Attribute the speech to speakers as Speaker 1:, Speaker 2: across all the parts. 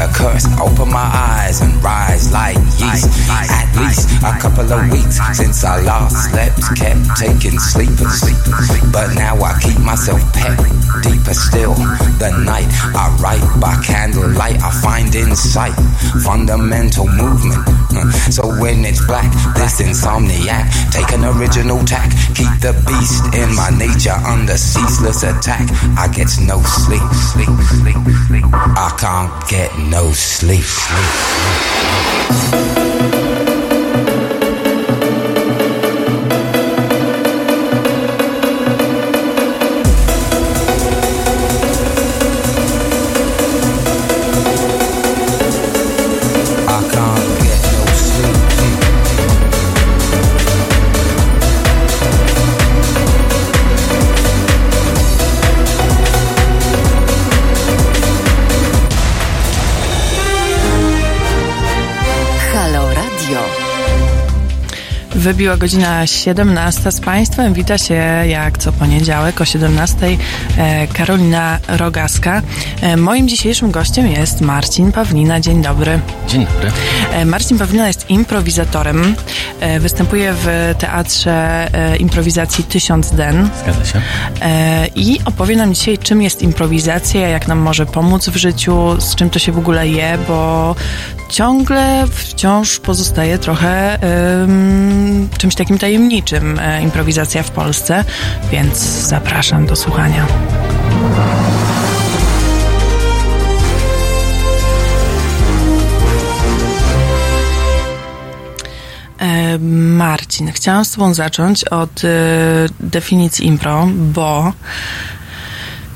Speaker 1: a curse. Open my eyes and rise like yeast. At least a couple of weeks since I last slept, kept taking sleepers. But now I keep myself pet deeper still. The night I write by candlelight, I find insight, fundamental movement. Hmm. So when it's black, this insomniac, take an original tack, keep the beast in my nature under ceaseless attack. I get no sleep, sleep, sleep, sleep. I can't get no sleep, sleep, sleep.
Speaker 2: Wybiła godzina 17 z Państwem. Wita się jak co poniedziałek o 17 e, Karolina Rogaska. E, moim dzisiejszym gościem jest Marcin Pawlina. Dzień dobry.
Speaker 3: Dzień dobry.
Speaker 2: E, Marcin Pawlina jest improwizatorem. Występuje w teatrze improwizacji Tysiąc Den.
Speaker 3: Zgadza się.
Speaker 2: I opowie nam dzisiaj, czym jest improwizacja, jak nam może pomóc w życiu, z czym to się w ogóle je, bo ciągle wciąż pozostaje trochę czymś takim tajemniczym e, improwizacja w Polsce, więc zapraszam do słuchania. Marcin, chciałam z Tobą zacząć od e, definicji impro, bo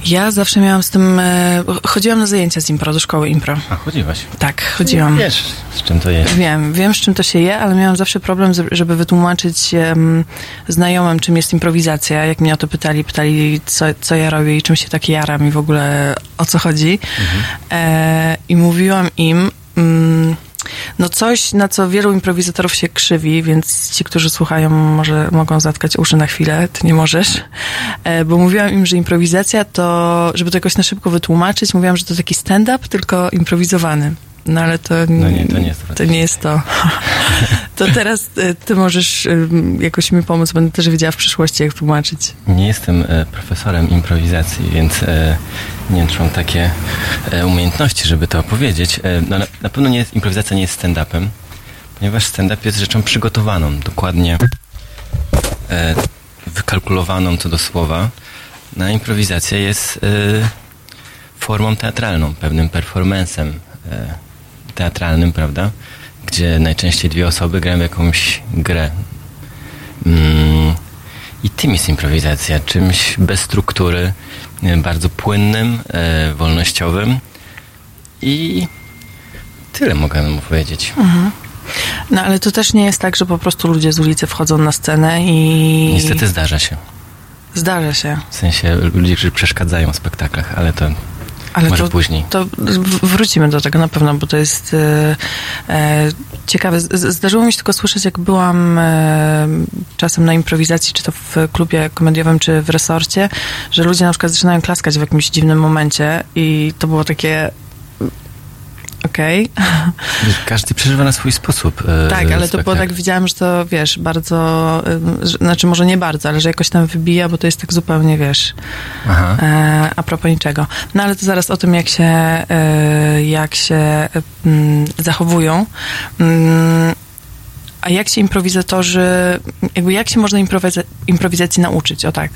Speaker 2: ja zawsze miałam z tym. E, chodziłam na zajęcia z impro, do szkoły impro.
Speaker 3: A chodziłaś?
Speaker 2: Tak, chodziłam.
Speaker 3: Wiesz, z czym to jest?
Speaker 2: Wiem, wiem, z czym to się je, ale miałam zawsze problem, żeby wytłumaczyć um, znajomym, czym jest improwizacja. Jak mnie o to pytali, pytali, co, co ja robię i czym się tak jaram i w ogóle o co chodzi. Mhm. E, I mówiłam im. Um, no coś, na co wielu improwizatorów się krzywi, więc ci, którzy słuchają, może mogą zatkać uszy na chwilę, ty nie możesz. E, bo mówiłam im, że improwizacja to, żeby to jakoś na szybko wytłumaczyć, mówiłam, że to taki stand-up, tylko improwizowany. No ale to,
Speaker 3: no nie, to nie jest to.
Speaker 2: To nie jest to. To teraz e, ty możesz e, jakoś mi pomóc, będę też wiedziała w przyszłości, jak tłumaczyć.
Speaker 3: Nie jestem e, profesorem improwizacji, więc nie wiem, czy mam takie umiejętności, żeby to opowiedzieć. No, na, na pewno nie jest, improwizacja nie jest stand-upem, ponieważ stand-up jest rzeczą przygotowaną, dokładnie wykalkulowaną co do słowa. Na improwizacja jest formą teatralną, pewnym performancem teatralnym, prawda? Gdzie najczęściej dwie osoby grają jakąś grę. Mm. I tym jest improwizacja, czymś bez struktury, bardzo płynnym, e, wolnościowym i tyle mogę mu powiedzieć. Mhm.
Speaker 2: No ale to też nie jest tak, że po prostu ludzie z ulicy wchodzą na scenę i...
Speaker 3: Niestety zdarza się.
Speaker 2: Zdarza się.
Speaker 3: W sensie ludzie, którzy przeszkadzają w spektaklach, ale to ale Może
Speaker 2: to,
Speaker 3: później.
Speaker 2: To wrócimy do tego na pewno, bo to jest e, e, ciekawe. Zdarzyło mi się tylko słyszeć, jak byłam e, czasem na improwizacji, czy to w klubie komediowym, czy w resorcie, że ludzie na przykład zaczynają klaskać w jakimś dziwnym momencie i to było takie okej. Okay.
Speaker 3: Każdy przeżywa na swój sposób.
Speaker 2: E, tak, ale to było tak, widziałam, że to, wiesz, bardzo, e, że, znaczy może nie bardzo, ale że jakoś tam wybija, bo to jest tak zupełnie, wiesz, Aha. E, a propos niczego. No ale to zaraz o tym, jak się, e, jak się m, mm, zachowują. Mm, a jak się improwizatorzy, jakby jak się można improwiza improwizacji nauczyć, o tak?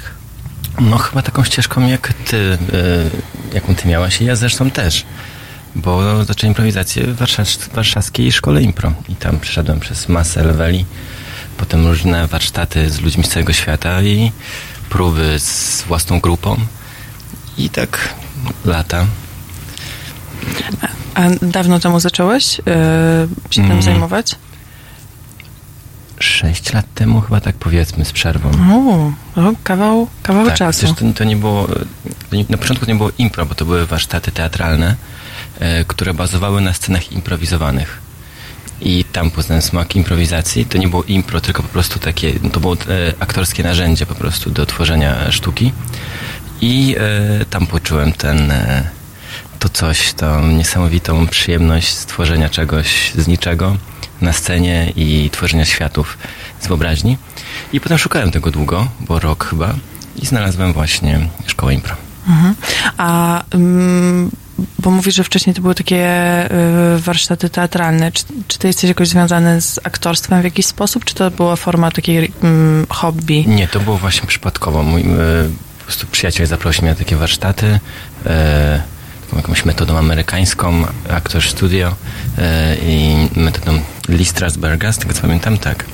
Speaker 3: No chyba taką ścieżką jak ty, e, jaką ty miałaś i ja zresztą też bo zacząłem improwizację w warszawskiej szkole impro i tam przeszedłem przez masę leveli, potem różne warsztaty z ludźmi z całego świata i próby z własną grupą i tak lata.
Speaker 2: A, dawno temu zacząłeś yy, się tym mm. zajmować?
Speaker 3: Sześć lat temu chyba tak powiedzmy z przerwą.
Speaker 2: O, kawał, kawał tak, czasu.
Speaker 3: To, to nie było, na początku nie było impro, bo to były warsztaty teatralne, które bazowały na scenach improwizowanych. I tam poznałem smak improwizacji. To nie było impro, tylko po prostu takie, no to było e, aktorskie narzędzie po prostu do tworzenia sztuki. I e, tam poczułem ten, to coś, to niesamowitą przyjemność stworzenia czegoś z niczego na scenie i tworzenia światów z wyobraźni. I potem szukałem tego długo, bo rok chyba, i znalazłem właśnie szkołę impro.
Speaker 2: Mhm. A um, bo mówisz, że wcześniej to były takie y, warsztaty teatralne. Czy, czy ty jesteś jakoś związany z aktorstwem w jakiś sposób, czy to była forma takiej um, hobby?
Speaker 3: Nie, to było właśnie przypadkowo. Mój y, po prostu przyjaciel zaprosił mnie na takie warsztaty. Y, jakąś metodą amerykańską, aktor studio i metodą Lee Strasberga, z tego co pamiętam, tak.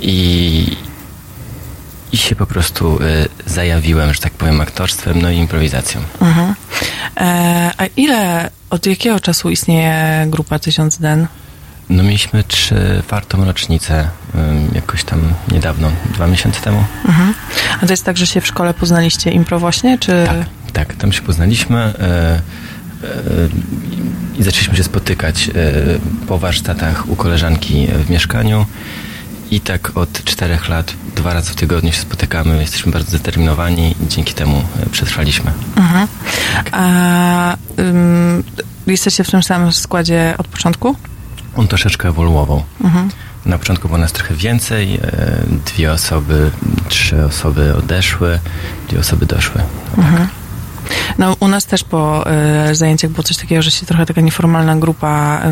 Speaker 3: I, i się po prostu y, zajawiłem, że tak powiem, aktorstwem, no i improwizacją. Mhm.
Speaker 2: E, a ile, od jakiego czasu istnieje grupa 1000 Den?
Speaker 3: No mieliśmy czwartą rocznicę y, jakoś tam niedawno, dwa miesiące temu. Mhm.
Speaker 2: A to jest tak, że się w szkole poznaliście impro właśnie, czy...
Speaker 3: Tak, tak tam się poznaliśmy y, i zaczęliśmy się spotykać y, po warsztatach u koleżanki w mieszkaniu i tak od czterech lat, dwa razy w tygodniu się spotykamy, jesteśmy bardzo zdeterminowani i dzięki temu e, przetrwaliśmy. Mhm.
Speaker 2: Tak. A um, jesteście w tym samym składzie od początku?
Speaker 3: On troszeczkę ewoluował. Mhm. Na początku było nas trochę więcej, e, dwie osoby, trzy osoby odeszły, dwie osoby doszły. Tak. Mhm.
Speaker 2: No, u nas też po y, zajęciach było coś takiego, że się trochę taka nieformalna grupa,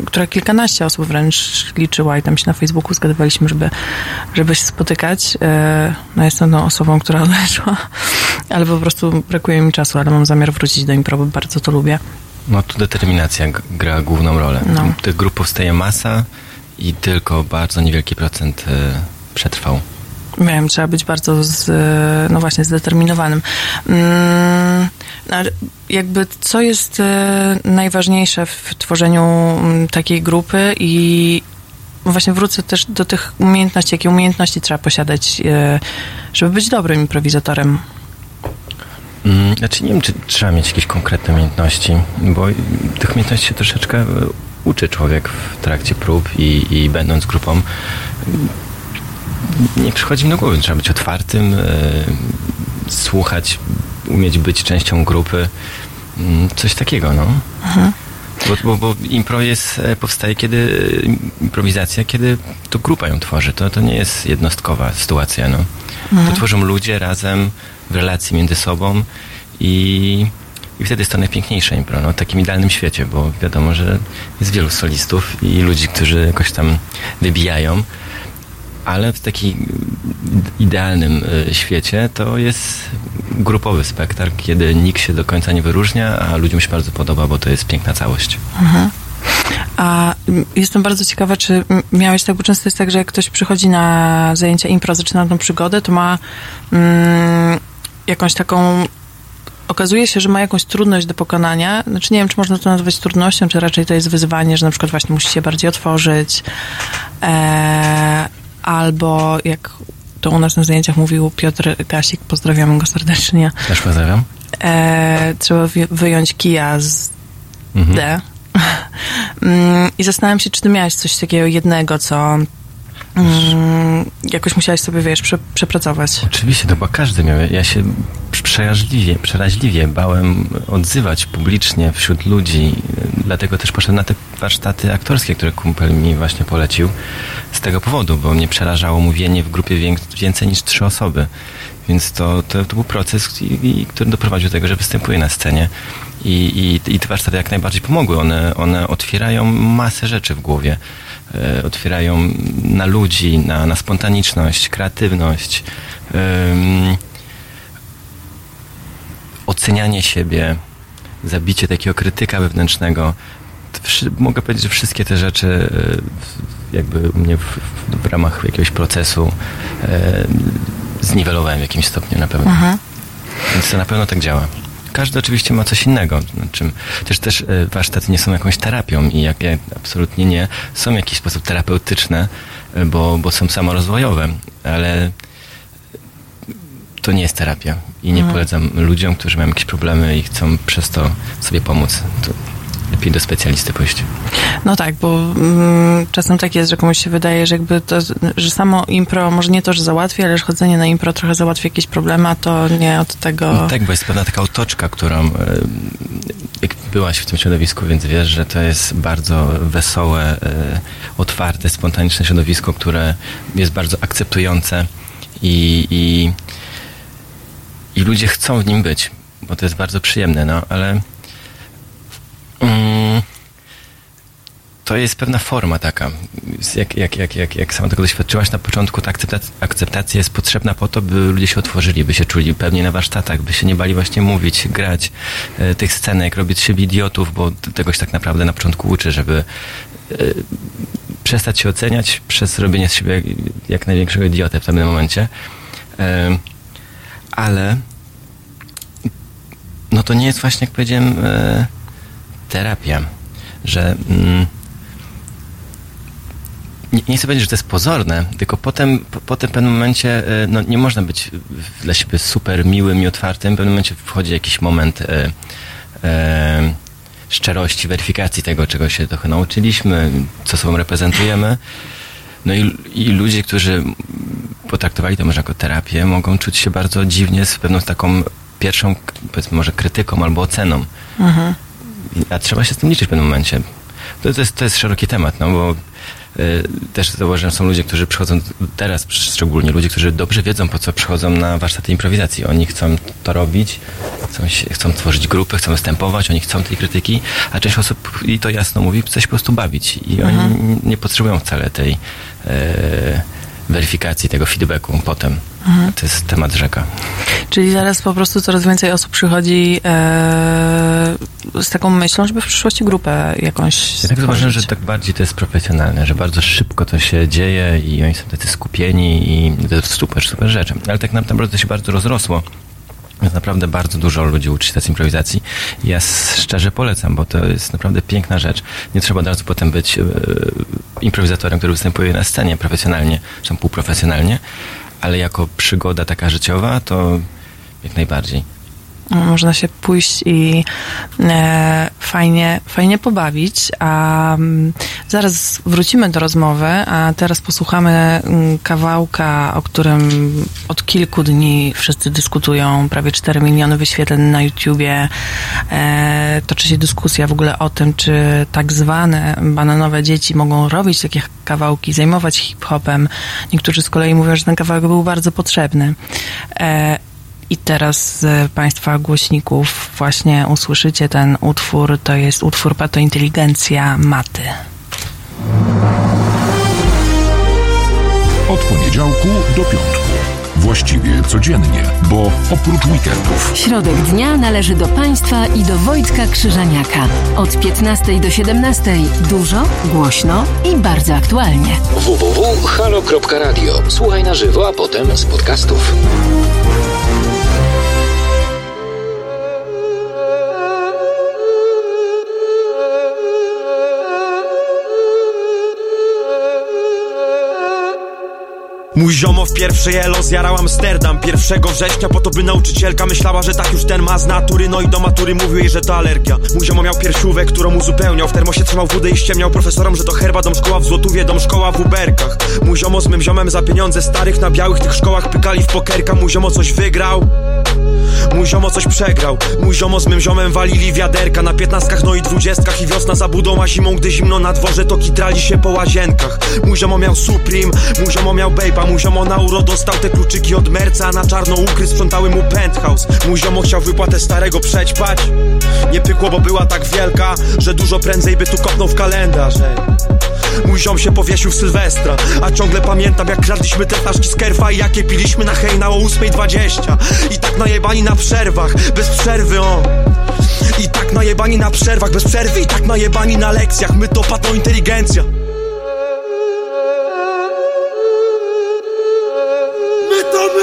Speaker 2: y, która kilkanaście osób wręcz liczyła i tam się na Facebooku zgadywaliśmy, żeby, żeby się spotykać. Y, no, jestem tą osobą, która odeszła, ale po prostu brakuje mi czasu, ale mam zamiar wrócić do impro, bo bardzo to lubię.
Speaker 3: No, tu determinacja gra główną rolę. No. Tych grup powstaje masa i tylko bardzo niewielki procent przetrwał.
Speaker 2: Wiem, trzeba być bardzo, z, no właśnie, zdeterminowanym. Mm, jakby co jest e, najważniejsze w tworzeniu mm, takiej grupy i właśnie wrócę też do tych umiejętności, jakie umiejętności trzeba posiadać, e, żeby być dobrym improwizatorem?
Speaker 3: Mm, znaczy nie wiem, czy trzeba mieć jakieś konkretne umiejętności, bo tych umiejętności się troszeczkę e, uczy człowiek w trakcie prób i, i będąc grupą nie przychodzi mi do głowy. Trzeba być otwartym, e, słuchać, umieć być częścią grupy. Mm, coś takiego, no. Mhm. Bo, bo, bo impro jest, e, powstaje kiedy, improwizacja, kiedy to grupa ją tworzy. To, to nie jest jednostkowa sytuacja, no. Mhm. To tworzą ludzie razem w relacji między sobą i, i wtedy jest to najpiękniejsze impro, no, w takim idealnym świecie, bo wiadomo, że jest wielu solistów i ludzi, którzy jakoś tam wybijają, ale w takim idealnym y, świecie to jest grupowy spektakl, kiedy nikt się do końca nie wyróżnia, a ludziom się bardzo podoba, bo to jest piękna całość. Mhm.
Speaker 2: A jestem bardzo ciekawa, czy miałeś tak, bo często jest tak, że jak ktoś przychodzi na zajęcia impro, zaczyna tą przygodę, to ma mm, jakąś taką okazuje się, że ma jakąś trudność do pokonania. Znaczy nie wiem, czy można to nazwać trudnością, czy raczej to jest wyzwanie, że na przykład właśnie musi się bardziej otworzyć. Eee, albo jak to u nas na zajęciach mówił Piotr Gasik, pozdrawiamy go serdecznie.
Speaker 3: Też pozdrawiam.
Speaker 2: E, trzeba wyjąć kija z mhm. D. Mm, I zastanawiam się, czy ty miałeś coś takiego jednego, co Mm, jakoś musiałeś sobie, wiesz, prze, przepracować.
Speaker 3: Oczywiście, to chyba każdy miał. Ja się przeraźliwie, przeraźliwie bałem odzywać publicznie wśród ludzi. Dlatego też poszedłem na te warsztaty aktorskie, które kumpel mi właśnie polecił. Z tego powodu, bo mnie przerażało mówienie w grupie więcej niż trzy osoby. Więc to, to, to był proces, który doprowadził do tego, że występuję na scenie. I, i, i te warsztaty jak najbardziej pomogły. One, one otwierają masę rzeczy w głowie. E, otwierają na ludzi, na, na spontaniczność, kreatywność, um, ocenianie siebie, zabicie takiego krytyka wewnętrznego. Mogę powiedzieć, że wszystkie te rzeczy e, jakby u mnie w, w ramach jakiegoś procesu e, zniwelowałem w jakimś stopniu na pewno. Aha. Więc to na pewno tak działa. Każdy oczywiście ma coś innego. Czym też też e, warsztaty nie są jakąś terapią i jak, jak absolutnie nie. Są w jakiś sposób terapeutyczne, e, bo, bo są samorozwojowe, ale to nie jest terapia i nie mhm. polecam ludziom, którzy mają jakieś problemy i chcą przez to sobie pomóc. To lepiej do specjalisty pójść.
Speaker 2: No tak, bo mm, czasem tak jest, że komuś się wydaje, że jakby to, że samo impro, może nie to, że załatwi, ale że chodzenie na impro trochę załatwi jakieś problemy, a to nie od tego...
Speaker 3: No tak, bo jest pewna taka otoczka, którą e, jak byłaś w tym środowisku, więc wiesz, że to jest bardzo wesołe, e, otwarte, spontaniczne środowisko, które jest bardzo akceptujące i, i, i ludzie chcą w nim być, bo to jest bardzo przyjemne, no ale to jest pewna forma taka. Jak, jak, jak, jak, jak sama tego doświadczyłaś na początku, ta akceptacja, akceptacja jest potrzebna po to, by ludzie się otworzyli, by się czuli pewnie na warsztatach, by się nie bali właśnie mówić, grać e, tych scenek, robić siebie idiotów, bo tego się tak naprawdę na początku uczy, żeby e, przestać się oceniać przez robienie z siebie jak, jak największego idiotę w pewnym momencie. E, ale no to nie jest właśnie, jak powiedziałem, e, terapia, że mm, nie, nie chcę powiedzieć, że to jest pozorne, tylko potem, po, potem w pewnym momencie e, no, nie można być dla siebie super miłym i otwartym. W pewnym momencie wchodzi jakiś moment e, e, szczerości, weryfikacji tego, czego się trochę nauczyliśmy, co sobą reprezentujemy. No i, i ludzie, którzy potraktowali to może jako terapię, mogą czuć się bardzo dziwnie z pewną taką pierwszą, powiedzmy może krytyką albo oceną. Mhm. A trzeba się z tym liczyć w pewnym momencie. To, to, jest, to jest szeroki temat, no bo y, też zauważyłem, są ludzie, którzy przychodzą teraz szczególnie, ludzie, którzy dobrze wiedzą, po co przychodzą na warsztaty improwizacji. Oni chcą to robić, chcą, się, chcą tworzyć grupy, chcą występować, oni chcą tej krytyki, a część osób, i to jasno mówi, chce się po prostu bawić. I mhm. oni nie potrzebują wcale tej y, weryfikacji, tego feedbacku potem. Mhm. To jest temat rzeka.
Speaker 2: Czyli zaraz po prostu coraz więcej osób przychodzi e, z taką myślą, żeby w przyszłości grupę jakąś
Speaker 3: Ja tak zauważyłem, że tak bardziej to jest profesjonalne, że bardzo szybko to się dzieje i oni są tacy skupieni i to jest super, super rzecz. Ale tak naprawdę to się bardzo rozrosło. Jest naprawdę bardzo dużo ludzi uczy się tej improwizacji. Ja szczerze polecam, bo to jest naprawdę piękna rzecz. Nie trzeba od razu potem być e, improwizatorem, który występuje na scenie profesjonalnie, czy półprofesjonalnie, ale jako przygoda taka życiowa, to jak najbardziej.
Speaker 2: Można się pójść i e, fajnie, fajnie pobawić, a m, zaraz wrócimy do rozmowy, a teraz posłuchamy m, kawałka, o którym od kilku dni wszyscy dyskutują, prawie 4 miliony wyświetleń na YouTubie. E, toczy się dyskusja w ogóle o tym, czy tak zwane bananowe dzieci mogą robić takie kawałki, zajmować hip-hopem. Niektórzy z kolei mówią, że ten kawałek był bardzo potrzebny. E, i teraz z Państwa głośników właśnie usłyszycie ten utwór. To jest utwór Pato Inteligencja Maty.
Speaker 4: Od poniedziałku do piątku. Właściwie codziennie, bo oprócz weekendów.
Speaker 5: Środek dnia należy do Państwa i do Wojtka Krzyżaniaka. Od 15 do 17 dużo, głośno i bardzo aktualnie.
Speaker 6: www.halo.radio. Słuchaj na żywo, a potem z podcastów.
Speaker 7: Mój ziomo w pierwszej elo zjarał Amsterdam. Pierwszego września po to by nauczycielka myślała, że tak już ten ma z natury. No i do matury mówił jej, że to alergia. Mój ziomo miał piersiówę, którą uzupełniał. W termosie trzymał wódę i ściemniał profesorom, że to herba Dom szkoła w Złotówie, dom szkoła w Uberkach. Mój ziomo z mym ziomem za pieniądze starych Na białych tych szkołach pykali w pokerka Mój ziomo coś wygrał. Mój ziomo coś przegrał. Mój ziomo z mym ziomem walili wiaderka Na piętnastkach, no i dwudziestkach. I wiosna za budą, a zimą, gdy zimno na dworze To kitrali się po łazienkach. Mój ziomo miał Supreme, mój ziomo miał Bape'a Mój ziomo na uro dostał te kluczyki od Merca na czarno ukry sprzątały mu penthouse. Mój ziomo chciał wypłatę starego przećpać. Nie pykło, bo była tak wielka Że dużo prędzej by tu kopnął w kalendarz. Mój ziom się powiesił w Sylwestra A ciągle pamiętam jak kradliśmy te flaszki z kerfa I jakie piliśmy na hejna o 8.20 I tak najebani na przerwach, bez przerwy o. I tak najebani na przerwach, bez przerwy. I tak najebani na lekcjach, my to pato inteligencja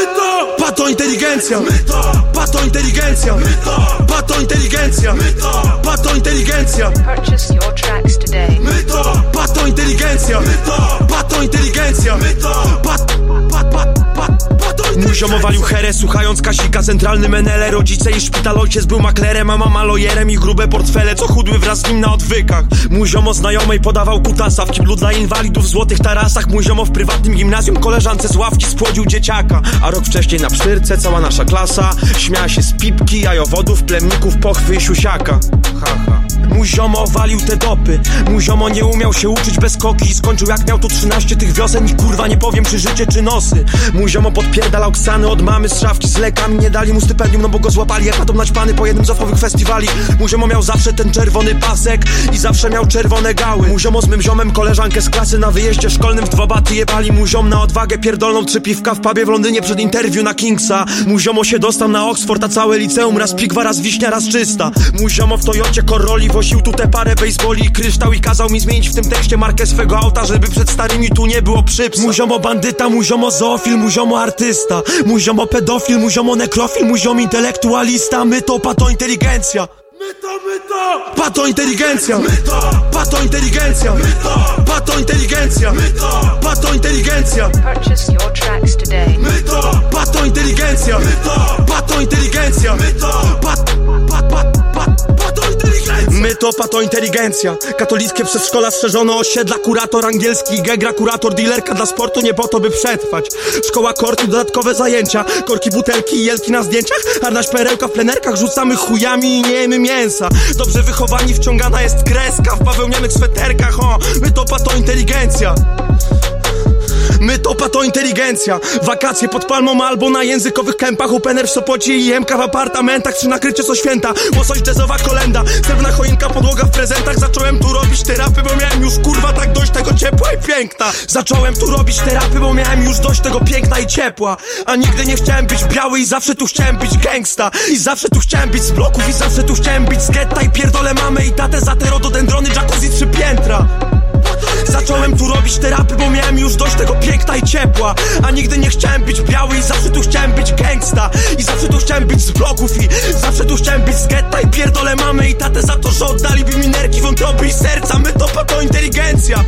Speaker 7: My to, Pato inteligencja. My to! Pato inteligencja. My to! Pato inteligencja. My to! Pato inteligencja.
Speaker 8: Purchase your tracks today.
Speaker 7: My to! Pato inteligencja. My to! Pato inteligencja. My to! Pat, pat, pat, pat, pato inteligencja ziomo walił herę, słuchając Kasika Centralny menele, rodzice i szpital Ojciec był maklerem, a mama lojerem I grube portfele, co chudły wraz z nim na odwykach. Mój ziomo znajomej podawał kutasa W kiblu dla inwalidów w złotych tarasach. Mój ziomo w prywatnym gimnazjum koleżance z ławki spłodził dzieciaka. A rok wcześniej na psztyrce cała nasza klasa Śmiała się z pipki, jajowodów, plemników, pochwy i siusiaka. Ha, ha. Mój ziomo walił te dopy. Mój ziomo nie umiał się uczyć bez koki. I skończył jak miał tu 13 tych wiosen I kurwa nie powiem czy życie czy nosy. Mój ziomo podpierdalał ksany od mamy z szafki. Z lekami Nie dali mu stypendium no bo go złapali. Jak atom naćpany po jednym z ofowych festiwali. Mój ziomo miał zawsze ten czerwony pasek I zawsze miał czerwone gały. Mój ziomo z mym ziomem koleżankę z klasy Na wyjeździe szkolnym w dwa baty jebali Mój ziom na odwagę pierdolną. Trzy piwka w pubie w Londynie przed interwiu na Kingsa. Mój ziomo się dostał na Oxford a całe liceum Raz pigwa, raz wiśnia, raz czysta. Mój ziomo w Toyocie Corolli woził tu te parę baseboli i kryształ I kazał mi zmienić w tym tekście markę swego auta Żeby przed starymi tu nie było przypsa Mój ziomo bandyta, mój ziomo zoofil, ziomo artysta Mój ziomo pedofil, mój ziomo nekrofil, mój ziomo intelektualista My to pato inteligencja My to, my to! Pato inteligencja! My to! Pato inteligencja! My to! Pato inteligencja! My to! Pato inteligencja!
Speaker 8: Purchase your tracks today.
Speaker 7: My to! Pato inteligencja! My to! Pato inteligencja! My to! Pat, pat, pat! My to pato inteligencja! Katolickie przez szkola strzeżono osiedla, kurator angielski, gegra, kurator, dealerka dla sportu, nie po to by przetrwać. Szkoła kortu, dodatkowe zajęcia, korki, butelki i jelki na zdjęciach, a naś perełka w plenerkach rzucamy chujami i nie jemy mięsa. Dobrze wychowani, wciągana jest kreska w bawełnianych sweterkach, o, my to pato inteligencja! My to pato inteligencja. Wakacje pod palmą albo na językowych kępach. Opener w Sopocie i MK w apartamentach. Przy nakryciu co święta. Łosoś jazzowa kolenda. Srebrna choinka, podłoga w prezentach. Zacząłem tu robić terapy, bo miałem już kurwa tak dość tego ciepła i piękna. Zacząłem tu robić terapy, bo miałem już dość tego piękna i ciepła. A nigdy nie chciałem być biały i zawsze tu chciałem być gangsta I zawsze tu chciałem być z bloków i zawsze tu chciałem być z getta. I pierdolę mamę i tatę za te rododendrony jacuzzi trzy piętra Zacząłem tu robić terapy, bo miałem już dość tego piękna i ciepła. A nigdy nie chciałem być biały i zawsze tu chciałem być gangsta. I zawsze tu chciałem być z bloków i zawsze tu chciałem być z getta. I pierdolę mamy i tatę za to, że oddaliby mi nerki, wątroby i serca. My to pato inteligencja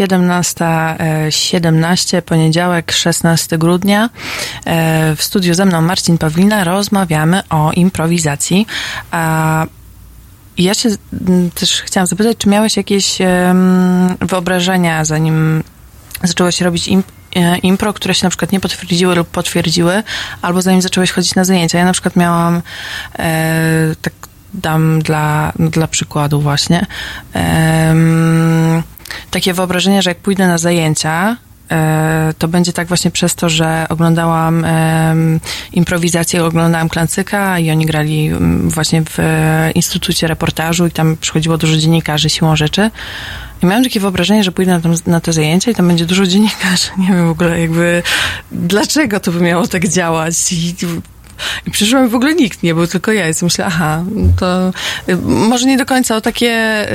Speaker 2: Siedemnasta, e, 17, poniedziałek, 16 grudnia. E, W studiu ze mną Marcin Pawlina. Rozmawiamy o improwizacji. A ja się też chciałam zapytać, czy miałeś jakieś wyobrażenia, zanim zacząłeś robić imp e, impro, które się na przykład nie potwierdziły lub potwierdziły, albo zanim zacząłeś chodzić na zajęcia. Ja na przykład miałam e, tak dam dla, dla przykładu właśnie takie wyobrażenie, że jak pójdę na zajęcia, e, to będzie tak właśnie przez to, że oglądałam em, improwizację, oglądałam Klancyka i oni grali mm, właśnie w e, Instytucie Reportażu i tam przychodziło dużo dziennikarzy siłą rzeczy. I miałam takie wyobrażenie, że pójdę na, tam, na te zajęcia i tam będzie dużo dziennikarzy. Nie wiem w ogóle jakby dlaczego to by miało tak działać. I, i przyszło mi w ogóle nikt, nie był tylko ja. I sobie myślę, aha, to y, może nie do końca o takie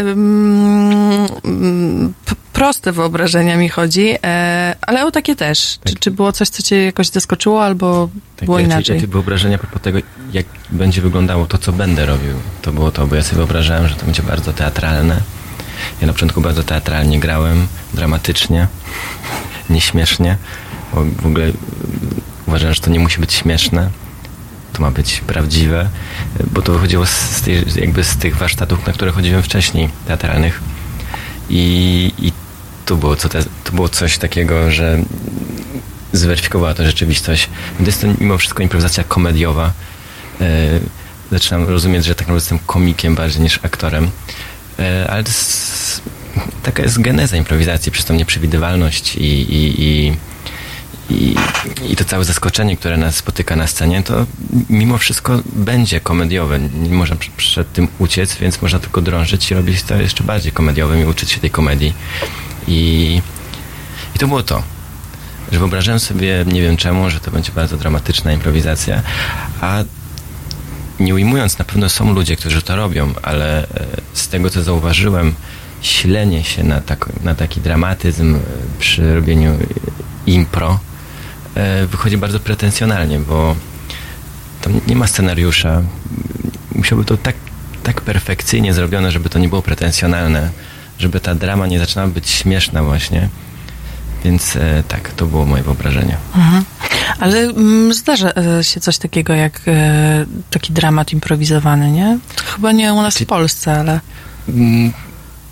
Speaker 2: proste wyobrażenia mi chodzi, e, ale o takie też. Czy, czy było coś, co cię jakoś zaskoczyło, albo
Speaker 3: Tak,
Speaker 2: było
Speaker 3: ja,
Speaker 2: inaczej?
Speaker 3: Jakie wyobrażenia propos tego, jak będzie wyglądało to, co będę robił, to było to, bo ja sobie wyobrażałem, że to będzie bardzo teatralne. Ja na początku bardzo teatralnie grałem, dramatycznie, nieśmiesznie, bo w ogóle uważałem, że to nie musi być śmieszne, to ma być prawdziwe, bo to wychodziło z, tej, jakby z tych warsztatów, na które chodziłem wcześniej, teatralnych. I, i to, było co te, to było coś takiego, że zweryfikowała to rzeczywistość. To jest to mimo wszystko improwizacja komediowa. E, zaczynam rozumieć, że tak naprawdę jestem komikiem bardziej niż aktorem. E, ale to jest, taka jest geneza improwizacji, przez tą nieprzewidywalność i, i, i, i, I to całe zaskoczenie, które nas spotyka na scenie, to mimo wszystko będzie komediowe. Nie można pr- przed tym uciec, więc można tylko drążyć i robić to jeszcze bardziej komediowym i uczyć się tej komedii. I, i to było to. Że wyobrażałem sobie, nie wiem czemu, że to będzie bardzo dramatyczna improwizacja, a nie ujmując, na pewno są ludzie, którzy to robią, ale e, z tego, co zauważyłem, ślenie się na, tak, na taki dramatyzm e, przy robieniu e, impro wychodzi bardzo pretensjonalnie, bo tam nie ma scenariusza. Musiałoby to tak, tak perfekcyjnie zrobione, żeby to nie było pretensjonalne, żeby ta drama nie zaczynała być śmieszna właśnie. Więc e, tak, to było moje wyobrażenie.
Speaker 2: Ale mm, zdarza e, się coś takiego jak e, taki dramat improwizowany, nie? To chyba nie u nas w Polsce, ale...
Speaker 3: Mm,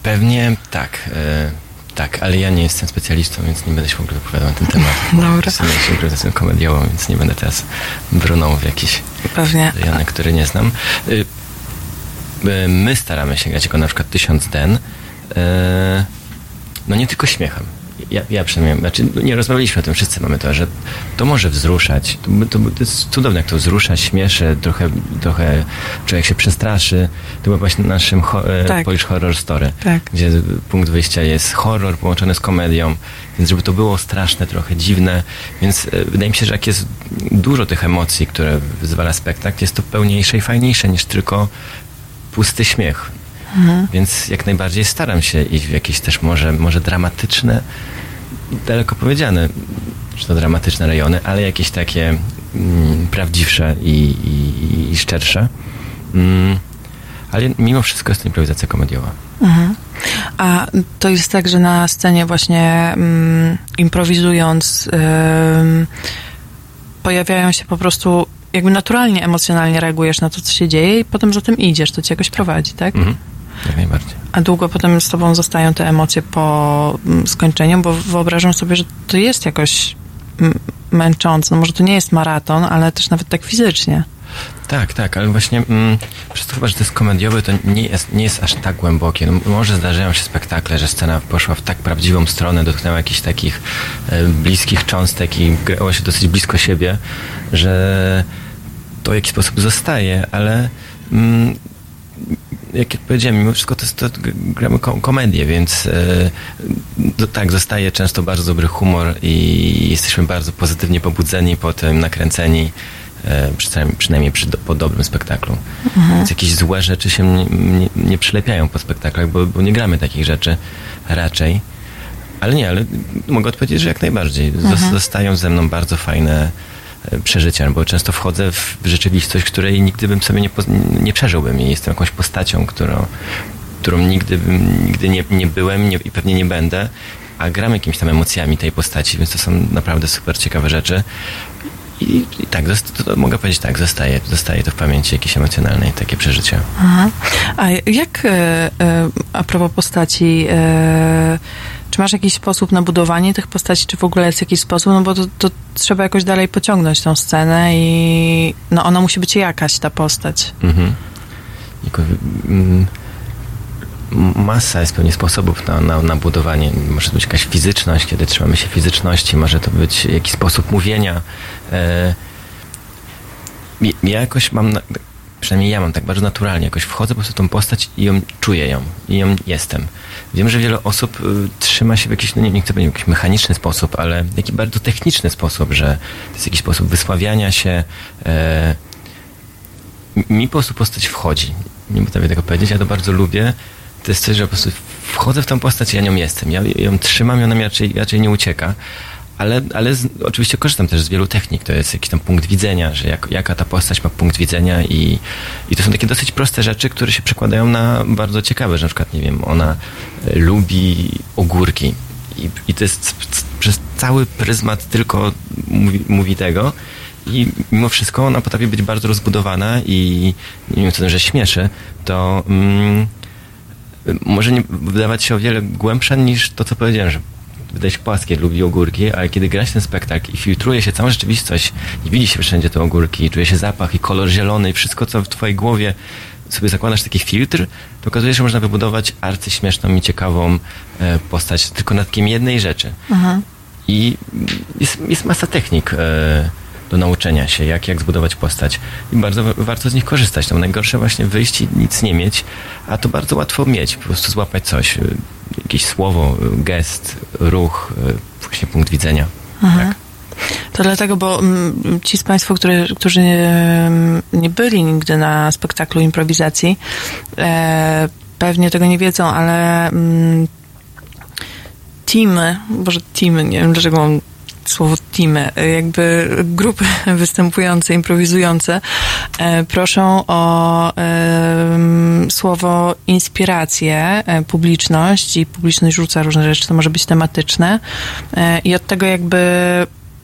Speaker 3: Pewnie tak. E, tak, ale ja nie jestem specjalistą, więc nie będę się w ogóle wypowiadał na ten temat.
Speaker 2: Dobra.
Speaker 3: Się improwizacją komediową, więc nie będę teraz brnął w jakiś
Speaker 2: Pewnie.
Speaker 3: rejonek, który nie znam. Y, y, My staramy się grać jako na przykład Tysiąc Den. y, No nie tylko śmiechem. Ja, ja przynajmniej, znaczy nie rozmawialiśmy o tym, wszyscy mamy to, że to może wzruszać. To, to, to jest cudowne, jak to wzrusza, śmieszy, trochę, trochę człowiek się przestraszy. To było właśnie naszym ho, e,
Speaker 2: Tak.
Speaker 3: Polish Horror Story,
Speaker 2: Tak.
Speaker 3: gdzie punkt wyjścia jest horror połączony z komedią, więc żeby to było straszne, trochę dziwne, więc e, wydaje mi się, że jak jest dużo tych emocji, które wyzwala spektakl, jest to pełniejsze i fajniejsze niż tylko pusty śmiech. Więc jak najbardziej staram się iść w jakieś też może, może dramatyczne, daleko powiedziane, że to dramatyczne rejony, ale jakieś takie mm, prawdziwsze i, i, i szczersze. Mm, ale mimo wszystko jest to improwizacja komediowa.
Speaker 2: A to jest tak, że na scenie właśnie mm, improwizując pojawiają się po prostu jakby naturalnie, emocjonalnie reagujesz na to, co się dzieje i potem za tym idziesz, to cię jakoś prowadzi, tak?
Speaker 3: Mhm. Jak najbardziej.
Speaker 2: A długo potem z tobą zostają te emocje po mm, skończeniu, bo wyobrażam sobie, że to jest jakoś mm, męczące. No może to nie jest maraton, ale też nawet tak fizycznie.
Speaker 3: Tak, tak, ale właśnie mm, przez to chyba, że to jest komediowy, to nie jest, nie jest aż tak głębokie. No, może zdarzają się spektakle, że scena poszła w tak prawdziwą stronę, dotknęła jakichś takich e, bliskich cząstek i grało się dosyć blisko siebie, że to w jakiś sposób zostaje, ale mm, jak powiedziałem, mimo wszystko to jest to, gramy ko- komedię, więc e, tak, zostaje często bardzo dobry humor i jesteśmy bardzo pozytywnie pobudzeni, potem nakręceni, e, przynajmniej, przy, do, po dobrym spektaklu. Więc jakieś złe rzeczy się nie, nie, nie przylepiają po spektaklach, bo, bo nie gramy takich rzeczy raczej. Ale nie, ale mogę odpowiedzieć, że jak najbardziej. Zos- Zostają ze mną bardzo fajne przeżycia, bo często wchodzę w rzeczywistość, której nigdy bym sobie nie, nie przeżyłbym i jestem jakąś postacią, którą, którą nigdy, nigdy nie, nie byłem nie, i pewnie nie będę, a gram jakimiś tam emocjami tej postaci, więc to są naprawdę super ciekawe rzeczy. I, i tak, to, to mogę powiedzieć tak, zostaje, zostaje to w pamięci jakieś emocjonalne takie przeżycie.
Speaker 2: Aha. A jak, e, e, a propos postaci, e, czy masz jakiś sposób na budowanie tych postaci, czy w ogóle jest jakiś sposób, no bo to, to trzeba jakoś dalej pociągnąć tą scenę i no ona musi być jakaś, ta postać.
Speaker 3: Mhm. Jako, mm, masa jest pewnie sposobów na, na, na budowanie. Może to być jakaś fizyczność, kiedy trzymamy się fizyczności, może to być jakiś sposób mówienia. E, ja- ja jakoś mam, na, przynajmniej ja mam tak bardzo naturalnie, jakoś wchodzę po prostu w tą postać i ją czuję ją, i ją jestem. Wiem, że wiele osób y, trzyma się w jakiś, no nie, nie chcę powiedzieć jakiś mechaniczny sposób, ale taki bardzo techniczny sposób, że to jest jakiś sposób wysławiania się, e, mi po prostu postać wchodzi. Nie potrafię tego powiedzieć, ja to bardzo lubię. To jest coś, że po prostu wchodzę w tą postać i ja nią jestem. Ja ją trzymam i ona mi raczej, raczej nie ucieka. Ale, ale z, oczywiście korzystam też z wielu technik. To jest jakiś tam punkt widzenia, że jak, jaka ta postać ma punkt widzenia i, i to są takie dosyć proste rzeczy, które się przekładają na bardzo ciekawe, że na przykład, nie wiem, ona e, lubi ogórki i, i to jest przez cały pryzmat tylko mówi, mówi tego i mimo wszystko ona potrafi być bardzo rozbudowana i mimo to, że śmieszy, to mm, może nie wydawać się o wiele głębsza niż to, co powiedziałem, że się płaskie, lubi ogórki, ale kiedy gra się ten spektakl i filtruje się całą rzeczywistość i widzi się wszędzie te ogórki, i czuje się zapach i kolor zielony i wszystko, co w twojej głowie sobie zakładasz taki filtr, to okazuje się, że można wybudować arcyśmieszną i ciekawą e, postać tylko na takim jednej rzeczy. I jest, jest masa technik e, do nauczenia się, jak, jak zbudować postać. I bardzo wa- warto z nich korzystać. No, najgorsze właśnie wyjść i nic nie mieć, a to bardzo łatwo mieć. Po prostu złapać coś, e, jakieś słowo, e, gest, ruch, e, właśnie punkt widzenia. Tak.
Speaker 2: To dlatego, bo mm, ci z Państwa, które, którzy nie, nie byli nigdy na spektaklu improwizacji, e, pewnie tego nie wiedzą, ale mm, teamy, boże teamy, nie wiem dlaczego mam słowo teamy, jakby grupy występujące, improwizujące, e, proszą o słowo inspirację, e, publiczność i publiczność rzuca różne rzeczy, to może być tematyczne e, i od tego jakby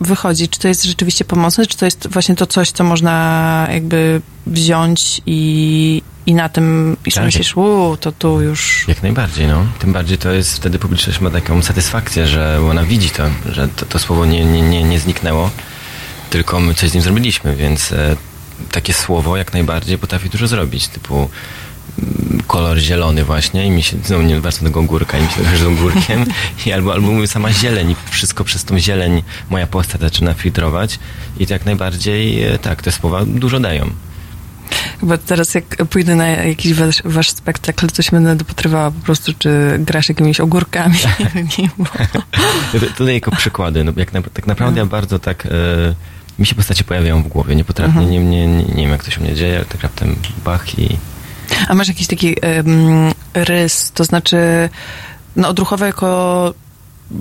Speaker 2: wychodzi, czy to jest rzeczywiście pomocne, czy to jest właśnie to coś, co można jakby wziąć i, i na tym i
Speaker 3: Tak.
Speaker 2: myślisz, u, to tu już
Speaker 3: Jak najbardziej, no. Tym bardziej to jest wtedy publiczność ma taką satysfakcję, że ona widzi to, że to, to słowo nie, nie, nie, nie zniknęło, tylko my coś z nim zrobiliśmy, więc e, takie słowo jak najbardziej potrafi dużo zrobić, typu kolor zielony właśnie i mi się, znowu nie wracam do tego ogórka i mi się że ogórkiem. I albo, albo mówię sama zieleń i wszystko przez tą zieleń moja postać zaczyna filtrować i to jak najbardziej, e, tak, te słowa dużo dają.
Speaker 2: Chyba teraz jak pójdę na jakiś wasz, wasz spektakl, to się będę dopatrywała po prostu, czy grasz jakimiś ogórkami. Nie, bo-
Speaker 3: To- Tutaj jako przykłady, no, jak na, tak naprawdę ja bardzo tak, e, mi się postacie pojawiają w głowie, nie potrafię, nie, nie, nie, nie wiem jak to się u mnie dzieje, ale tak raptem bach i
Speaker 2: A masz jakiś taki em, rys, to znaczy, no odruchowo jako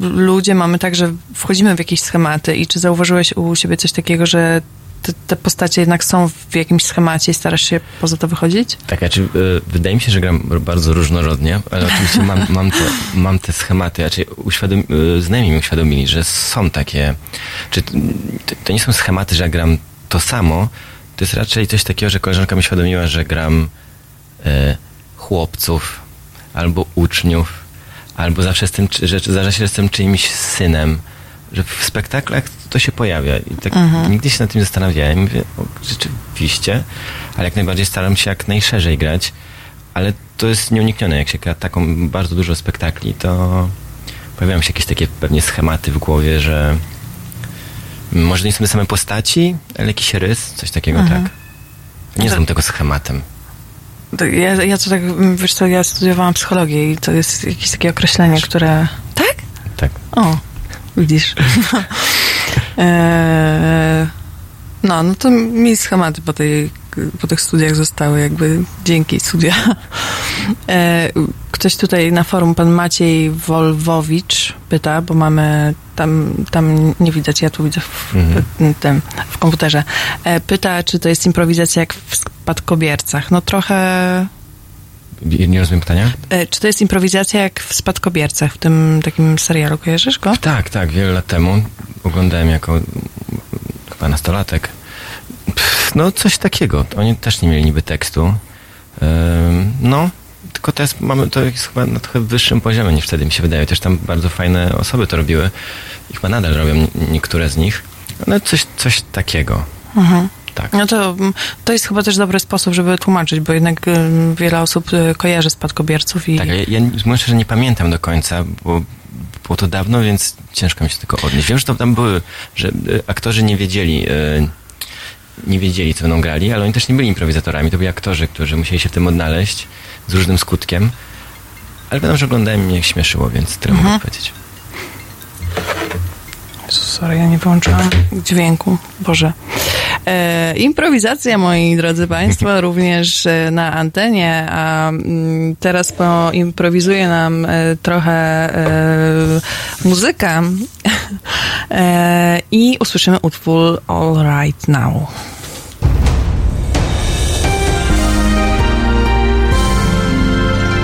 Speaker 2: ludzie mamy tak, że wchodzimy w jakieś schematy i czy zauważyłeś u siebie coś takiego, że te, te postacie jednak są w jakimś schemacie i starasz się poza to wychodzić?
Speaker 3: tak, znaczy, e, wydaje mi się, że gram bardzo różnorodnie, ale oczywiście mam, mam, te, mam te schematy, znaczy uświadom, e, znajomi mi uświadomili, że są takie, czy to, to nie są schematy, że ja gram to samo, to jest raczej coś takiego, że koleżanka mi uświadomiła, że gram chłopców albo uczniów, albo zawsze jestem, że że jestem czyimś synem, że w spektaklach to się pojawia i tak nigdy się nad tym zastanawiałem. Mówię, o, rzeczywiście, ale jak najbardziej staram się jak najszerzej grać, ale to jest nieuniknione. Jak się gra taką bardzo dużo spektakli, to pojawiają się jakieś takie pewnie schematy w głowie, że może nie są te same postaci, ale jakiś rys, coś takiego, tak. Nie
Speaker 2: To-
Speaker 3: znam tego schematem.
Speaker 2: Ja, ja to tak, wiesz co, ja studiowałam psychologię i to jest jakieś takie określenie, które... Tak?
Speaker 3: Tak.
Speaker 2: O, widzisz. Eee, no, no to mi schematy po, tej, po tych studiach zostały jakby dzięki studia. Eee, ktoś tutaj na forum, pan Maciej Wolwowicz pyta, bo mamy tam, tam nie widać, ja tu widzę w,
Speaker 3: Mhm.
Speaker 2: tym, w komputerze. E, pyta, czy to jest improwizacja jak w spadkobiercach. No trochę
Speaker 3: Nie rozumiem pytania?
Speaker 2: E, Czy to jest improwizacja jak w Spadkobiercach, w tym takim serialu? Kojarzysz go?
Speaker 3: Tak, tak, wiele lat temu oglądałem jako chyba nastolatek. Pff, no, coś takiego. Oni też nie mieli niby tekstu. No, tylko teraz mamy to jest chyba na trochę wyższym poziomie niż wtedy mi się wydaje. Też tam bardzo fajne osoby to robiły i chyba nadal robią nie- niektóre z nich. No, coś, coś takiego. Tak.
Speaker 2: No to, mm, to jest chyba też dobry sposób, żeby tłumaczyć, bo jednak wiele osób y, kojarzy spadkobierców i...
Speaker 3: Tak, ja, ja szczerze, nie pamiętam do końca, bo było to dawno, więc ciężko mi się tylko odnieść. Wiem, że to tam były, że y, aktorzy nie wiedzieli, y, nie wiedzieli, co będą grali, ale oni też nie byli improwizatorami. To byli aktorzy, którzy musieli się w tym odnaleźć z różnym skutkiem. Ale pamiętam, że oglądałem mnie śmieszyło, więc tyle mogę powiedzieć.
Speaker 2: Sorry, ja nie wyłączyłam dźwięku. Boże. E, improwizacja, moi drodzy Państwo, również e, na antenie, a mm, teraz poimprowizuje nam e, trochę e, muzyka e, i usłyszymy utwór All Right Now.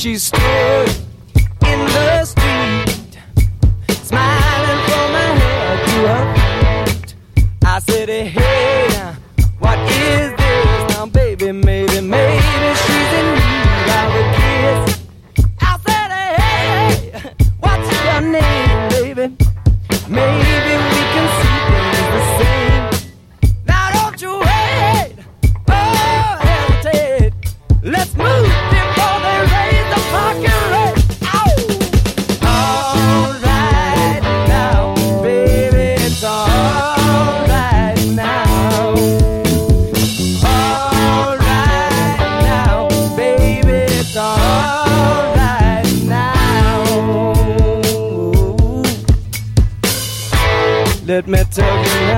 Speaker 9: she's still Talking.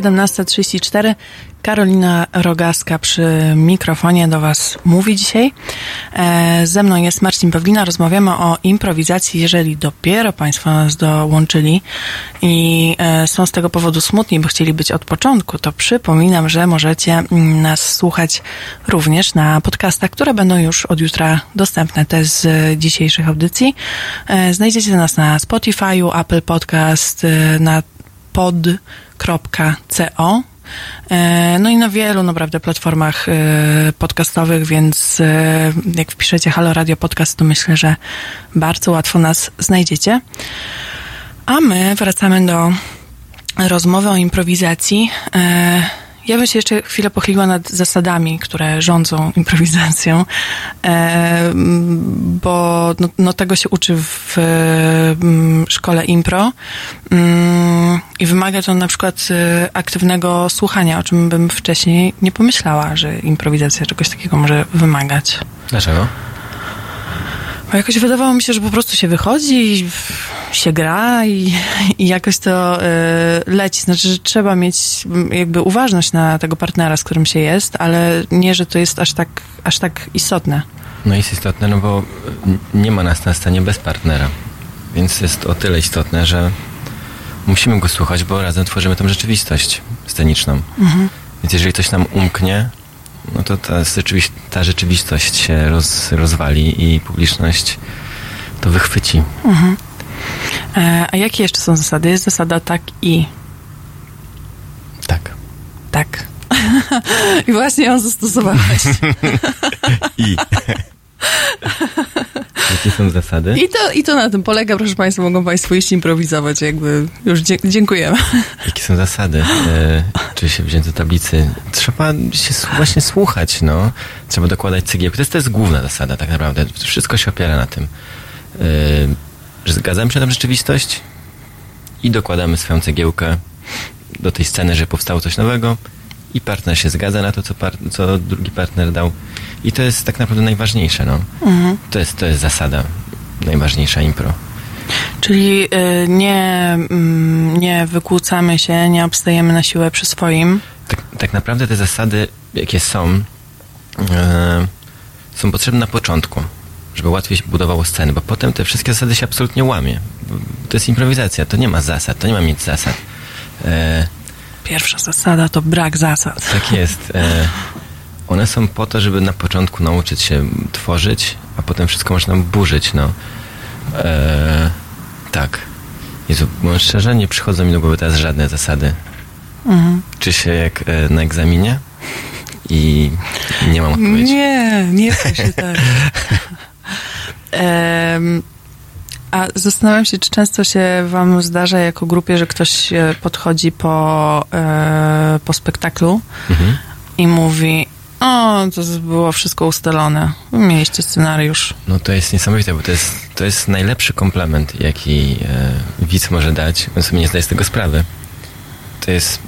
Speaker 2: 17.34. Karolina Rogaska przy mikrofonie do Was mówi dzisiaj. E, ze mną jest Marcin Pawlina. Rozmawiamy o improwizacji. Jeżeli dopiero Państwo nas dołączyli i e, są z tego powodu smutni, bo chcieli być od początku, to przypominam, że możecie mm, nas słuchać również na podcastach, które będą już od jutra dostępne, te z dzisiejszych audycji. E, znajdziecie nas na Spotify'u, Apple Podcast, na pod.co E, no i na wielu naprawdę platformach e, podcastowych, więc e, jak wpiszecie Halo Radio Podcast, to myślę, że bardzo łatwo nas znajdziecie. A my wracamy do rozmowy o improwizacji. Ja bym się jeszcze chwilę pochyliła nad zasadami, które rządzą improwizacją, e, bo no, no, tego się uczy w mm, szkole impro mm, i wymaga to na przykład e, aktywnego słuchania, o czym bym wcześniej nie pomyślała, że improwizacja czegoś takiego może wymagać.
Speaker 3: Dlaczego?
Speaker 2: Bo jakoś wydawało mi się, że po prostu się wychodzi, się gra i, i jakoś to y, leci. Znaczy, że trzeba mieć jakby uważność na tego partnera, z którym się jest, ale nie, że to jest aż tak, aż tak istotne.
Speaker 3: No jest istotne, no bo nie ma nas na scenie bez partnera. Więc jest o tyle istotne, że musimy go słuchać, bo razem tworzymy tą rzeczywistość sceniczną. Mhm. Więc jeżeli coś nam umknie, no to ta, rzeczywistość, ta rzeczywistość się roz, rozwali i publiczność to wychwyci. Mhm.
Speaker 2: E, a jakie jeszcze są zasady? Jest zasada tak i.
Speaker 3: Tak.
Speaker 2: Tak. I właśnie ją zastosowałeś.
Speaker 3: I. Jakie są zasady?
Speaker 2: I to, I to na tym polega, proszę Państwa, mogą Państwo iść improwizować, jakby już dziękujemy.
Speaker 3: Jakie są zasady? E, czy się wziąć do tablicy? Trzeba się właśnie słuchać, no. Trzeba dokładać cegiełki. To jest, to jest główna zasada tak naprawdę. Wszystko się opiera na tym. E, że zgadzamy się na rzeczywistość i dokładamy swoją cegiełkę do tej sceny, że powstało coś nowego i partner się zgadza na to, co, co drugi partner dał. I to jest tak naprawdę najważniejsze. No. Mhm. To, jest, to jest zasada najważniejsza impro.
Speaker 2: Czyli y, nie, y, nie wykłócamy się, nie obstajemy na siłę przy swoim.
Speaker 3: Tak, tak naprawdę te zasady, jakie są, y, są potrzebne na początku, żeby łatwiej się budowało sceny, bo potem te wszystkie zasady się absolutnie łamie. To jest improwizacja, to nie ma zasad, to nie ma mieć zasad.
Speaker 2: E, Pierwsza zasada to brak zasad.
Speaker 3: Tak jest. One są po to, żeby na początku nauczyć się tworzyć, a potem wszystko można burzyć, no. E, tak. Jezu, mówiąc szczerze, nie przychodzą mi do głowy teraz żadne zasady. Mhm. Czy się jak e, na egzaminie? I nie mam odpowiedzi.
Speaker 2: Nie, nie się tak. um, a zastanawiam się, czy często się wam zdarza jako grupie, że ktoś podchodzi po, e, po spektaklu mhm. i mówi o, to było wszystko ustalone. Mieliście scenariusz.
Speaker 3: No to jest niesamowite, bo to jest, to jest najlepszy komplement, jaki e, widz może dać. On sobie nie zdaje z tego sprawy. To jest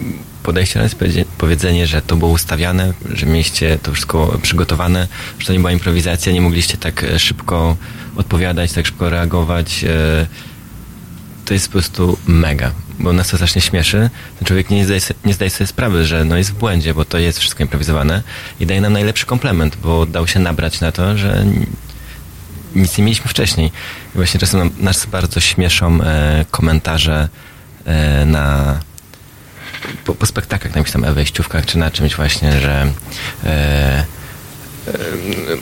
Speaker 3: podejście, jest powiedzenie, że to było ustawiane, że mieliście to wszystko przygotowane, że to nie była improwizacja, nie mogliście tak e, szybko odpowiadać, tak szybko reagować. E, to jest po prostu mega, bo nas to strasznie śmieszy. Ten człowiek nie zdaje, nie zdaje sobie sprawy, że no jest w błędzie, bo to jest wszystko improwizowane i daje nam najlepszy komplement, bo dał się nabrać na to, że nic nie mieliśmy wcześniej. I właśnie czasem nas bardzo śmieszą e, komentarze e, na po, po spektaklach, na jakichś tam wejściówkach, czy na czymś właśnie, że e, e,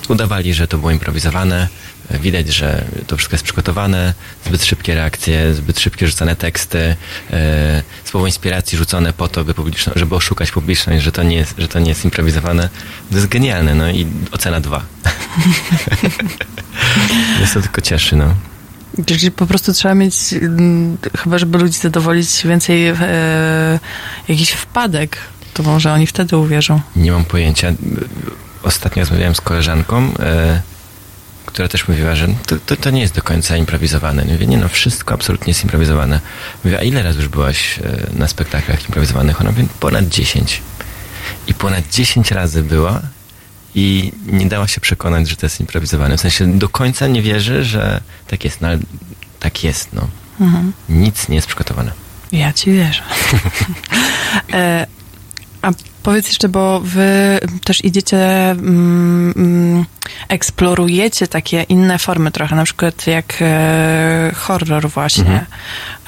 Speaker 3: udawali, że to było improwizowane, Widać, że to wszystko jest przygotowane, zbyt szybkie reakcje, zbyt szybkie rzucane teksty, e, słowo inspiracji rzucone po to, by żeby oszukać publiczność, że to, nie jest, że to nie jest improwizowane. To jest genialne, no i ocena dwa. Jest to tylko cieszy, no.
Speaker 2: Czyli po prostu trzeba mieć, mm, chyba żeby ludzi zadowolić, więcej e, jakichś wpadek, to może oni wtedy uwierzą.
Speaker 3: Nie mam pojęcia. Ostatnio rozmawiałem z koleżanką, e, która też mówiła, że to, to, to, nie jest do końca improwizowane. Nie mówię, nie no, wszystko absolutnie jest improwizowane. Mówię, a ile razy już byłaś e, na spektaklach improwizowanych? Ona mówi, ponad 10. I ponad 10 razy była i nie dała się przekonać, że to jest improwizowane. W sensie do końca nie wierzy, że tak jest, no ale tak jest, no. Mhm. Nic nie jest przygotowane.
Speaker 2: Ja ci wierzę. E, a powiedz jeszcze, bo wy też idziecie, mm, mm, eksplorujecie takie inne formy trochę, na przykład jak e, horror właśnie.
Speaker 3: Mhm.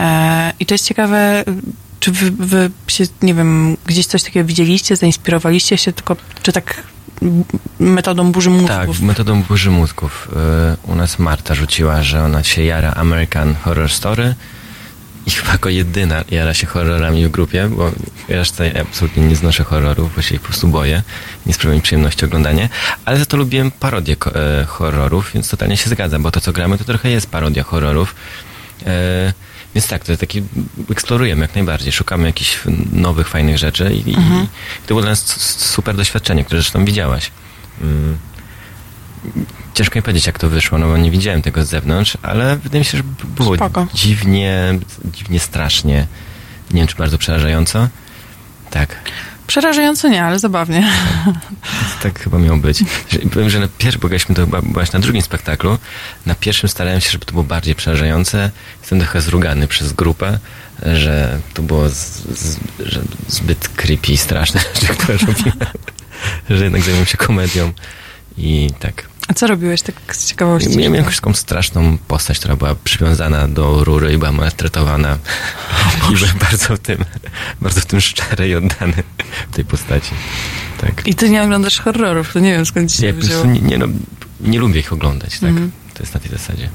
Speaker 2: E, I to jest ciekawe, czy wy, wy się, nie wiem, gdzieś coś takiego widzieliście, zainspirowaliście się, tylko czy tak metodą burzy mózgów?
Speaker 3: Tak, metodą burzy mózgów. Y, U nas Marta rzuciła, że ona się jara American Horror Story i chyba jako jedyna jara się horrorami w grupie, bo ja resztę absolutnie nie znoszę horrorów, bo się ich po prostu boję. Nie sprawia mi przyjemności oglądanie, ale za to lubiłem parodię e, horrorów, więc totalnie się zgadzam, bo to co gramy to trochę jest parodia horrorów. E, więc tak, to jest taki, eksplorujemy jak najbardziej, szukamy jakichś nowych, fajnych rzeczy i,
Speaker 2: Mhm.
Speaker 3: i to było dla nas super doświadczenie, które zresztą widziałaś. Mm. Ciężko mi powiedzieć, jak to wyszło, no bo nie widziałem tego z zewnątrz, ale wydaje mi się, że było
Speaker 2: Spoko.
Speaker 3: dziwnie, dziwnie strasznie. Nie wiem, czy bardzo przerażająco. Tak,
Speaker 2: Przerażająco nie, ale zabawnie.
Speaker 3: tak chyba miało być. Powiem, że na pierwszym, bo graliśmy to chyba byłaś na drugim spektaklu, na pierwszym starałem się, żeby to było bardziej przerażające. Jestem trochę zrugany przez grupę, że to było z, z, że zbyt creepy i straszne rzeczy, które robiłem. że jednak zajmuję się komedią i tak.
Speaker 2: A co robiłeś tak z ciekawości?
Speaker 3: Miałem jakąś taką straszną postać, która była przywiązana do rury i była maltretowana. I byłem bardzo w tym, bardzo w tym szczery i oddany w tej postaci. Tak.
Speaker 2: I ty nie oglądasz horrorów, to nie wiem skąd ci się wzięło.
Speaker 3: nie, nie, no, nie lubię ich oglądać, tak?
Speaker 2: Mhm.
Speaker 3: To jest na tej zasadzie.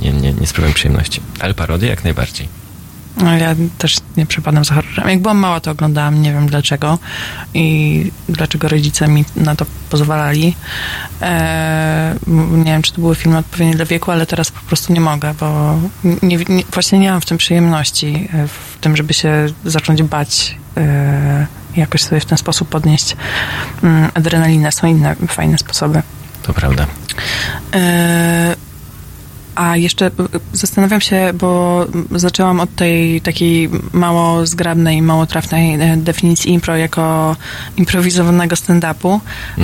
Speaker 3: Nie, nie, nie sprawiam przyjemności. Ale parodie jak najbardziej.
Speaker 2: No, ja też nie przepadam za horrorem. Jak byłam mała, to oglądałam, nie wiem dlaczego i dlaczego rodzice mi na to pozwalali. E, m- nie wiem, czy to były filmy odpowiednie dla wieku, ale teraz po prostu nie mogę, bo nie, nie, właśnie nie mam w tym przyjemności, e, w tym, żeby się zacząć bać e, i jakoś sobie w ten sposób podnieść mm, adrenalinę. Są inne fajne sposoby.
Speaker 3: To prawda.
Speaker 2: E, A jeszcze y, zastanawiam się, bo zaczęłam od tej takiej mało zgrabnej, mało trafnej e, definicji impro jako improwizowanego stand-upu.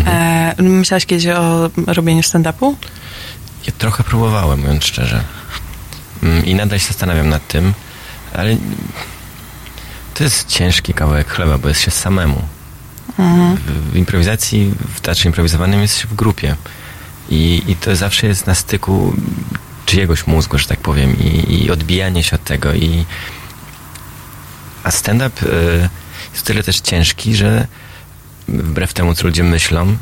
Speaker 2: E, myślałaś kiedyś o robieniu stand-upu?
Speaker 3: Ja trochę próbowałem, mówiąc szczerze. Mm, I nadal się zastanawiam nad tym, ale to jest ciężki kawałek chleba, bo jest się samemu.
Speaker 2: Mhm.
Speaker 3: W, w improwizacji, w teatrze improwizowanym jest się w grupie. I, I to zawsze jest na styku czyjegoś mózgu, że tak powiem, i, i odbijanie się od tego. I, a stand-up y, jest tyle też ciężki, że wbrew temu, co ludzie myślą,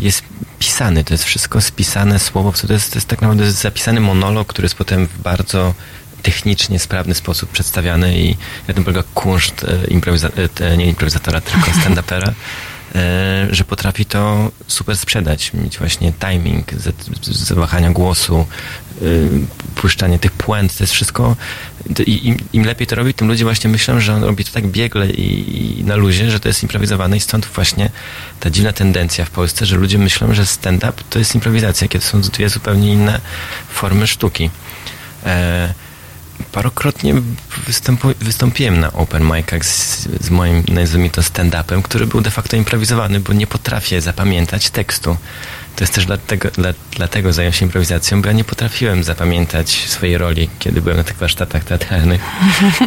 Speaker 3: jest pisany. To jest wszystko spisane słowo. To jest, to jest tak naprawdę zapisany monolog, który jest potem w bardzo technicznie sprawny sposób przedstawiany i na tym polega kunszt e, improwiza- e, nie improwizatora, tylko stand-upera, że potrafi to super sprzedać, mieć właśnie timing, zawahania głosu, y, puszczanie tych puent, to jest wszystko im, im lepiej to robi, tym ludzie właśnie myślą, że on robi to tak biegle i, i na luzie, że to jest improwizowane i stąd właśnie ta dziwna tendencja w Polsce, że ludzie myślą, że stand-up to jest improwizacja, kiedy są dwie zupełnie inne formy sztuki. E, parokrotnie występu, wystąpiłem na open micach z, z moim, nazwijmy to, stand-upem, który był de facto improwizowany, bo nie potrafię zapamiętać tekstu. To jest też dlatego, dla, dlatego zająłem się improwizacją, bo ja nie potrafiłem zapamiętać swojej roli, kiedy byłem na tych warsztatach teatralnych.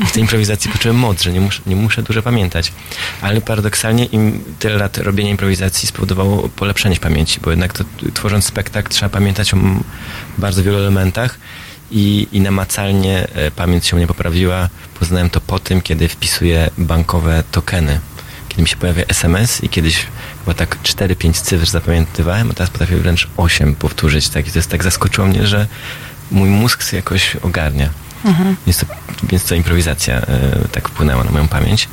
Speaker 3: W tej improwizacji poczułem moc, że nie muszę, nie muszę dużo pamiętać. Ale paradoksalnie im tyle lat robienia improwizacji spowodowało polepszenie pamięci, bo jednak to, tworząc spektakl trzeba pamiętać o bardzo wielu elementach i, i namacalnie e, pamięć się nie poprawiła. Poznałem to po tym, kiedy wpisuję bankowe tokeny. Kiedy mi się pojawia SMS i kiedyś chyba tak 4-5 cyfr zapamiętywałem, a teraz potrafię wręcz 8 powtórzyć. Tak? I to jest tak zaskoczyło mnie, że mój mózg się jakoś ogarnia.
Speaker 2: Mhm.
Speaker 3: Więc, to, więc to improwizacja e, tak wpłynęła na moją pamięć.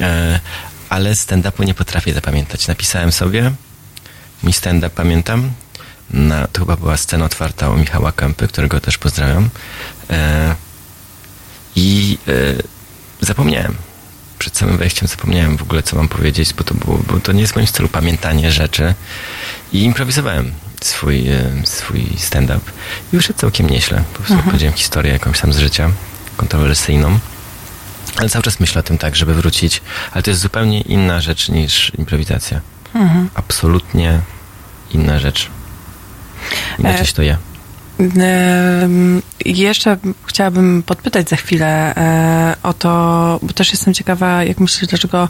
Speaker 3: E, ale stand-upu nie potrafię zapamiętać. Napisałem sobie, mój stand-up pamiętam, na, to chyba była scena otwarta u Michała Kępy, którego też pozdrawiam. E, I e, zapomniałem. Przed samym wejściem zapomniałem w ogóle, co mam powiedzieć, bo to, było, bo to nie jest w moim stylu pamiętanie rzeczy. I improwizowałem swój, e, swój stand-up. I wyszedł całkiem nieźle. Po prostu
Speaker 2: Mhm.
Speaker 3: powiedziałem historię jakąś tam z życia, kontrowersyjną. Ale cały czas myślę o tym tak, żeby wrócić. Ale to jest zupełnie inna rzecz niż improwizacja.
Speaker 2: Mhm.
Speaker 3: Absolutnie inna rzecz. Się to.
Speaker 2: Em, Jeszcze chciałabym podpytać za chwilę e, o to, bo też jestem ciekawa, jak myślisz, dlaczego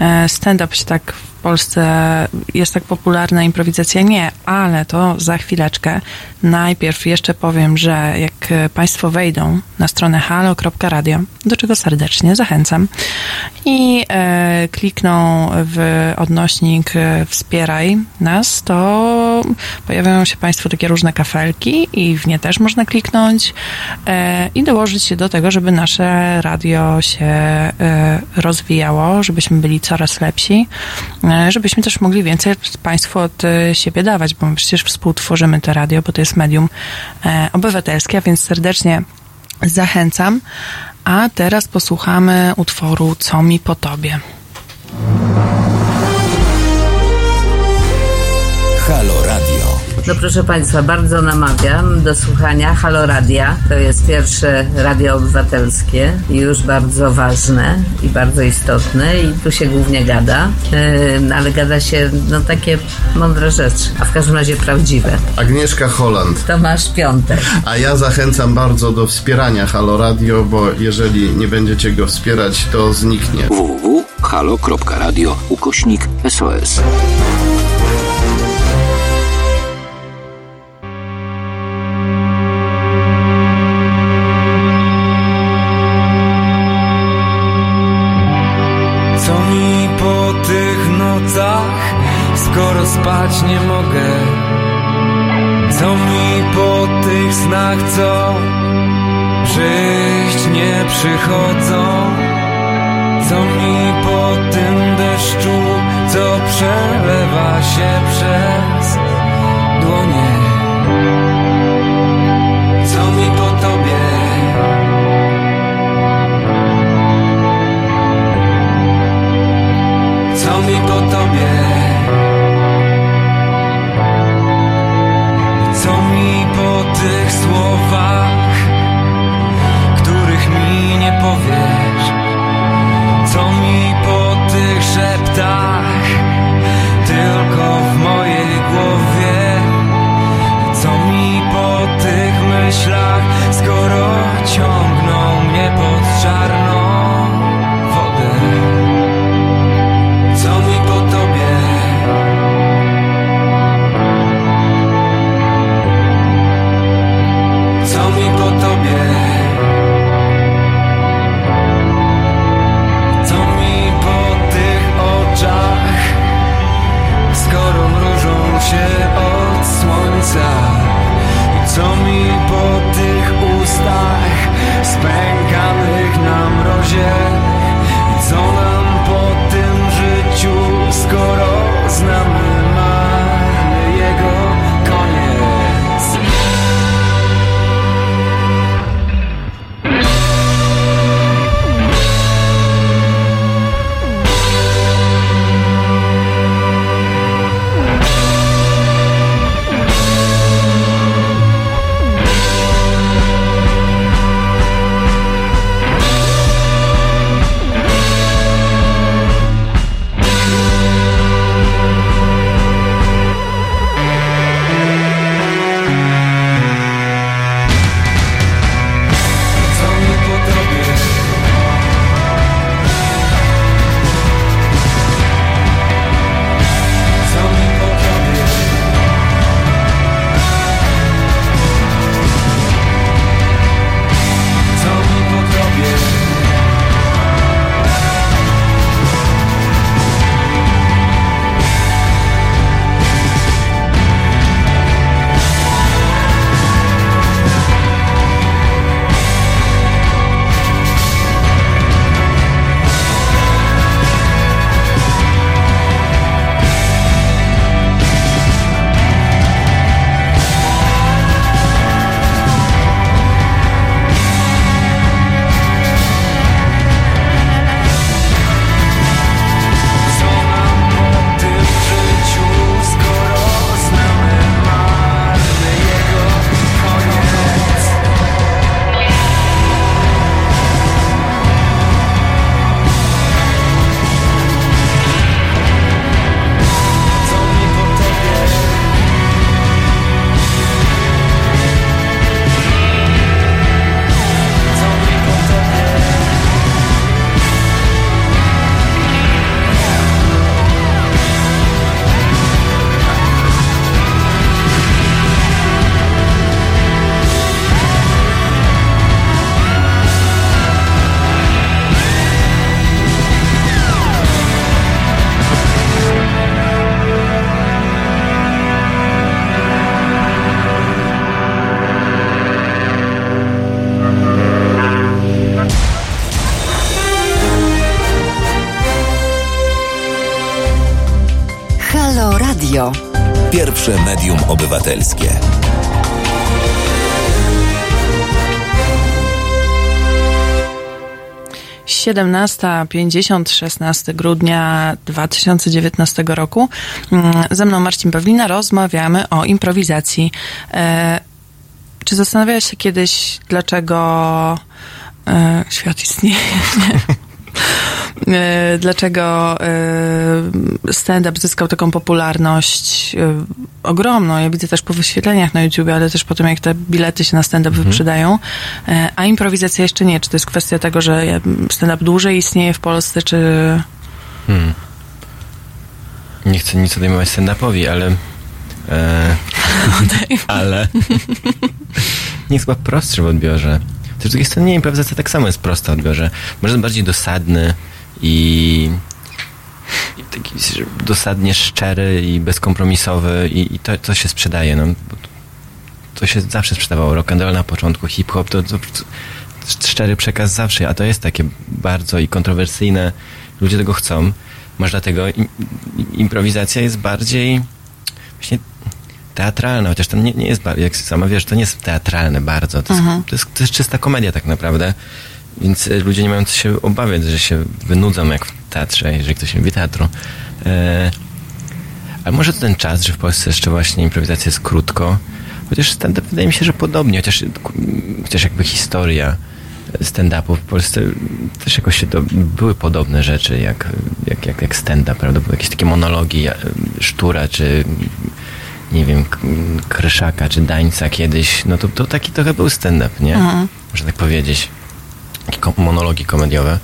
Speaker 2: e, stand-up się tak Polsce jest tak popularna, improwizacja nie, ale to za chwileczkę. Najpierw jeszcze powiem, że jak Państwo wejdą na stronę halo.radio, do czego serdecznie zachęcam, i e, klikną w odnośnik e, wspieraj nas, to pojawiają się Państwu takie różne kafelki i w nie też można kliknąć e, i dołożyć się do tego, żeby nasze radio się e, rozwijało, żebyśmy byli coraz lepsi, e, żebyśmy też mogli więcej Państwu od e, siebie dawać, bo my przecież współtworzymy to radio, bo to jest medium e, obywatelskie, a więc serdecznie zachęcam. A teraz posłuchamy utworu Co mi po tobie.
Speaker 9: Halo.
Speaker 10: No proszę Państwa, bardzo namawiam do słuchania Halo Radia. To jest pierwsze radio obywatelskie i już bardzo ważne i bardzo istotne i tu się głównie gada, yy, ale gada się no takie mądre rzeczy, a w każdym razie prawdziwe.
Speaker 11: Agnieszka Holland.
Speaker 10: Tomasz Piątek.
Speaker 11: A ja zachęcam bardzo do wspierania Halo Radio, bo jeżeli nie będziecie go wspierać, to zniknie.
Speaker 6: www.halo.radio ukośnik SOS.
Speaker 12: Przyjść nie przychodzą?
Speaker 9: Obywatelskie.
Speaker 2: Siedemnasta pięćdziesiąt, 16 grudnia 2019 roku. Mm, Ze mną Marcin Pawlina rozmawiamy o improwizacji. E, czy zastanawiałeś się kiedyś, dlaczego e, świat istnieje? E, dlaczego e, stand-up zyskał taką popularność e, ogromną. Ja widzę też po wyświetleniach na YouTube, ale też po tym, jak te bilety się na stand-up
Speaker 3: Mhm.
Speaker 2: wyprzedają. A improwizacja jeszcze nie. Czy to jest kwestia tego, że stand-up dłużej istnieje w Polsce, czy...
Speaker 3: Hmm. Nie chcę nic odejmować stand-upowi, ale... E, ale... nie jest chyba prostszy w odbiorze. Z drugiej strony nie, improwizacja tak samo jest prosta w odbiorze. Może jest bardziej dosadny i, i taki dosadnie szczery i bezkompromisowy i, i to, to się sprzedaje. No. To- się zawsze sprzedawało. Rock and roll na początku, hip-hop, to, to, szczery przekaz zawsze, a to jest takie bardzo i kontrowersyjne. Ludzie tego chcą. Może dlatego im, improwizacja jest bardziej właśnie teatralna, chociaż to nie, nie jest, jak sama wiesz, to nie jest teatralne bardzo. To, jest, to, jest, to jest czysta komedia tak naprawdę. Więc e, ludzie nie mają co się obawiać, że się wynudzą jak w teatrze, jeżeli ktoś lubi teatru. E, ale może to ten czas, że w Polsce jeszcze właśnie improwizacja jest krótko. Chociaż stand-up wydaje mi się, że podobnie, chociaż, chociaż jakby historia stand-upu w Polsce też jakoś się były podobne rzeczy jak, jak, jak, jak stand-up, prawda? Były jakieś takie monologi ja- Sztura, czy nie wiem, Kryszaka, czy Dańca kiedyś. No to, to taki trochę był stand-up, nie?
Speaker 2: Mhm.
Speaker 3: Można tak powiedzieć. Monologi komediowe.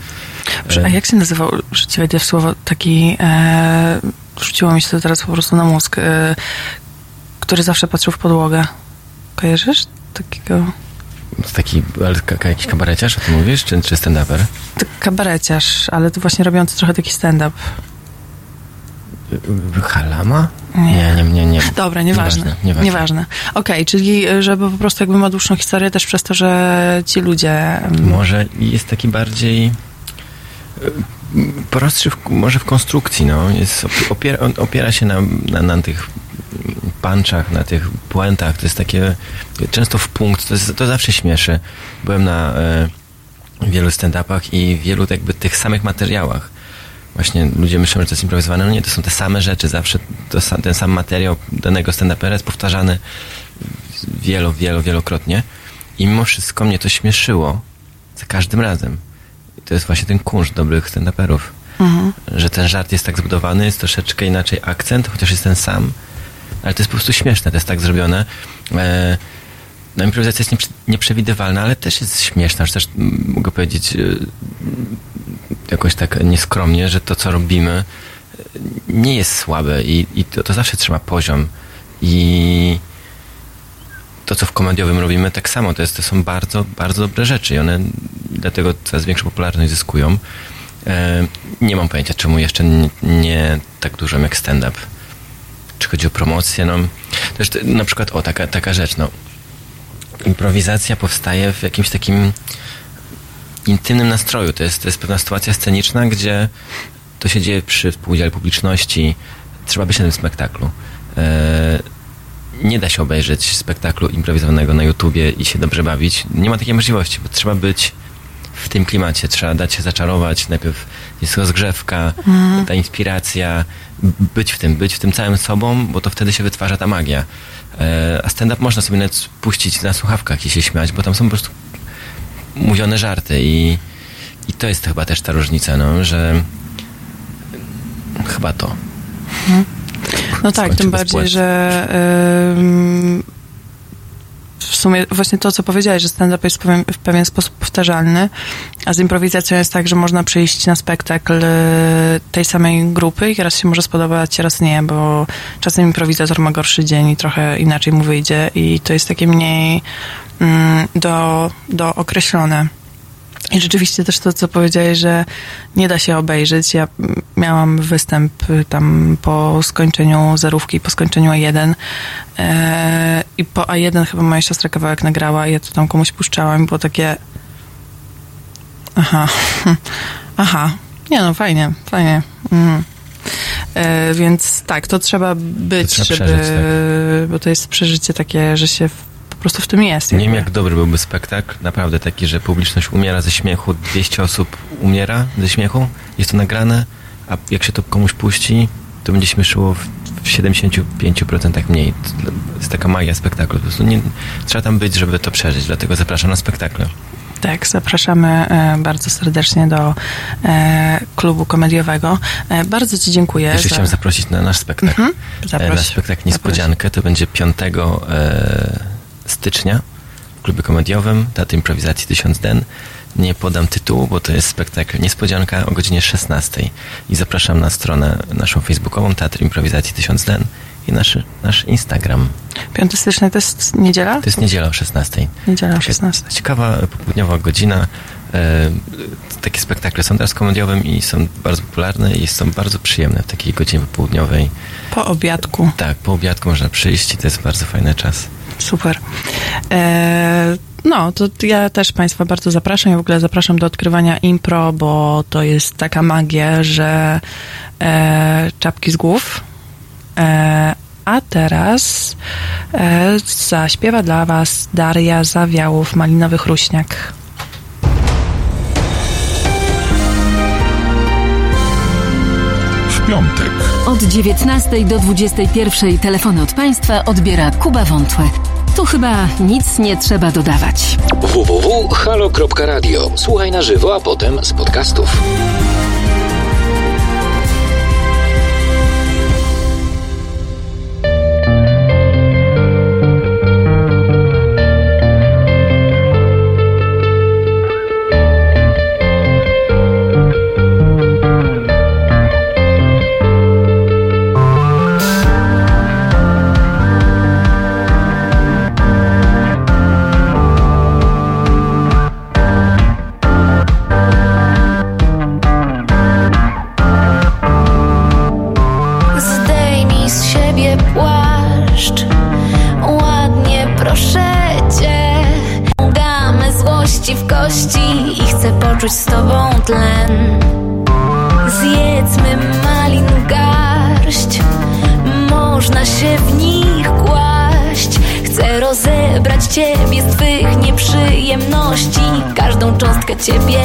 Speaker 2: A jak się nazywał, wejdę w słowo, taki, e, rzuciło mi się to teraz po prostu na mózg, e, który zawsze patrzył w podłogę. Kojarzysz? Takiego...
Speaker 3: Taki, ale ka- jakiś kabareciarz, o tym mówisz? Czy, czy stand-uper?
Speaker 2: Kabareciarz, ale to właśnie robiący trochę taki stand-up.
Speaker 3: Halama?
Speaker 2: Nie.
Speaker 3: Nie, nie, nie.
Speaker 2: Dobra, nieważne.
Speaker 3: Nieważne, nieważne.
Speaker 2: Nieważne. Okej, czyli e, żeby po prostu jakby ma dłuższą historię też przez to, że ci ludzie... mm,
Speaker 3: Może jest taki bardziej e, prostszy w, może w konstrukcji, no. Jest, opi- opiera, opiera się na, na, na tych punchach, na tych puentach. To jest takie często w punkt. To, jest, to zawsze śmieszy. Byłem na e, wielu stand-upach i wielu jakby tych samych materiałach. Właśnie ludzie myślą, że to jest improwizowane. No nie, to są te same rzeczy. Zawsze to, ten sam materiał danego stand-upera jest powtarzany wielo, wielo, wielokrotnie. I mimo wszystko mnie to śmieszyło za każdym razem. I to jest właśnie ten kunszt dobrych stand-uperów.
Speaker 2: Mhm.
Speaker 3: Że ten żart jest tak zbudowany, jest troszeczkę inaczej akcent, chociaż jest ten sam. Ale to jest po prostu śmieszne, to jest tak zrobione. E, no improwizacja jest nieprze- nieprzewidywalna, ale też jest śmieszna, że też mogę powiedzieć e, jakoś tak nieskromnie, że to, co robimy, nie jest słabe i, i to, to zawsze trzyma poziom. I to, co w komediowym robimy, tak samo. To, jest, to są bardzo, bardzo dobre rzeczy i one dlatego coraz większą popularność zyskują. E, nie mam pojęcia, czemu jeszcze nie, nie tak dużo jak stand-up. Czy chodzi o promocję? No, też na przykład, o, taka, taka rzecz, no. Improwizacja powstaje w jakimś takim intymnym nastroju. To jest, to jest pewna sytuacja sceniczna, gdzie to się dzieje przy współudziale publiczności. Trzeba być na tym spektaklu. E, nie da się obejrzeć spektaklu improwizowanego na YouTubie i się dobrze bawić. Nie ma takiej możliwości, bo trzeba być w tym klimacie. Trzeba dać się zaczarować. Najpierw jest rozgrzewka,
Speaker 2: Mhm.
Speaker 3: ta inspiracja, być w tym, być w tym całym sobą, bo to wtedy się wytwarza ta magia. E, a stand-up można sobie nawet puścić na słuchawkach i się śmiać, bo tam są po prostu mówione żarty i, i to jest chyba też ta różnica, no, że chyba to.
Speaker 2: No tak,
Speaker 3: Skończy
Speaker 2: tym bardziej, że w sumie właśnie to, co powiedziałeś, że stand-up jest w pewien, sposób powtarzalny, a z improwizacją jest tak, że można przyjść na spektakl y, tej samej grupy i raz się może spodobać, raz nie, bo czasem improwizator ma gorszy dzień i trochę inaczej mu wyjdzie i to jest takie mniej do, do określone. I rzeczywiście też to, co powiedziałeś, że nie da się obejrzeć. Ja mm, miałam występ y, tam po skończeniu zerówki, po skończeniu A1 e, i po A1 chyba moja siostra kawałek nagrała i ja to tam komuś puszczałam i było takie aha, aha, nie no, fajnie, fajnie. Mm. E, więc tak, to trzeba być,
Speaker 3: To trzeba
Speaker 2: żeby,
Speaker 3: przeżyć, tak.
Speaker 2: bo to jest przeżycie takie, że się prostu w tym jest.
Speaker 3: Nie wiem, jak dobry byłby spektakl, naprawdę taki, że publiczność umiera ze śmiechu, 200 osób umiera ze śmiechu, jest to nagrane, a jak się to komuś puści, to będzie śmieszyło w, w 75% mniej. To jest taka magia spektaklu. Po prostu nie, trzeba tam być, żeby to przeżyć, dlatego zapraszam na spektakle.
Speaker 2: Tak, zapraszamy e, bardzo serdecznie do e, klubu komediowego. E, bardzo Ci dziękuję.
Speaker 3: Jeszcze
Speaker 2: za-
Speaker 3: chciałem zaprosić na nasz spektakl.
Speaker 2: Mhm. Zaproś.
Speaker 3: Na spektakl Niespodziankę. To będzie 5 e, stycznia w klubie komediowym Teatr Improwizacji 1000 Den. Nie podam tytułu, bo to jest spektakl Niespodzianka o godzinie 16. I zapraszam na stronę naszą facebookową Teatr Improwizacji 1000 Den i nasz, nasz Instagram.
Speaker 2: 5 stycznia to jest niedziela?
Speaker 3: To jest niedziela o 16.
Speaker 2: Niedziela o
Speaker 3: Taka
Speaker 2: 16.
Speaker 3: Ciekawa popołudniowa godzina. E, takie spektakle są teraz komediowym i są bardzo popularne i są bardzo przyjemne w takiej godzinie popołudniowej.
Speaker 2: Po obiadku.
Speaker 3: Tak, po obiadku można przyjść i to jest bardzo fajny czas.
Speaker 2: Super. E, no, to ja też Państwa bardzo zapraszam. Ja w ogóle zapraszam do odkrywania impro, bo to jest taka magia, że e, czapki z głów. E, a teraz e, zaśpiewa dla Was Daria Zawiałów, Malinowy Chruśniak.
Speaker 4: Piątek.
Speaker 5: Od 19 do 21 telefony od Państwa odbiera Kuba Wątłe. Tu chyba nic nie trzeba dodawać.
Speaker 6: www.halo.radio. Słuchaj na żywo, a potem z podcastów.
Speaker 13: Poczuć z tobą tlen. Zjedzmy malin garść Można się w nich kłaść. Chcę rozebrać ciebie z twych nieprzyjemności Każdą cząstkę ciebie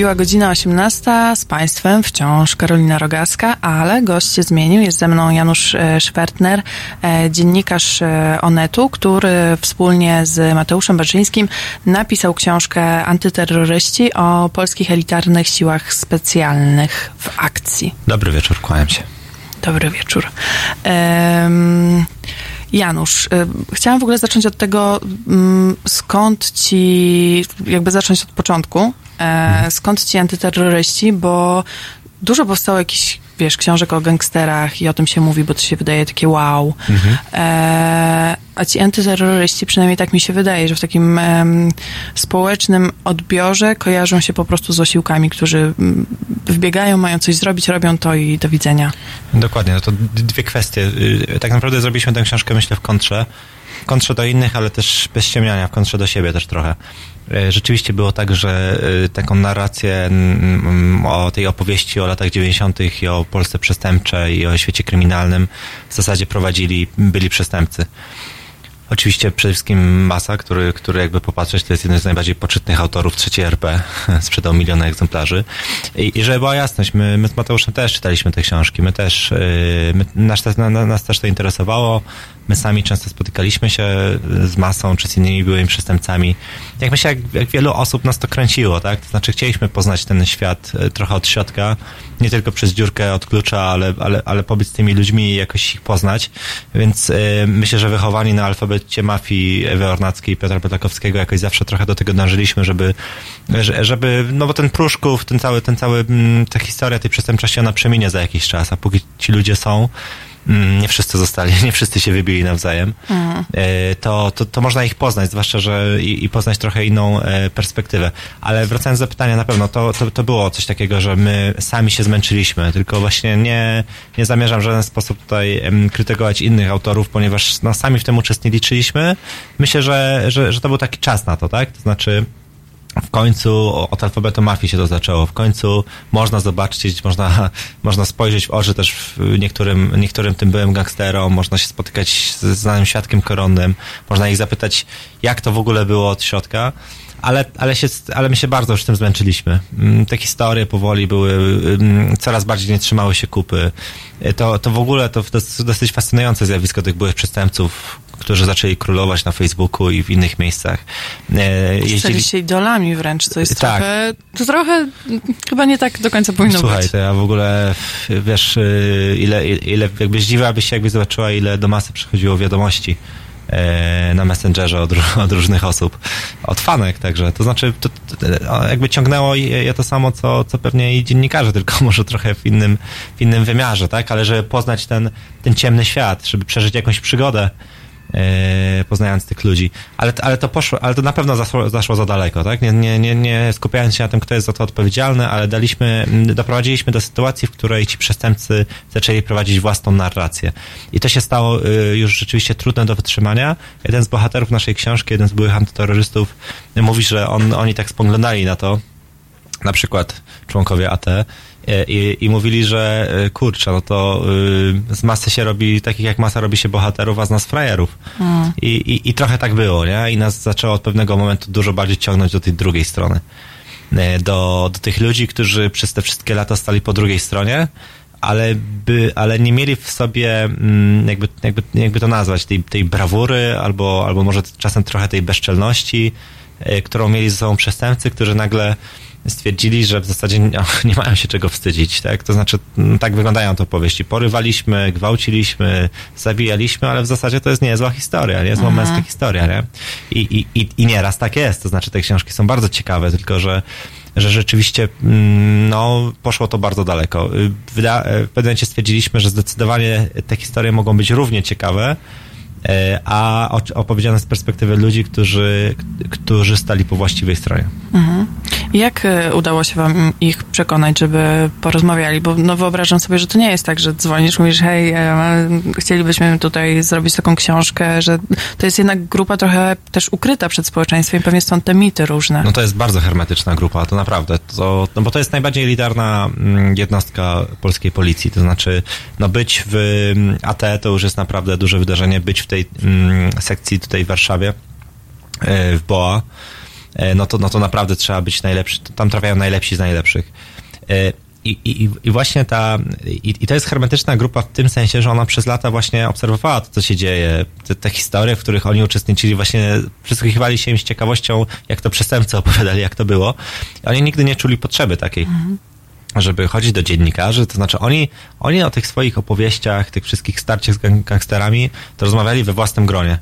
Speaker 2: Wybiła godzina 18, z Państwem wciąż Karolina Rogaska, ale gość się zmienił. Jest ze mną Janusz e, Szwertner, e, dziennikarz e, Onetu, który wspólnie z Mateuszem Baczyńskim napisał książkę Antyterroryści o polskich elitarnych siłach specjalnych w akcji.
Speaker 14: Dobry wieczór, kłaniam się.
Speaker 2: Dobry wieczór. Em, Janusz, chciałam w ogóle zacząć od tego, mm, skąd ci, jakby zacząć od początku, skąd ci antyterroryści, bo dużo powstało jakichś, wiesz, książek o gangsterach i o tym się mówi, bo to się wydaje takie wow. E, a ci antyterroryści, przynajmniej tak mi się wydaje, że w takim em, społecznym odbiorze kojarzą się po prostu z osiłkami, którzy mm, wbiegają, mają coś zrobić, robią to i do widzenia.
Speaker 14: Dokładnie, no to dwie kwestie. Y, Tak naprawdę zrobiliśmy tę książkę, myślę, w kontrze. W kontrze do innych, ale też bez ściemniania, w kontrze do siebie też trochę. Y, Rzeczywiście było tak, że y, taką narrację o tej opowieści o latach 90. i o Polsce przestępczej i o świecie kryminalnym w zasadzie prowadzili byli przestępcy. Oczywiście przede wszystkim Masa, który, który jakby popatrzeć, to jest jeden z najbardziej poczytnych autorów trzeciej RP. Sprzedał miliony egzemplarzy. I, i żeby była jasność, my, my z Mateuszem też czytaliśmy te książki. My też, yy, my, nas, też- na, nas też to interesowało. My sami często spotykaliśmy się z Masą czy z innymi byłymi przestępcami. Jak myślę, jak, jak wielu osób nas to kręciło, tak? To znaczy chcieliśmy poznać ten świat y, trochę od środka. Nie tylko przez dziurkę od klucza, ale, ale, ale pobyć z tymi ludźmi i jakoś ich poznać. Więc y, myślę, że wychowani na alfabecie mafii Ewy Ornackiej i Piotra Petakowskiego jakoś zawsze trochę do tego dążyliśmy, żeby, że- żeby no bo ten Pruszków, ten cały, ten cały, mm, ta historia tej przestępczości, ona przeminie za jakiś czas, a póki ci ludzie są, nie wszyscy zostali, nie wszyscy się wybili nawzajem, e, to, to, to można ich poznać, zwłaszcza, że i, i poznać trochę inną e, perspektywę. Ale wracając do pytania, na pewno to, to, to było coś takiego, że my sami się zmęczyliśmy, tylko właśnie nie, nie zamierzam w żaden sposób tutaj krytykować innych autorów, ponieważ no, sami w tym uczestniczyliśmy. Myślę, że, że, że to był taki czas na to, tak? To znaczy, w końcu od alfabetu mafii się to zaczęło. W końcu można zobaczyć, można, można spojrzeć w oczy też niektórym, niektórym tym byłym gangsterom, można się spotykać z znanym świadkiem koronnym, można ich zapytać, jak to w ogóle było od środka. Ale, ale, się, ale my się bardzo już tym zmęczyliśmy. Mm, Te historie powoli były, mm, coraz bardziej nie trzymały się kupy. To, to w ogóle to dos- dosyć fascynujące zjawisko tych byłych przestępców, którzy zaczęli królować na Facebooku i w innych miejscach. E, Jeździli,
Speaker 2: Stali się idolami wręcz, to jest
Speaker 14: Tak.
Speaker 2: trochę, to trochę chyba nie tak do końca powinno
Speaker 14: Słuchaj,
Speaker 2: być.
Speaker 14: to ja w ogóle, wiesz, y, ile, ile jakby zdziwiłabyś się, jakby zobaczyła, ile do masy przychodziło wiadomości e, na Messengerze od, od różnych osób, od fanek także. To znaczy, to, to, jakby ciągnęło je to samo, co, co pewnie i dziennikarze, tylko może trochę w innym, w innym wymiarze, tak? Ale żeby poznać ten, ten ciemny świat, żeby przeżyć jakąś przygodę, e, poznając tych ludzi. Ale, ale to poszło, ale to na pewno zaszło, zaszło za daleko, tak? Nie, nie, nie, nie skupiając się na tym, kto jest za to odpowiedzialny, ale daliśmy, doprowadziliśmy do sytuacji, w której ci przestępcy zaczęli prowadzić własną narrację. I to się stało y, już rzeczywiście trudne do wytrzymania. Jeden z bohaterów naszej książki, jeden z byłych antyterrorystów mówi, że on, oni tak spoglądali na to, na przykład członkowie AT, e, i, i mówili, że e, kurczę, no to y, z masy się robi, takich jak masa robi się bohaterów, a z nas frajerów.
Speaker 2: Mm.
Speaker 14: I, i, I trochę tak było, nie? I nas zaczęło od pewnego momentu dużo bardziej ciągnąć do tej drugiej strony. E, Do, do tych ludzi, którzy przez te wszystkie lata stali po drugiej stronie, ale, by, ale nie mieli w sobie, mm, jakby, jakby, jakby to nazwać, tej, tej brawury, albo, albo może czasem trochę tej bezczelności, e, którą mieli ze sobą przestępcy, którzy nagle stwierdzili, że w zasadzie nie, nie mają się czego wstydzić, tak? To znaczy, mm, tak wyglądają te opowieści. Porywaliśmy, gwałciliśmy, zabijaliśmy, ale w zasadzie to jest niezła historia, niezła
Speaker 2: Mhm.
Speaker 14: męska historia, nie? I, i, i, I nieraz tak jest, to znaczy te książki są bardzo ciekawe, tylko że że rzeczywiście mm, no, poszło to bardzo daleko. Y, Wyda- w pewnym momencie stwierdziliśmy, że zdecydowanie te historie mogą być równie ciekawe, a o- opowiedziane z perspektywy ludzi, którzy, którzy stali po właściwej stronie.
Speaker 2: Mhm. Jak e, udało się wam ich przekonać, żeby porozmawiali? Bo no, wyobrażam sobie, że to nie jest tak, że dzwonisz, mówisz, hej, e, chcielibyśmy tutaj zrobić taką książkę, że to jest jednak grupa trochę też ukryta przed społeczeństwem, pewnie stąd te mity różne.
Speaker 14: No to jest bardzo hermetyczna grupa, to naprawdę. To, no bo to jest najbardziej elitarna mm, jednostka polskiej policji. To znaczy, no być w mm, AT to już jest naprawdę duże wydarzenie. Być w tej mm, sekcji tutaj w Warszawie, e, w BOA, e, no to, no to naprawdę trzeba być najlepszy. Tam trafiają najlepsi z najlepszych. E, I, i, I właśnie ta, i, i to jest hermetyczna grupa w tym sensie, że ona przez lata właśnie obserwowała to, co się dzieje, te, te historie, w których oni uczestniczyli, właśnie przysłuchiwali się im z ciekawością, jak to przestępcy opowiadali, jak to było. Oni nigdy nie czuli potrzeby takiej. Żeby chodzić do dziennikarzy, to znaczy oni, oni o tych swoich opowieściach, tych wszystkich starciach z gang- gangsterami, to rozmawiali we własnym gronie.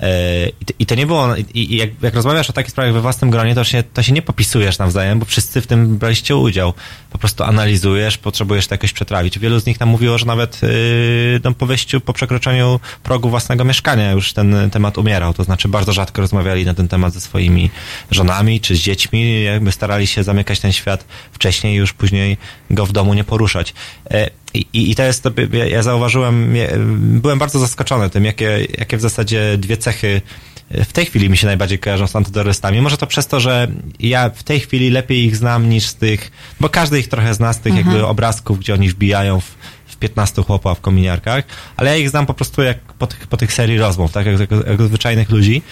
Speaker 14: E, I to- nie było, i jak, jak rozmawiasz o takich sprawach we własnym gronie, to się, to się nie popisujesz nawzajem, bo wszyscy w tym braliście udział. Po prostu analizujesz, potrzebujesz to jakoś przetrawić. Wielu z nich nam mówiło, że nawet yy, no, po wejściu, po przekroczeniu progu własnego mieszkania już ten temat umierał. To znaczy bardzo rzadko rozmawiali na ten temat ze swoimi żonami czy z dziećmi. Jakby starali się zamykać ten świat wcześniej już później go w domu nie poruszać. E, i, i to jest, to, ja, zauważyłem, byłem bardzo zaskoczony tym, jakie, jakie w zasadzie dwie cechy w tej chwili mi się najbardziej kojarzą z antyterrorystami. Może to przez to, że ja w tej chwili lepiej ich znam niż z tych, bo każdy ich trochę zna z tych
Speaker 2: Mhm.
Speaker 14: jakby obrazków, gdzie oni wbijają w, w 15 chłopa w kominiarkach, ale ja ich znam po prostu jak po tych, po tych serii rozmów, tak, jak, jak, jak zwyczajnych ludzi.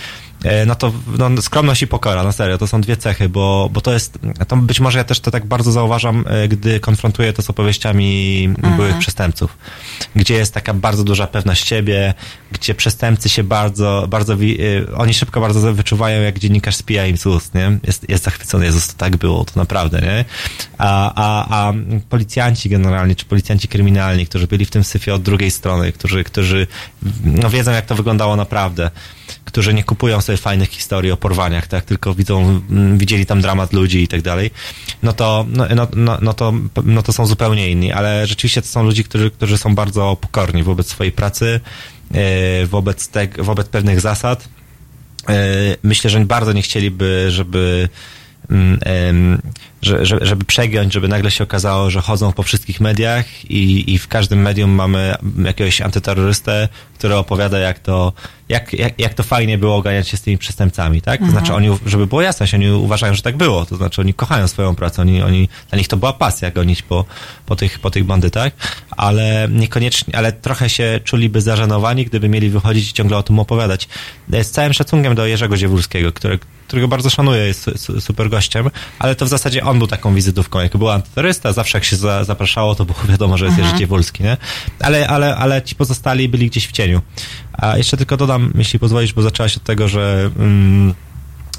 Speaker 14: E, No to no, skromność i pokora, no serio, to są dwie cechy, bo, bo to jest, to być może ja też to tak bardzo zauważam, e, gdy konfrontuję to z opowieściami
Speaker 2: Mhm.
Speaker 14: byłych przestępców, gdzie jest taka bardzo duża pewność siebie, gdzie przestępcy się bardzo, bardzo, y, oni szybko bardzo wyczuwają, jak dziennikarz spija im z ust, nie? Jest, jest zachwycony, Jezus, to tak było, to naprawdę, nie? A, a, a policjanci generalnie, czy policjanci kryminalni, którzy byli w tym syfie od drugiej strony, którzy, którzy no, wiedzą, jak to wyglądało naprawdę, którzy nie kupują sobie fajnych historii o porwaniach, tak? Tylko widzą, mm, widzieli tam dramat ludzi i tak dalej, no to, no, no, no, no, to, no to są zupełnie inni, ale rzeczywiście to są ludzie, którzy, którzy są bardzo pokorni wobec swojej pracy, e, wobec, te, wobec pewnych zasad. E, Myślę, że bardzo nie chcieliby, żeby mm, em, że, że, żeby przegiąć, żeby nagle się okazało, że chodzą po wszystkich mediach i, i w każdym medium mamy jakiegoś antyterrorystę, który opowiada, jak to, jak, jak, jak to fajnie było ganiać się z tymi przestępcami, tak? To
Speaker 2: Mhm.
Speaker 14: znaczy oni, żeby było jasność, oni uważają, że tak było, to znaczy oni kochają swoją pracę, oni, oni, dla nich to była pasja gonić po, po, tych, po tych bandytach, ale niekoniecznie, ale trochę się czuliby zażenowani, gdyby mieli wychodzić i ciągle o tym opowiadać. Z całym szacunkiem do Jerzego Ziewulskiego, który, którego bardzo szanuję, jest su- su- super gościem, ale to w zasadzie on był taką wizytówką. Jak był antyterrorysta, zawsze jak się za, zapraszało, to było wiadomo, że jest
Speaker 2: Mhm.
Speaker 14: Jerzy Dziewulski, nie? Ale, ale, ale ci pozostali byli gdzieś w cieniu. A jeszcze tylko dodam, jeśli pozwolisz, bo zaczęłaś od tego, że... Mm,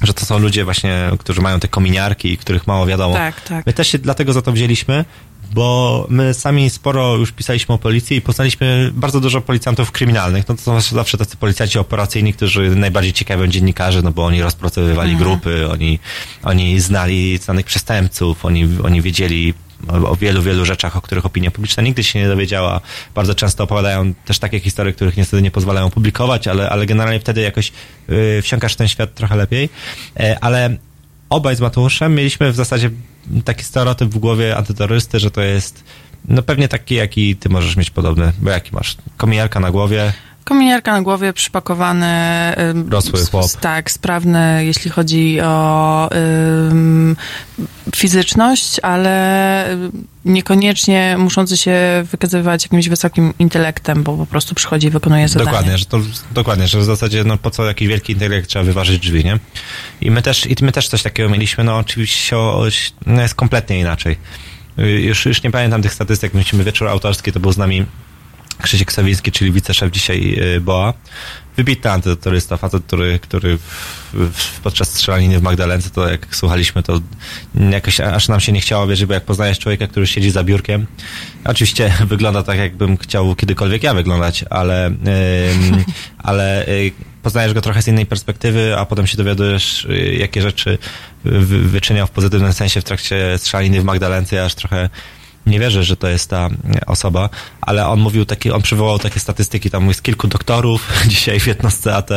Speaker 14: że to są ludzie właśnie, którzy mają te kominiarki i których mało wiadomo.
Speaker 2: Tak, tak.
Speaker 14: My też się dlatego za to wzięliśmy, bo my sami sporo już pisaliśmy o policji i poznaliśmy bardzo dużo policjantów kryminalnych. No to są zawsze tacy policjanci operacyjni, którzy najbardziej ciekawią dziennikarzy, no bo oni rozpracowywali
Speaker 2: Mhm.
Speaker 14: grupy, oni, oni znali znanych przestępców, oni, oni wiedzieli o, wielu, wielu rzeczach, o których opinia publiczna nigdy się nie dowiedziała. Bardzo często opowiadają też takie historie, których niestety nie pozwalają publikować, ale, ale generalnie wtedy jakoś yy, wsiąkasz w ten świat trochę lepiej. E, ale obaj z Mateuszem mieliśmy w zasadzie taki stereotyp w głowie antyterrorysty, że to jest no pewnie taki, jaki ty możesz mieć podobny, bo jaki masz? Kominiarka na głowie,
Speaker 2: Kominiarka na głowie, przypakowany.
Speaker 14: Rosły chłop.
Speaker 2: Tak, sprawny, jeśli chodzi o ym, fizyczność, ale niekoniecznie muszący się wykazywać jakimś wysokim intelektem, bo po prostu przychodzi i wykonuje zadanie.
Speaker 14: Dokładnie, że to, dokładnie, że w zasadzie no po co jakiś wielki intelekt trzeba wyważyć drzwi, nie? I my też, i my też coś takiego mieliśmy, no oczywiście o, no jest kompletnie inaczej. Y, Już, już nie pamiętam tych statystyk, mieliśmy wieczór autorski, to był z nami Krzysiek Sawiński, czyli wiceszef dzisiaj y, BOA. Wybitny antyterrorysta, facet, który, który podczas strzelaniny w Magdalence, to jak słuchaliśmy, to jakoś aż nam się nie chciało wierzyć, bo jak poznajesz człowieka, który siedzi za biurkiem, oczywiście wygląda tak, jakbym chciał kiedykolwiek ja wyglądać, ale, ym, ale y, poznajesz go trochę z innej perspektywy, a potem się dowiadujesz, y, jakie rzeczy wy- wyczyniał w pozytywnym sensie w trakcie strzelaniny w Magdalence, aż trochę nie wierzę, że to jest ta e, osoba, ale on mówił takie, on przywołał takie statystyki, tam jest kilku doktorów dzisiaj w jednostce AT.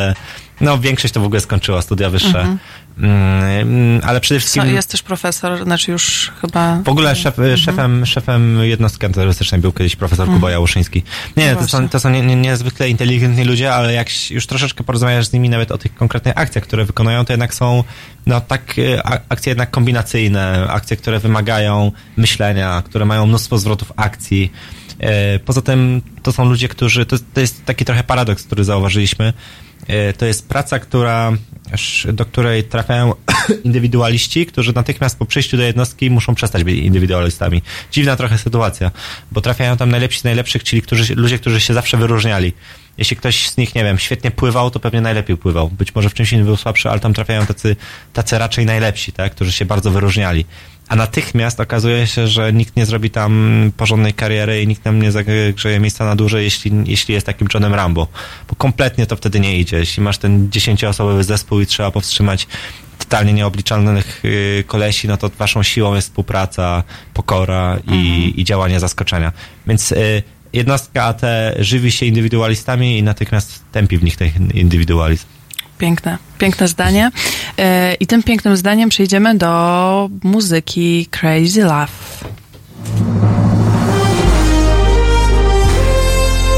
Speaker 14: No, większość to w ogóle skończyła studia wyższe.
Speaker 2: Mhm.
Speaker 14: Mm, ale przede wszystkim...
Speaker 2: Co, jest też profesor, znaczy już chyba...
Speaker 14: W ogóle szef, szefem, szefem jednostki antyterrorystycznej był kiedyś profesor
Speaker 2: Mhm.
Speaker 14: Kuba Jałuszyński. Nie,
Speaker 2: No
Speaker 14: to są, to są nie, nie, niezwykle inteligentni ludzie, ale jak już troszeczkę porozmawiasz z nimi nawet o tych konkretnych akcjach, które wykonują, to jednak są no tak e, akcje jednak kombinacyjne, akcje, które wymagają myślenia, które mają mnóstwo zwrotów akcji. E, Poza tym to są ludzie, którzy, to, to jest taki trochę paradoks, który zauważyliśmy. E, To jest praca, która, do której trafiają indywidualiści, którzy natychmiast po przyjściu do jednostki muszą przestać być indywidualistami. Dziwna trochę sytuacja, bo trafiają tam najlepsi z najlepszych, czyli którzy, ludzie, którzy się zawsze wyróżniali. Jeśli ktoś z nich, nie wiem, świetnie pływał, to pewnie najlepiej pływał. Być może w czymś innym był słabszy, ale tam trafiają tacy, tacy raczej najlepsi, tak, którzy się bardzo wyróżniali. A natychmiast okazuje się, że nikt nie zrobi tam porządnej kariery i nikt nam nie zagrzeje miejsca na dłużej, jeśli, jeśli jest takim Johnem Rambo. Bo kompletnie to wtedy nie idzie. Jeśli masz ten dziesięcioosobowy zespół i trzeba powstrzymać totalnie nieobliczalnych y, kolesi, no to waszą siłą jest współpraca, pokora i, i działanie zaskoczenia. Więc y, jednostka AT żywi się indywidualistami i natychmiast tępi w nich ten indywidualizm.
Speaker 2: Piękne, piękne zdanie. E, I tym pięknym zdaniem przejdziemy do muzyki Crazy Love.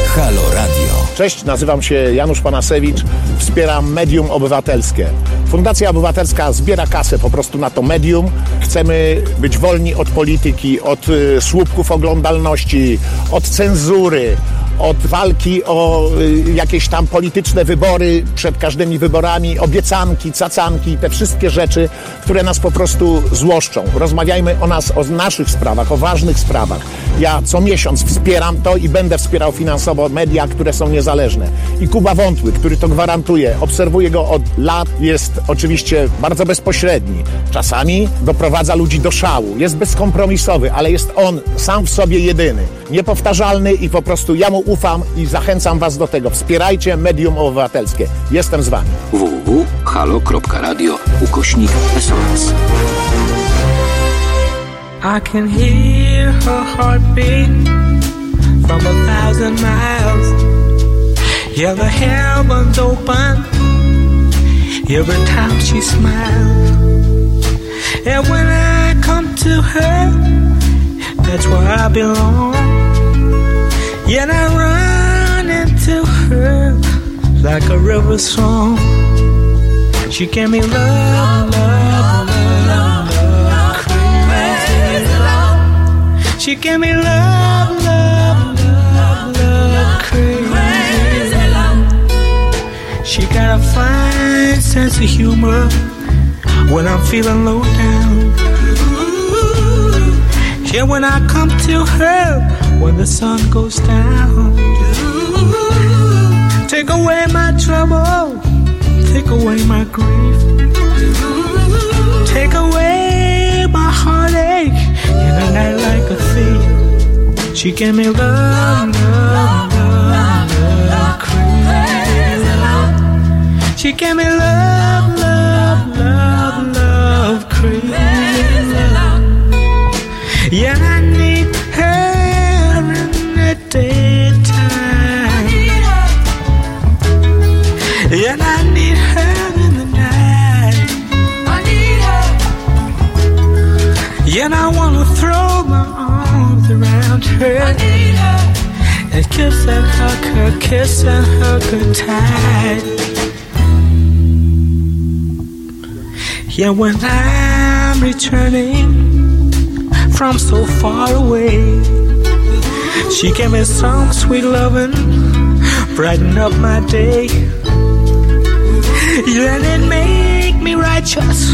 Speaker 9: Halo Radio.
Speaker 15: Cześć, nazywam się Janusz Panasewicz, wspieram Medium Obywatelskie. Fundacja Obywatelska zbiera kasę po prostu na to medium. Chcemy być wolni od polityki, od y, słupków oglądalności, od cenzury, od walki o y, jakieś tam polityczne wybory przed każdymi wyborami, obiecanki, cacanki, te wszystkie rzeczy, które nas po prostu złoszczą. Rozmawiajmy o nas, o naszych sprawach, o ważnych sprawach. Ja co miesiąc wspieram to i będę wspierał finansowo media, które są niezależne. I Kuba Wątły, który to gwarantuje, obserwuję go od lat, jest oczywiście bardzo bezpośredni. Czasami doprowadza ludzi do szału, jest bezkompromisowy, ale jest on sam w sobie jedyny, niepowtarzalny i po prostu ja mu ufam i zachęcam was do tego. Wspierajcie Medium Obywatelskie. Jestem z wami.
Speaker 6: www.halo.radio ukośnik SOS.
Speaker 16: I can hear her heartbeat from a thousand miles. Yeah, the heavens open every time she smiles. And when I come to her, that's where I belong. Yet I run into her like a river song. She gave me love, love, love, love, crazy love. She gave me love, love, love, love, crazy love. She got a fine sense of humor when I'm feeling low down. Yeah, when I come to her when the sun goes down. Take away my trouble, take away my grief, take away my heartache in a night like a thief. She gave me love, love, love, love, crazy love. She gave me love, love, love, love, crazy love. Yeah, And kiss and hug her, kiss and hug her tight. Yeah, when I'm returning from so far away. She gave me some sweet loving, brighten up my day. Yeah, and it make me righteous,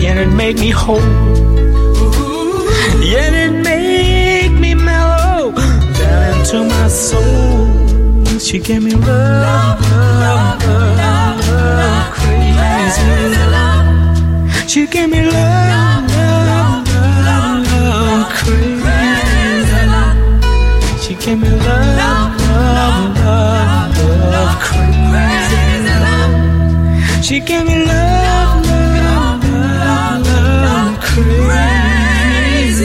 Speaker 16: yeah, it made me whole. Yeah, and it down into my soul. She gave me love, love, love, love, crazy. She gave me love, love, love, love, crazy. She gave me love, love, love, love, crazy. She gave me love, love, love, love, crazy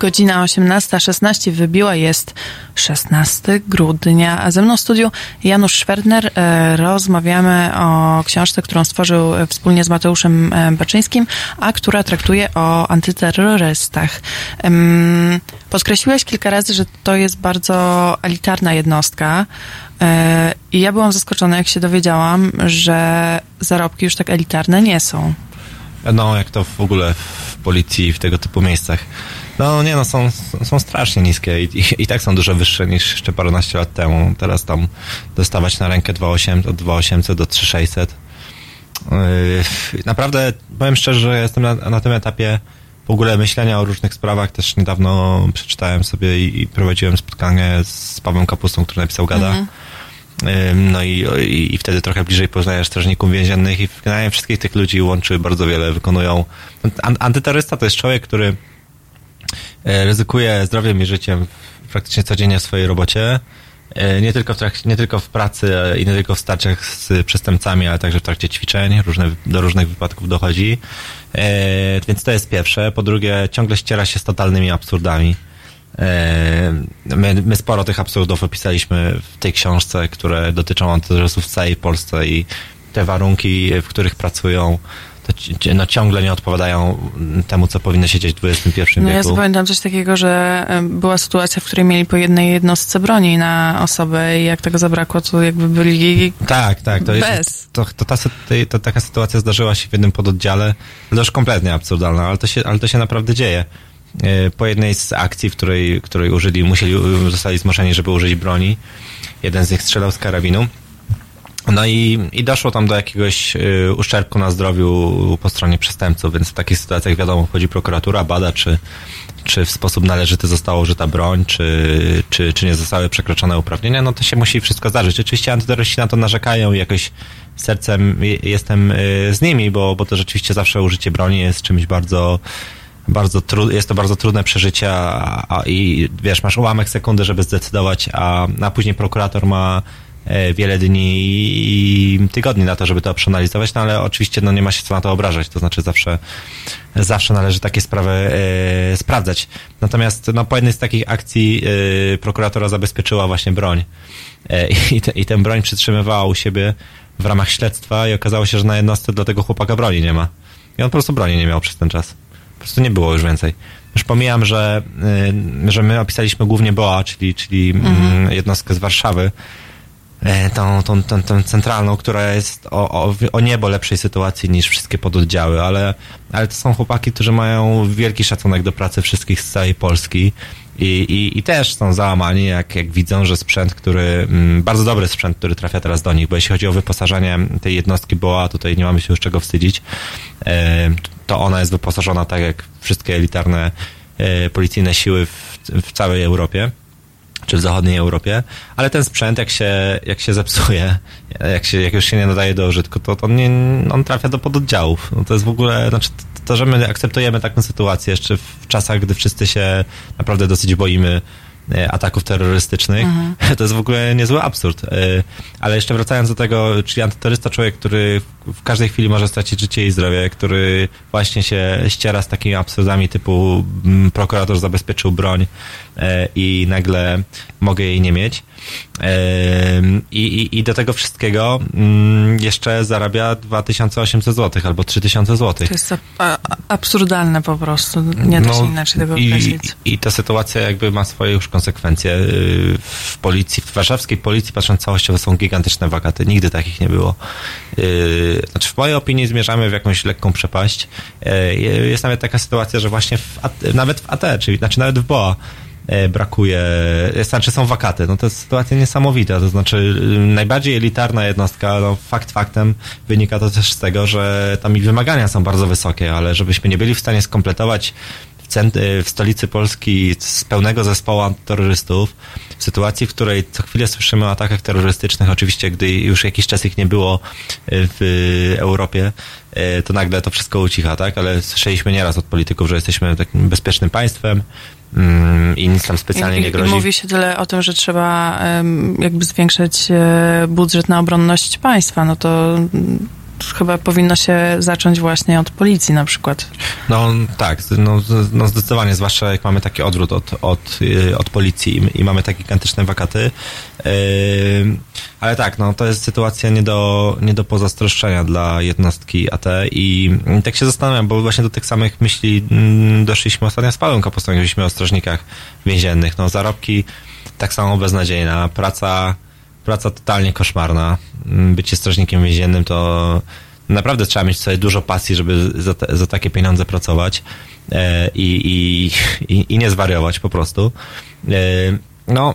Speaker 2: Godzina 18.16 wybiła, jest 16 grudnia, a ze mną w studiu Janusz Szwerdner. E, Rozmawiamy o książce, którą stworzył e, wspólnie z Mateuszem e, Baczyńskim, a która traktuje o antyterrorystach. Podkreśliłeś kilka razy, że to jest bardzo elitarna jednostka i ja byłam zaskoczona, jak się dowiedziałam, że zarobki już tak elitarne nie są.
Speaker 14: No, jak to w ogóle w policji w tego typu miejscach. No nie, no są, są strasznie niskie i, i, i tak są dużo wyższe niż jeszcze paręnaście lat temu. Teraz tam dostawać na rękę 2,800, od 2,800 do 3,600. Yy, naprawdę, powiem szczerze, że jestem na, na tym etapie w ogóle myślenia o różnych sprawach. Też niedawno przeczytałem sobie i, i prowadziłem spotkanie z Pawłem Kapustą, który napisał Gada.
Speaker 2: Mhm.
Speaker 14: Ym, No i, i, i wtedy trochę bliżej poznajesz strażników więziennych i generalnie wszystkich tych ludzi łączy bardzo wiele, wykonują... An, antyterrorysta to jest człowiek, który e, ryzykuje zdrowiem i życiem praktycznie codziennie w swojej robocie. E, Nie tylko, w trakcie, nie tylko w pracy e, i nie tylko w starciach z przestępcami, ale także w trakcie ćwiczeń. Różne, do różnych wypadków dochodzi. Więc to jest pierwsze. Po drugie, ciągle ściera się z totalnymi absurdami. My, my sporo tych absurdów opisaliśmy w tej książce, które dotyczą antyterrorystów w całej Polsce i te warunki, w których pracują, no, ciągle nie odpowiadają temu, co powinno się dziać w XXI
Speaker 2: No ja
Speaker 14: wieku.
Speaker 2: zapamiętam coś takiego, że była sytuacja, w której mieli po jednej jednostce broni na osobę i jak tego zabrakło, to jakby byli
Speaker 14: Tak, tak. To,
Speaker 2: Bez.
Speaker 14: jest, to, to, ta, to taka sytuacja zdarzyła się w jednym pododdziale. To już kompletnie absurdalna, ale to się, ale to się naprawdę dzieje. E, Po jednej z akcji, w której, której użyli, musieli, zostali zmuszeni, żeby użyć broni. Jeden z nich strzelał z karabinu. No i, i doszło tam do jakiegoś y, uszczerbku na zdrowiu po stronie przestępców, więc w takich sytuacjach wiadomo, wchodzi prokuratura, bada, czy, czy w sposób należyty została użyta broń, czy, czy, czy nie zostały przekroczone uprawnienia, no to się musi wszystko zdarzyć. Oczywiście antyterroryści na to narzekają i jakoś sercem je- jestem y, z nimi, bo, bo to rzeczywiście zawsze użycie broni jest czymś bardzo bardzo tru, jest to bardzo trudne przeżycie a, a, i wiesz, masz ułamek sekundy, żeby zdecydować, a, a później prokurator ma wiele dni i tygodni na to, żeby to przeanalizować, no ale oczywiście no, nie ma się co na to obrażać, to znaczy zawsze, zawsze należy takie sprawy e, sprawdzać. Natomiast no, po jednej z takich akcji e, prokuratora zabezpieczyła właśnie broń e, i, te, i tę broń przytrzymywała u siebie w ramach śledztwa i okazało się, że na jednostce dla tego chłopaka broni nie ma. I on po prostu broni nie miał przez ten czas. Po prostu nie było już więcej. Już pomijam, że, że my opisaliśmy głównie BOA, czyli, czyli mm, jednostkę z Warszawy, e, tą, tą, tą, tą centralną, która jest o, o, o niebo lepszej sytuacji niż wszystkie pododdziały, ale, ale to są chłopaki, którzy mają wielki szacunek do pracy wszystkich z całej Polski i, i, i też są załamani, jak, jak widzą, że sprzęt, który, mm, bardzo dobry sprzęt, który trafia teraz do nich, bo jeśli chodzi o wyposażenie tej jednostki BOA, tutaj nie mamy się już czego wstydzić, e, to ona jest wyposażona tak jak wszystkie elitarne e, policyjne siły w, w całej Europie czy w zachodniej Europie, ale ten sprzęt jak się, jak się zepsuje, jak, się, jak już się nie nadaje do użytku, to, to on, nie, on trafia do pododdziałów. No to jest w ogóle, znaczy to, że my akceptujemy taką sytuację jeszcze w czasach, gdy wszyscy się naprawdę dosyć boimy e, ataków terrorystycznych,
Speaker 2: Mhm.
Speaker 14: to jest w ogóle niezły absurd. E, Ale jeszcze wracając do tego, czyli antyterrorysta, człowiek, który w- każdej chwili może stracić życie i zdrowie, który właśnie się ściera z takimi absurdami typu mm, prokurator zabezpieczył broń i nagle mogę jej nie mieć. Em, I, i, I do tego wszystkiego mm, jeszcze zarabia 2800 zł albo 3000 zł.
Speaker 2: To jest absurdalne po prostu. Nie da się inaczej tego
Speaker 14: No, i,
Speaker 2: określić.
Speaker 14: I ta sytuacja jakby ma swoje już konsekwencje. Yy, W policji, w warszawskiej policji, patrząc całościowo, są gigantyczne wakaty. Nigdy takich nie było. Yy, Znaczy, w mojej opinii zmierzamy w jakąś lekką przepaść. Yy, Jest nawet taka sytuacja, że właśnie w, nawet w AT, czyli znaczy nawet w BOA, e, brakuje, e, znaczy są wakaty. No to jest sytuacja niesamowita. To znaczy y, najbardziej elitarna jednostka, no fakt faktem wynika to też z tego, że tam ich wymagania są bardzo wysokie, ale żebyśmy nie byli w stanie skompletować w, y, stolicy Polski z pełnego zespołu antyterrorystów, w sytuacji, w której co chwilę słyszymy o atakach terrorystycznych, oczywiście gdy już jakiś czas ich nie było y, w Europie, to nagle to wszystko ucicha, tak? Ale słyszeliśmy nieraz od polityków, że jesteśmy takim bezpiecznym państwem i nic tam specjalnie nie grozi.
Speaker 2: I mówi się tyle o tym, że trzeba jakby zwiększać e, budżet na obronność państwa. No to mm, chyba powinno się zacząć właśnie od policji na przykład.
Speaker 14: No tak, no, no zdecydowanie, zwłaszcza jak mamy taki odwrót od, od, y, od policji i, i mamy takie gigantyczne wakaty. Yy, ale tak, no to jest sytuacja nie do, nie do pozazdroszczenia dla jednostki AT i tak się zastanawiam, bo właśnie do tych samych myśli mm, doszliśmy ostatnio z Pawłem Kapustą, mówiliśmy o strażnikach więziennych. No zarobki tak samo beznadziejna, praca, praca totalnie koszmarna. Mm, Bycie strażnikiem więziennym to naprawdę trzeba mieć sobie dużo pasji, żeby za, te, za takie pieniądze pracować e, i, i, i, i nie zwariować po prostu. E, no,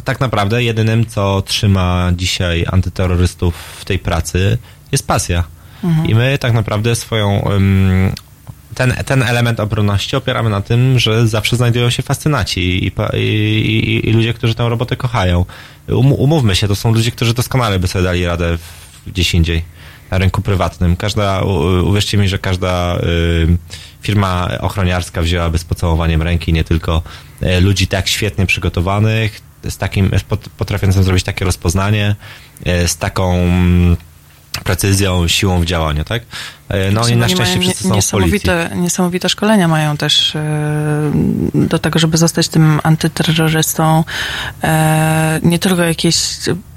Speaker 14: tak naprawdę jedynym, co trzyma dzisiaj antyterrorystów w tej pracy jest pasja.
Speaker 2: Mhm.
Speaker 14: I my tak naprawdę swoją ten, ten element obronności opieramy na tym, że zawsze znajdują się fascynaci i, i, i, i ludzie, którzy tę robotę kochają. Um, umówmy się, to są ludzie, którzy doskonale by sobie dali radę gdzieś indziej, na rynku prywatnym. Każda, uwierzcie mi, że każda firma ochroniarska wzięłaby z pocałowaniem ręki nie tylko y, ludzi tak świetnie przygotowanych, z takim, potrafiącym zrobić takie rozpoznanie, y, z taką mm, precyzją, siłą w działaniu, tak? E, No oni na szczęście wszyscy są
Speaker 2: niesamowite, niesamowite szkolenia mają też e, do tego, żeby zostać tym antyterrorystą. E, nie tylko jakieś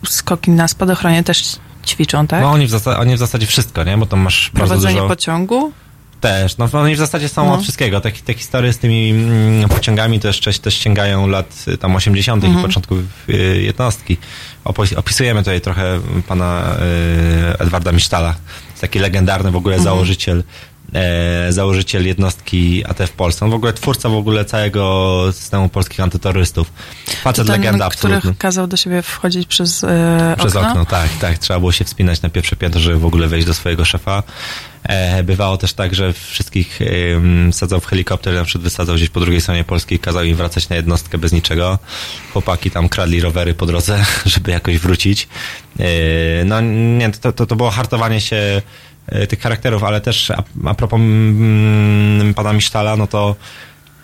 Speaker 2: skoki na spadochronie też ćwiczą, tak?
Speaker 14: No oni w, zasadzie, oni w zasadzie wszystko, nie? Bo tam masz bardzo
Speaker 2: Prowadzenie
Speaker 14: dużo...
Speaker 2: pociągu.
Speaker 14: Też, no oni w zasadzie są
Speaker 2: No.
Speaker 14: od wszystkiego. Te, te historie z tymi mm, pociągami to jeszcze też sięgają lat y, tam 80. i
Speaker 2: Mhm.
Speaker 14: początków y, jednostki. Opisujemy tutaj trochę pana y, Edwarda Misztala. Jest taki legendarny w ogóle
Speaker 2: Mhm.
Speaker 14: założyciel e, założyciel jednostki AT w Polsce. On w ogóle twórca w ogóle całego systemu polskich antyterrorystów. Facet
Speaker 2: To ten,
Speaker 14: legenda
Speaker 2: który
Speaker 14: absolutny.
Speaker 2: kazał do siebie wchodzić przez e,
Speaker 14: Przez
Speaker 2: okno.
Speaker 14: okno, tak, tak. Trzeba było się wspinać na pierwsze piętro, żeby w ogóle wejść do swojego szefa. E, bywało też tak, że wszystkich sadzał w helikopter, na przykład wysadzał gdzieś po drugiej stronie Polski i kazał im wracać na jednostkę bez niczego. Chłopaki tam kradli rowery po drodze, żeby jakoś wrócić. E, no nie, to, to, to było hartowanie się e, tych charakterów, ale też a, a propos mm, pana Misztala, no to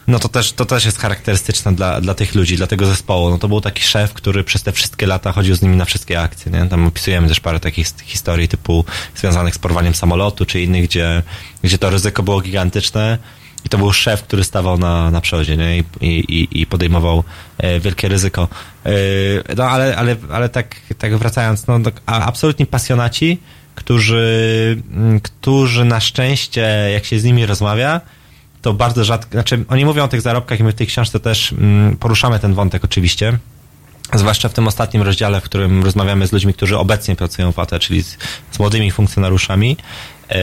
Speaker 14: no to też, to też jest charakterystyczne dla, dla tych ludzi, dla tego zespołu. No to był taki szef, który przez te wszystkie lata chodził z nimi na wszystkie akcje, nie? Tam opisujemy też parę takich his- historii typu związanych z porwaniem samolotu, czy innych, gdzie, gdzie to ryzyko było gigantyczne i to był szef, który stawał na, na przodzie, nie? I, i, i podejmował e, wielkie ryzyko. E, no ale, ale, ale tak, tak wracając, no tak, absolutni pasjonaci, którzy, którzy na szczęście, jak się z nimi rozmawia, to bardzo rzadko, znaczy oni mówią o tych zarobkach i my w tej książce też mm, poruszamy ten wątek oczywiście. Zwłaszcza w tym ostatnim rozdziale, w którym rozmawiamy z ludźmi, którzy obecnie pracują w AT, czyli z, z młodymi funkcjonariuszami. Yy,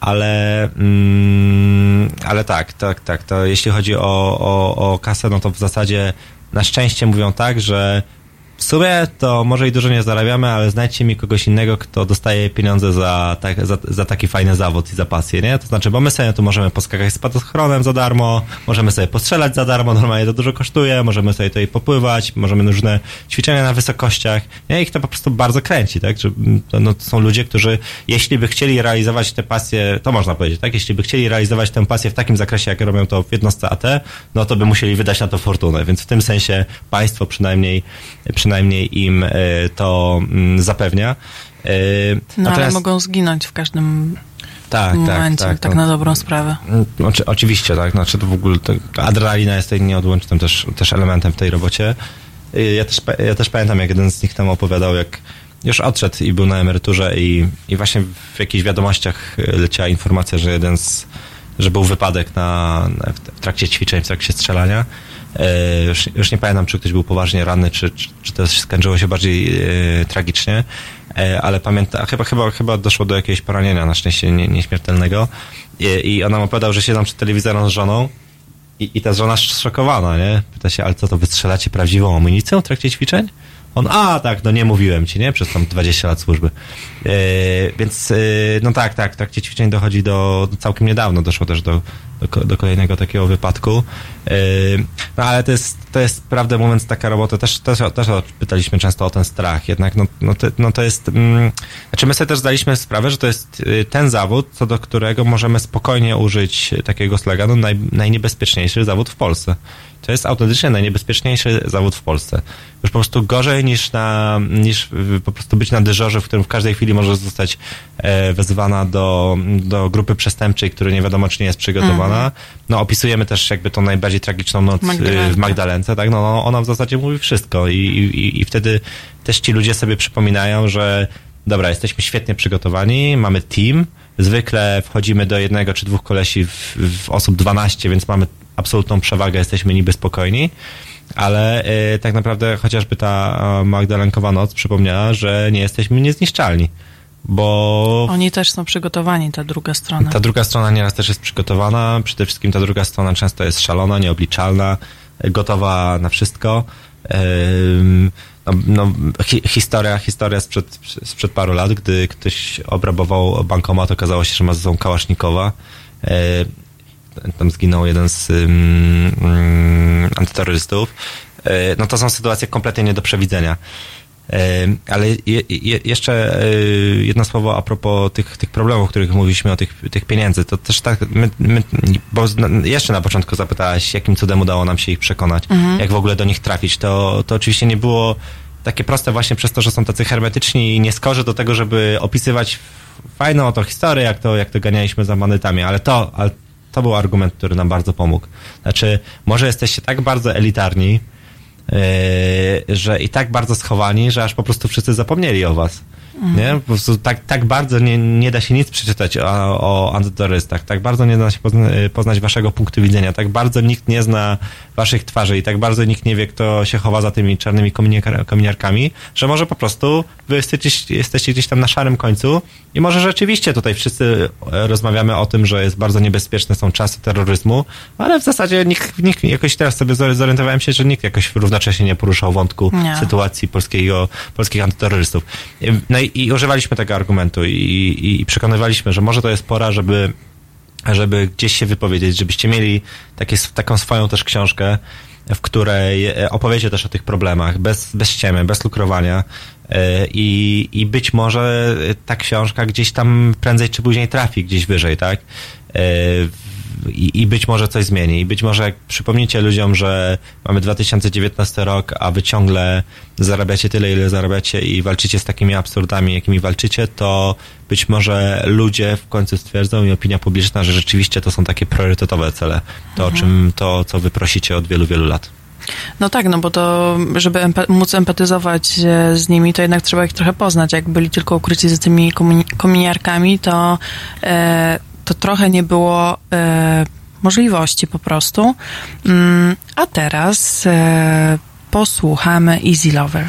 Speaker 14: ale, mm, ale tak, tak, tak. To jeśli chodzi o, o, o kasę, no to w zasadzie na szczęście mówią tak, że w sumie to może i dużo nie zarabiamy, ale znajdźcie mi kogoś innego, kto dostaje pieniądze za, tak, za, za taki fajny zawód i za pasję, nie? To znaczy, bo my sobie tu możemy poskakać spadochronem za darmo, możemy sobie postrzelać za darmo, normalnie to dużo kosztuje, możemy sobie tutaj popływać, możemy różne ćwiczenia na wysokościach, nie? Ich to po prostu bardzo kręci, tak? Mm, no, to są ludzie, którzy jeśli by chcieli realizować tę pasję, to można powiedzieć, tak? Jeśli by chcieli realizować tę pasję w takim zakresie, jak robią to w jednostce AT, no to by musieli wydać na to fortunę, więc w tym sensie państwo przynajmniej, przynajmniej im e, to mm, zapewnia. E,
Speaker 2: No ale
Speaker 14: natomiast-
Speaker 2: mogą zginąć w każdym
Speaker 14: tak,
Speaker 2: momencie,
Speaker 14: tak,
Speaker 2: tak,
Speaker 14: no.
Speaker 2: na dobrą sprawę.
Speaker 14: Mm, Oczy, oczywiście, tak. Znaczy to w ogóle to, adrenalina jest tutaj nieodłącznym też, też elementem w tej robocie. Y, Ja też, ja też pamiętam, jak jeden z nich tam opowiadał, jak już odszedł i był na emeryturze i, i właśnie w jakichś wiadomościach leciała informacja, że jeden z, że był wypadek na, na, w trakcie ćwiczeń, w trakcie strzelania. E, już, już nie pamiętam, czy ktoś był poważnie ranny, czy, czy, czy to skończyło się bardziej e, tragicznie, e, ale pamiętam, chyba, chyba, chyba doszło do jakiegoś poranienia, na szczęście nie, nieśmiertelnego. I, I ona mu opowiadał, że siedzą przed telewizorem z żoną i, i ta żona zszokowana, nie? Pyta się, ale co to, wystrzelacie prawdziwą amunicję w trakcie ćwiczeń? On, a tak, no nie mówiłem ci, nie? Przez tam 20 lat służby. E, więc, e, no tak, tak, w trakcie ćwiczeń dochodzi do, do całkiem niedawno doszło też do do, do kolejnego takiego wypadku. No ale to jest, to jest prawdę mówiąc taka robota, też, też, też pytaliśmy często o ten strach, jednak no, no, to, no to jest, mm, znaczy my sobie też zdaliśmy sprawę, że to jest y, ten zawód, co do którego możemy spokojnie użyć takiego sloganu naj, najniebezpieczniejszy zawód w Polsce. To jest autentycznie najniebezpieczniejszy zawód w Polsce. Już po prostu gorzej niż na, niż po prostu być na dyżurze, w którym w każdej chwili może zostać e, wezwana do, do grupy przestępczej, która nie wiadomo czy nie jest przygotowana. No opisujemy też jakby tą najbardziej tragiczną noc y, w Magdalence, tak? No, no ona w zasadzie mówi wszystko i, i, i wtedy też ci ludzie sobie przypominają, że dobra, jesteśmy świetnie przygotowani, mamy team, zwykle wchodzimy do jednego czy dwóch kolesi w, w osób 12, więc mamy absolutną przewagę, jesteśmy niby spokojni, ale y, tak naprawdę chociażby ta Magdalenkowa noc przypomniała, że nie jesteśmy niezniszczalni, bo
Speaker 2: Oni też są przygotowani, ta druga strona.
Speaker 14: ta druga strona nieraz też jest przygotowana. Przede wszystkim ta druga strona często jest szalona, nieobliczalna, gotowa na wszystko. No, no, hi, historia, historia sprzed, sprzed paru lat, gdy ktoś obrabował bankomat, okazało się, że ma ze sobą kałasznikowa. E, Tam zginął jeden z antyterrorystów. E, No to są sytuacje kompletnie nie do przewidzenia. Ale je, je, jeszcze y, jedno słowo a propos tych, tych problemów, o których mówiliśmy, o tych, tych pieniędzy. To też tak, my, my, bo jeszcze na początku zapytałaś, jakim cudem udało nam się ich przekonać,
Speaker 2: Mhm.
Speaker 14: jak w ogóle do nich trafić. To, to oczywiście nie było takie proste właśnie przez to, że są tacy hermetyczni i nieskorzy do tego, żeby opisywać fajną oto historię, jak to, jak to ganialiśmy za manetami, ale to, ale to był argument, który nam bardzo pomógł. Znaczy, może jesteście tak bardzo elitarni, że i tak bardzo schowani, że aż po prostu wszyscy zapomnieli o was. Nie? Po prostu tak, tak bardzo nie, nie da się nic przeczytać o, o antyterrorystach, tak bardzo nie da się pozna, poznać waszego punktu widzenia, tak bardzo nikt nie zna waszych twarzy i tak bardzo nikt nie wie, kto się chowa za tymi czarnymi kominiar- kominiarkami, że może po prostu wy jesteście, jesteście gdzieś tam na szarym końcu i może rzeczywiście tutaj wszyscy e, rozmawiamy o tym, że jest bardzo niebezpieczne są czasy terroryzmu, ale w zasadzie nikt, nikt jakoś teraz sobie zor- zorientowałem się, że nikt jakoś równocześnie nie poruszał wątku
Speaker 2: Nie.
Speaker 14: sytuacji polskiego, polskich antyterrorystów. No i, używaliśmy tego argumentu i, i, i przekonywaliśmy, że może to jest pora, żeby, żeby gdzieś się wypowiedzieć, żebyście mieli takie, taką swoją też książkę, w której e, opowiecie też o tych problemach, bez, bez ściemy, bez lukrowania. E, I, I być może ta książka gdzieś tam prędzej czy później trafi gdzieś wyżej, tak? I, I być może coś zmieni. I być może jak przypomnicie ludziom, że mamy 2019 rok, a wy ciągle zarabiacie tyle, ile zarabiacie i walczycie z takimi absurdami, jakimi walczycie, to być może ludzie w końcu stwierdzą i opinia publiczna, że rzeczywiście to są takie priorytetowe cele. To, o
Speaker 2: Mhm.
Speaker 14: czym, to, co wy prosicie od wielu, wielu lat.
Speaker 2: No tak, no bo to, żeby empa- móc empatyzować e, z nimi, to jednak trzeba ich trochę poznać. Jak byli tylko ukryci za tymi kominiarkami, to, e, to trochę nie było e, możliwości po prostu. Mm, a teraz e, posłuchamy Easy Lover.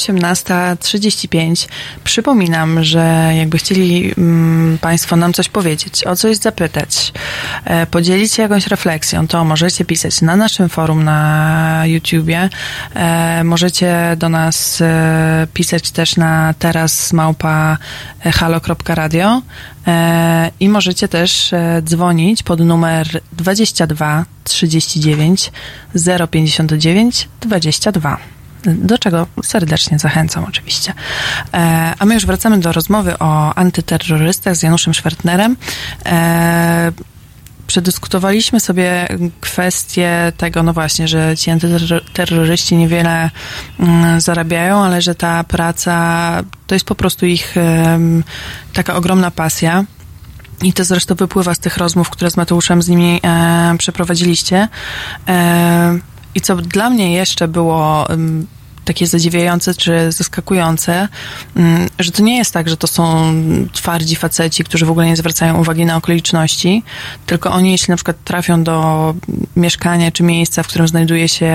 Speaker 2: 18.35. Przypominam, że jakby chcieli mm, Państwo nam coś powiedzieć, o coś zapytać, e, podzielić się jakąś refleksją, to możecie pisać na naszym forum na YouTubie. E, możecie do nas e, pisać też na teraz małpa halo.radio e, i możecie też e, dzwonić pod numer 22 39 059 22 do czego serdecznie zachęcam oczywiście. E, a my już wracamy do rozmowy o antyterrorystach z Januszem Szwertnerem. E, przedyskutowaliśmy sobie kwestię tego, no właśnie, że ci antyterroryści niewiele mm, zarabiają, ale że ta praca to jest po prostu ich taka ogromna pasja. I to zresztą wypływa z tych rozmów, które z Mateuszem z nimi e, przeprowadziliście. E, I co dla mnie jeszcze było takie zadziwiające czy zaskakujące, mm, że to nie jest tak, że to są twardzi faceci, którzy w ogóle nie zwracają uwagi na okoliczności, tylko oni, jeśli na przykład trafią do mieszkania czy miejsca, w którym znajduje się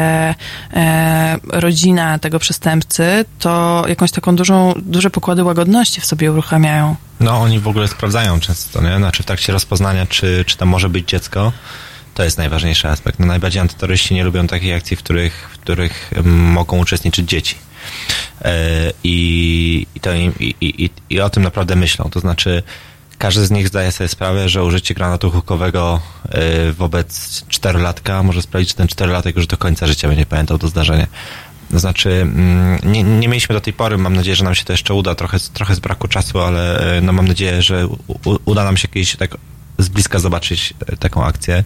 Speaker 2: e, rodzina tego przestępcy, to jakąś taką dużą, duże pokłady łagodności w sobie uruchamiają.
Speaker 14: No, oni w ogóle sprawdzają często, nie? Znaczy w trakcie rozpoznania, czy, czy tam może być dziecko. To jest najważniejszy aspekt. No, najbardziej antyterroryści nie lubią takich akcji, w których, w których mogą uczestniczyć dzieci. E, I, i, to im, i, i, I o tym naprawdę myślą. To znaczy, każdy z nich zdaje sobie sprawę, że użycie granatu hukowego e, wobec czterolatka może sprawić, że ten czterolatek już do końca życia będzie pamiętał to zdarzenie. To znaczy, mm, nie, nie mieliśmy do tej pory, mam nadzieję, że nam się to jeszcze uda, trochę, trochę z braku czasu, ale e, no mam nadzieję, że u, uda nam się kiedyś tak z bliska zobaczyć taką akcję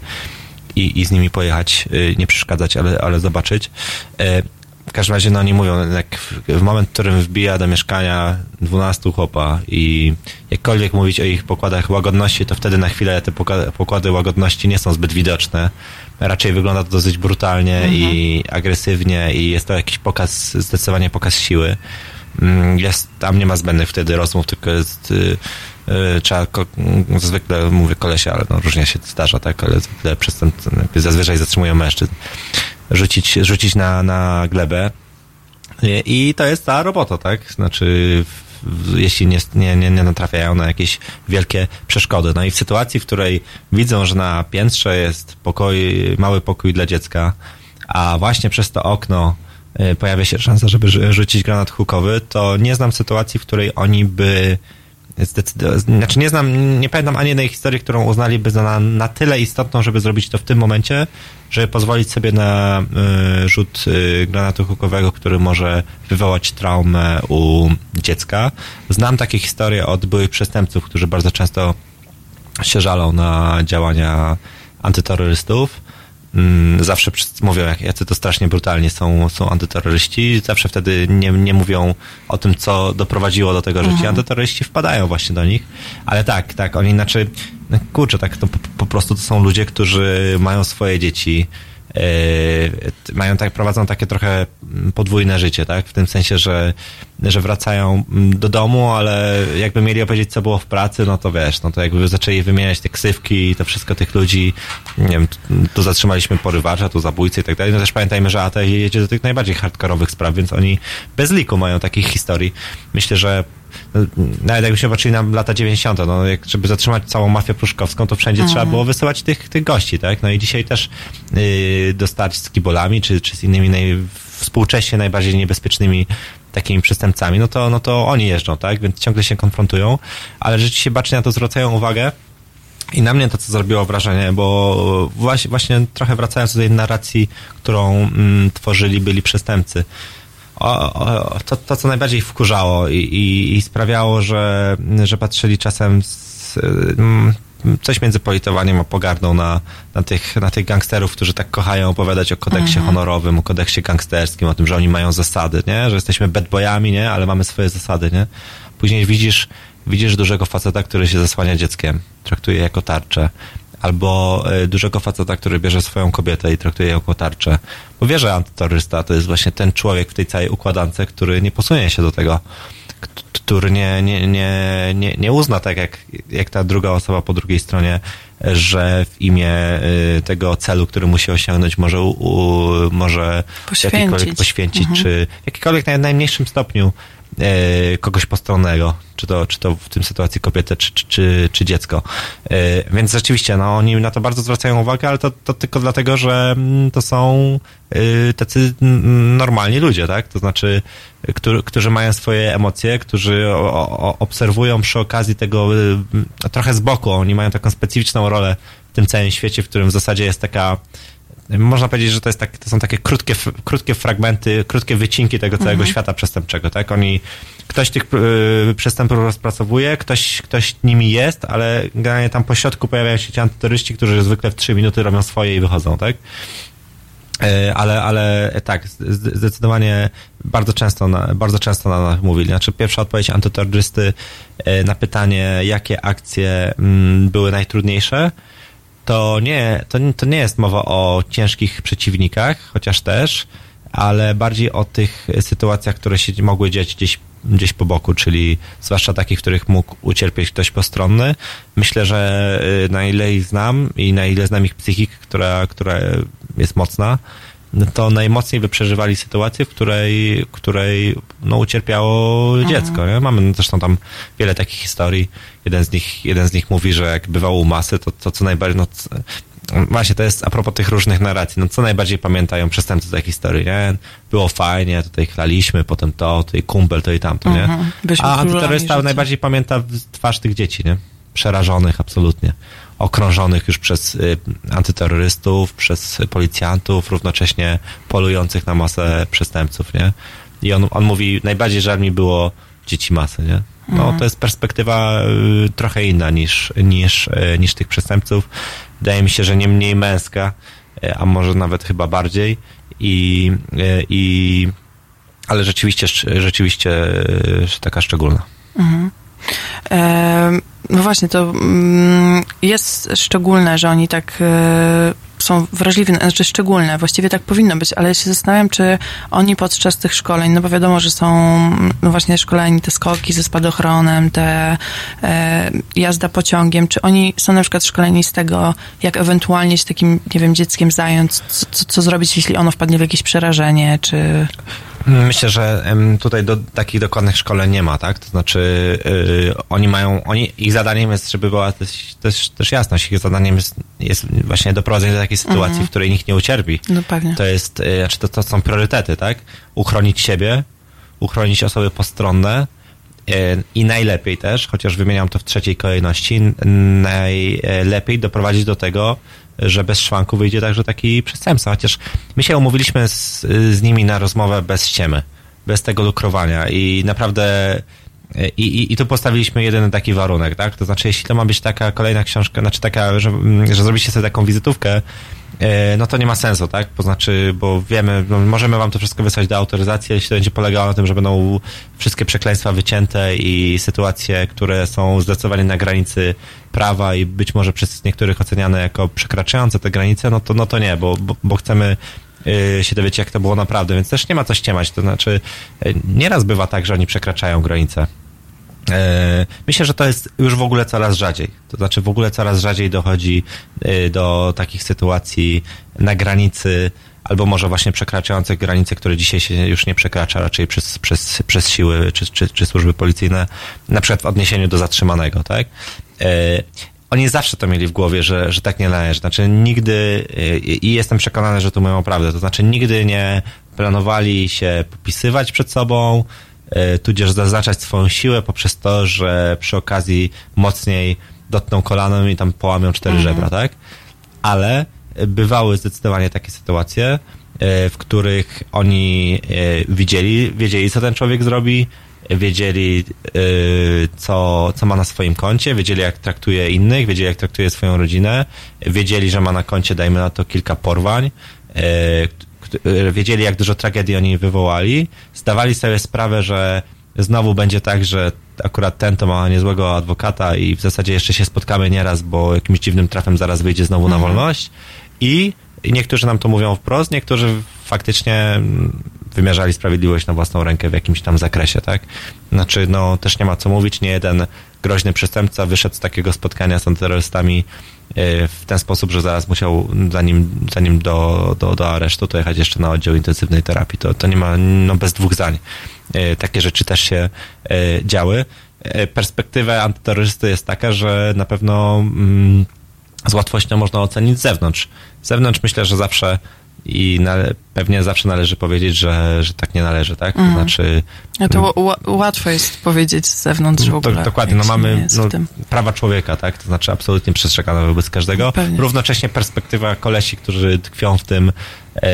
Speaker 14: i, i z nimi pojechać, e, nie przeszkadzać, ale, ale zobaczyć. E, W każdym razie, no oni mówią, jak w, moment, w którym wbija do mieszkania 12 chłopa i jakkolwiek mówić o ich pokładach łagodności, to wtedy na chwilę te pokłady łagodności nie są zbyt widoczne. Raczej wygląda to dosyć brutalnie i agresywnie i jest to jakiś pokaz, zdecydowanie pokaz siły. Mm, Jest, tam nie ma zbędnych wtedy rozmów, tylko jest y, y, trzeba, mm, zwykle mówię kolesia, ale no różnie się zdarza, tak, ale zwykle przestępcy zazwyczaj zatrzymują mężczyzn. Rzucić, rzucić na, na glebę i, to jest ta robota, tak, znaczy jeśli nie, nie, nie, nie natrafiają na jakieś wielkie przeszkody. No i w sytuacji, w której widzą, że na piętrze jest mały pokój dla dziecka, a właśnie przez to okno pojawia się szansa, żeby rzu- rzucić granat hukowy, to nie znam sytuacji, w której oni by zdecydować, znaczy nie znam, nie pamiętam ani jednej historii, którą uznaliby za na, na tyle istotną, żeby zrobić to w tym momencie, żeby pozwolić sobie na y, rzut y, granatu hukowego, który może wywołać traumę u dziecka. Znam takie historie od byłych przestępców, którzy bardzo często się żalą na działania antyterrorystów. Mm, Zawsze mówią, jak, jacy to strasznie brutalnie są, są antyterroryści. Zawsze wtedy nie, nie mówią o tym, co doprowadziło do tego, że ci
Speaker 17: Mhm.
Speaker 14: antyterroryści wpadają właśnie do nich. Ale tak, tak, oni inaczej, no kurczę, tak, to po, po prostu to są ludzie, którzy mają swoje dzieci, t- mają tak, prowadzą takie trochę podwójne życie, tak? W tym sensie, że, że wracają mm, do domu, ale jakby mieli opowiedzieć, co było w pracy, no to wiesz, no to jakby zaczęli wymieniać te ksywki i to wszystko tych ludzi, nie wiem, tu, zatrzymaliśmy porywacza, tu zabójcy i tak dalej. No też pamiętajmy, że AT jedzie do tych najbardziej hardkorowych spraw, więc oni bez liku mają takich historii. Myślę, że no, nawet jakbyśmy patrzyli na lata 90., no, jak, żeby zatrzymać całą mafię pruszkowską, to wszędzie
Speaker 17: Mhm.
Speaker 14: trzeba było wysyłać tych, tych gości, tak? No i dzisiaj też yy, dostać z kibolami, czy, czy z innymi naj, współcześnie najbardziej niebezpiecznymi takimi przestępcami, no to, no to oni jeżdżą, tak? Więc ciągle się konfrontują, ale rzeczywiście bacznie na to zwracają uwagę. I na mnie to, co zrobiło wrażenie, bo właśnie, właśnie trochę wracając do tej narracji, którą mm, tworzyli byli przestępcy. O, o, to, to, co najbardziej wkurzało i, i, i sprawiało, że, że patrzyli czasem z, mm, coś między politowaniem a pogardą na, na, tych, na tych gangsterów, którzy tak kochają opowiadać o kodeksie
Speaker 17: Mhm.
Speaker 14: honorowym, o kodeksie gangsterskim, o tym, że oni mają zasady, nie? Że jesteśmy bad boyami, nie? Ale mamy swoje zasady, nie? Później widzisz, widzisz dużego faceta, który się zasłania dzieckiem, traktuje je jako tarczę. Albo y, dużego faceta, który bierze swoją kobietę i traktuje ją jako tarczę. Bo wie, że antyterrorysta to jest właśnie ten człowiek w tej całej układance, który nie posunie się do tego, który nie, nie, nie, nie, nie uzna tak jak, jak ta druga osoba po drugiej stronie, że w imię y, tego celu, który musi osiągnąć, może, u, może
Speaker 2: Poświęcić.
Speaker 14: jakikolwiek poświęcić,
Speaker 2: Mhm.
Speaker 14: czy w jakikolwiek naj, najmniejszym stopniu e, kogoś postronnego, czy to, czy to w tym sytuacji kobietę, czy, czy, czy, czy dziecko. E, więc rzeczywiście, no, oni na to bardzo zwracają uwagę, ale to, to tylko dlatego, że mm, to są y, tacy mm, normalni ludzie, tak? To znaczy, którzy, którzy mają swoje emocje, którzy obserwują przy okazji tego y, no, trochę z boku. Oni mają taką specyficzną rolę w tym całym świecie, w którym w zasadzie jest taka można powiedzieć, że to, jest tak, to są takie krótkie, krótkie fragmenty, krótkie wycinki tego całego
Speaker 2: Mhm.
Speaker 14: świata przestępczego, tak? Oni, ktoś tych y, przestępów rozpracowuje, ktoś, ktoś nimi jest, ale generalnie tam po środku pojawiają się ci antyterroryści, którzy zwykle w trzy minuty robią swoje i wychodzą, tak? E, Ale, ale tak, zde- zdecydowanie bardzo często, na, bardzo często na nas mówili. Znaczy pierwsza odpowiedź antyterrorysty e, na pytanie, jakie akcje mm, były najtrudniejsze, to nie, to, to nie jest mowa o ciężkich przeciwnikach, chociaż też, ale bardziej o tych sytuacjach, które się mogły dziać gdzieś, gdzieś po boku, czyli zwłaszcza takich, w których mógł ucierpieć ktoś postronny. Myślę, że y, na ile ich znam i na ile znam ich psychikę, która, która jest mocna, no to najmocniej by przeżywali sytuację, w której, w której no, ucierpiało dziecko. Nie? Mamy zresztą tam wiele takich historii. Jeden z nich, jeden z nich mówi, że jak bywał u masy, to, to co najbardziej, no, właśnie to jest a propos tych różnych narracji, no co najbardziej pamiętają przestępcy tej historii, nie? Było fajnie, tutaj chlaliśmy, potem to, tutaj kumpel, to i tamto, nie?
Speaker 2: Mhm.
Speaker 14: A antyterrorysta najbardziej pamięta twarz tych dzieci, nie? Przerażonych absolutnie. Okrążonych już przez y, antyterrorystów, przez policjantów, równocześnie polujących na masę przestępców, nie? I on, on mówi, najbardziej żal mi było dzieci masy, nie? No,
Speaker 2: Mhm.
Speaker 14: to jest perspektywa y, trochę inna niż, niż, y, niż tych przestępców. Wydaje mi się, że nie mniej męska, y, a może nawet chyba bardziej. I, i ale rzeczywiście, rzeczywiście taka szczególna.
Speaker 2: Mhm. No właśnie, to mm, jest szczególne, że oni tak e, są wrażliwi, znaczy szczególne, właściwie tak powinno być, ale ja się zastanawiam, czy oni podczas tych szkoleń, no bo wiadomo, że są no właśnie szkoleni, te skoki ze spadochronem, te e, jazda pociągiem, czy oni są na przykład szkoleni z tego, jak ewentualnie się takim, nie wiem, dzieckiem zająć, co, co zrobić, jeśli ono wpadnie w jakieś przerażenie, czy...
Speaker 14: Myślę, że tutaj do, takich dokładnych szkoleń nie ma, tak? To znaczy y, oni mają, oni, ich zadaniem jest, żeby była też, też, też jasność, ich zadaniem jest, jest właśnie doprowadzenie do takiej sytuacji,
Speaker 2: Mhm.
Speaker 14: w której nikt nie ucierpi.
Speaker 2: No pewnie.
Speaker 14: To jest, y, znaczy to, to są priorytety, tak? Uchronić siebie, uchronić osoby postronne y, i najlepiej też, chociaż wymieniam to w trzeciej kolejności, najlepiej doprowadzić do tego, że bez szwanku wyjdzie także taki przestępca. Chociaż my się umówiliśmy z, z nimi na rozmowę bez ściemy, bez tego lukrowania i naprawdę i, i, I tu postawiliśmy jeden taki warunek, tak? To znaczy, jeśli to ma być taka kolejna książka, znaczy taka, że, że zrobicie sobie taką wizytówkę, no to nie ma sensu, tak? To znaczy, bo wiemy, no, możemy wam to wszystko wysłać do autoryzacji, jeśli to będzie polegało na tym, że będą wszystkie przekleństwa wycięte i sytuacje, które są zdecydowanie na granicy prawa i być może przez niektórych oceniane jako przekraczające te granice, no to, no to nie, bo, bo, bo chcemy y, się dowiedzieć, jak to było naprawdę, więc też nie ma co ściemać. To znaczy, y, nieraz bywa tak, że oni przekraczają granice. E, Myślę, że to jest już w ogóle coraz rzadziej. To znaczy, w ogóle coraz rzadziej dochodzi y, do takich sytuacji na granicy, albo może właśnie przekraczających granice, które dzisiaj się już nie przekracza raczej przez, przez, przez siły czy, czy, czy służby policyjne, na przykład w odniesieniu do zatrzymanego, tak? E, Oni zawsze to mieli w głowie, że, że tak nie należy. Znaczy nigdy, i jestem przekonany, że tu mówią prawdę, to znaczy nigdy nie planowali się popisywać przed sobą, tudzież zaznaczać swoją siłę poprzez to, że przy okazji mocniej dotkną kolanem i tam połamią cztery
Speaker 2: Mhm.
Speaker 14: żebra, tak? Ale bywały zdecydowanie takie sytuacje, y, w których oni y, widzieli, wiedzieli, co ten człowiek zrobi, wiedzieli, co, co ma na swoim koncie, wiedzieli, jak traktuje innych, wiedzieli, jak traktuje swoją rodzinę, wiedzieli, że ma na koncie, dajmy na to, kilka porwań, wiedzieli, jak dużo tragedii oni wywołali, zdawali sobie sprawę, że znowu będzie tak, że akurat ten to ma niezłego adwokata i w zasadzie jeszcze się spotkamy nieraz, bo jakimś dziwnym trafem zaraz wyjdzie znowu na
Speaker 2: Mhm.
Speaker 14: wolność i i niektórzy nam to mówią wprost, niektórzy faktycznie mm, wymierzali sprawiedliwość na własną rękę w jakimś tam zakresie, tak? Znaczy, no też nie ma co mówić, nie jeden groźny przestępca wyszedł z takiego spotkania z antyterrorystami e, w ten sposób, że zaraz musiał, zanim, zanim do, do, do aresztu, to jechać jeszcze na oddział intensywnej terapii. To, to nie ma, no bez dwóch zdań. E, Takie rzeczy też się e, działy. Perspektywa antyterrorysty jest taka, że na pewno mm, z łatwością można ocenić z zewnątrz. Z zewnątrz myślę, że zawsze i nale, pewnie zawsze należy powiedzieć, że, że tak nie należy, tak? To
Speaker 2: Mhm.
Speaker 14: znaczy...
Speaker 2: A to ł- łatwo jest powiedzieć z zewnątrz w ogóle.
Speaker 14: To, dokładnie, no mamy no, prawa człowieka, tak? To znaczy absolutnie przestrzegane wobec każdego.
Speaker 2: Pewnie.
Speaker 14: Równocześnie perspektywa kolesi, którzy tkwią w tym e,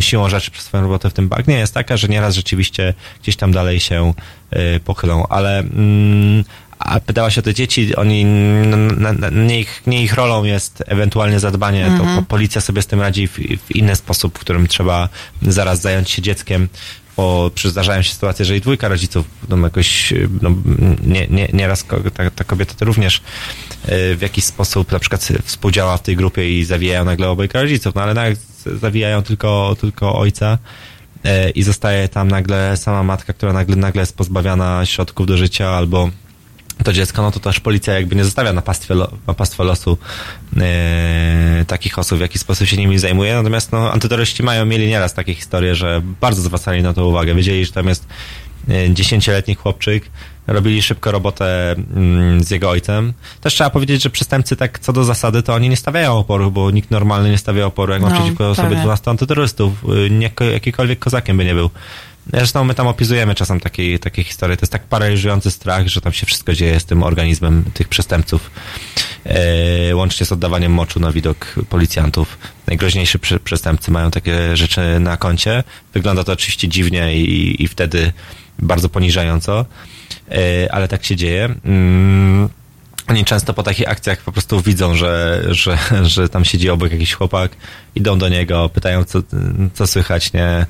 Speaker 14: siłą rzeczy przez swoją robotę w tym bagnie jest taka, że nieraz rzeczywiście gdzieś tam dalej się e, pochylą, ale mm, a pytałaś o te dzieci, oni, n- n- n- nie, ich, nie ich rolą jest ewentualnie zadbanie, to
Speaker 2: Mhm.
Speaker 14: po, policja sobie z tym radzi w, w inny sposób, w którym trzeba zaraz zająć się dzieckiem, bo przy- zdarzają się sytuacje, że i dwójka rodziców no, jakoś, no, nie, nie, nieraz ta, ta kobieta to również y, w jakiś sposób na przykład współdziała w tej grupie i zawijają nagle obojga rodziców, no ale nagle zawijają tylko, tylko ojca y, i zostaje tam nagle sama matka, która nagle, nagle jest pozbawiana środków do życia albo to dziecko, no to też policja jakby nie zostawia na pastwę, lo, na pastwę losu e, takich osób, w jaki sposób się nimi zajmuje. Natomiast no, antyterroryści mają, mieli nieraz takie historie, że bardzo zwracali na to uwagę. Wiedzieli, że tam jest e, dziesięcioletni chłopczyk, robili szybko robotę mm, z jego ojcem. Też trzeba powiedzieć, że przestępcy tak co do zasady, to oni nie stawiają oporu, bo nikt normalny nie stawia oporu, jak ma
Speaker 2: No,
Speaker 14: przeciwko sobie
Speaker 2: pewnie.
Speaker 14: 12 antyterrorystów. Y, Nie, jakikolwiek kozakiem by nie był. Zresztą my tam opisujemy czasem takie, takie historie. To jest tak paraliżujący strach, że tam się wszystko dzieje z tym organizmem tych przestępców. E, łącznie z oddawaniem moczu na widok policjantów. Najgroźniejsi prze, przestępcy mają takie rzeczy na koncie. Wygląda to oczywiście dziwnie i, i wtedy bardzo poniżająco, e, ale tak się dzieje. Mm. Oni często po takich akcjach po prostu widzą, że, że, że tam siedzi obok jakiś chłopak, idą do niego, pytają, co, co słychać, nie?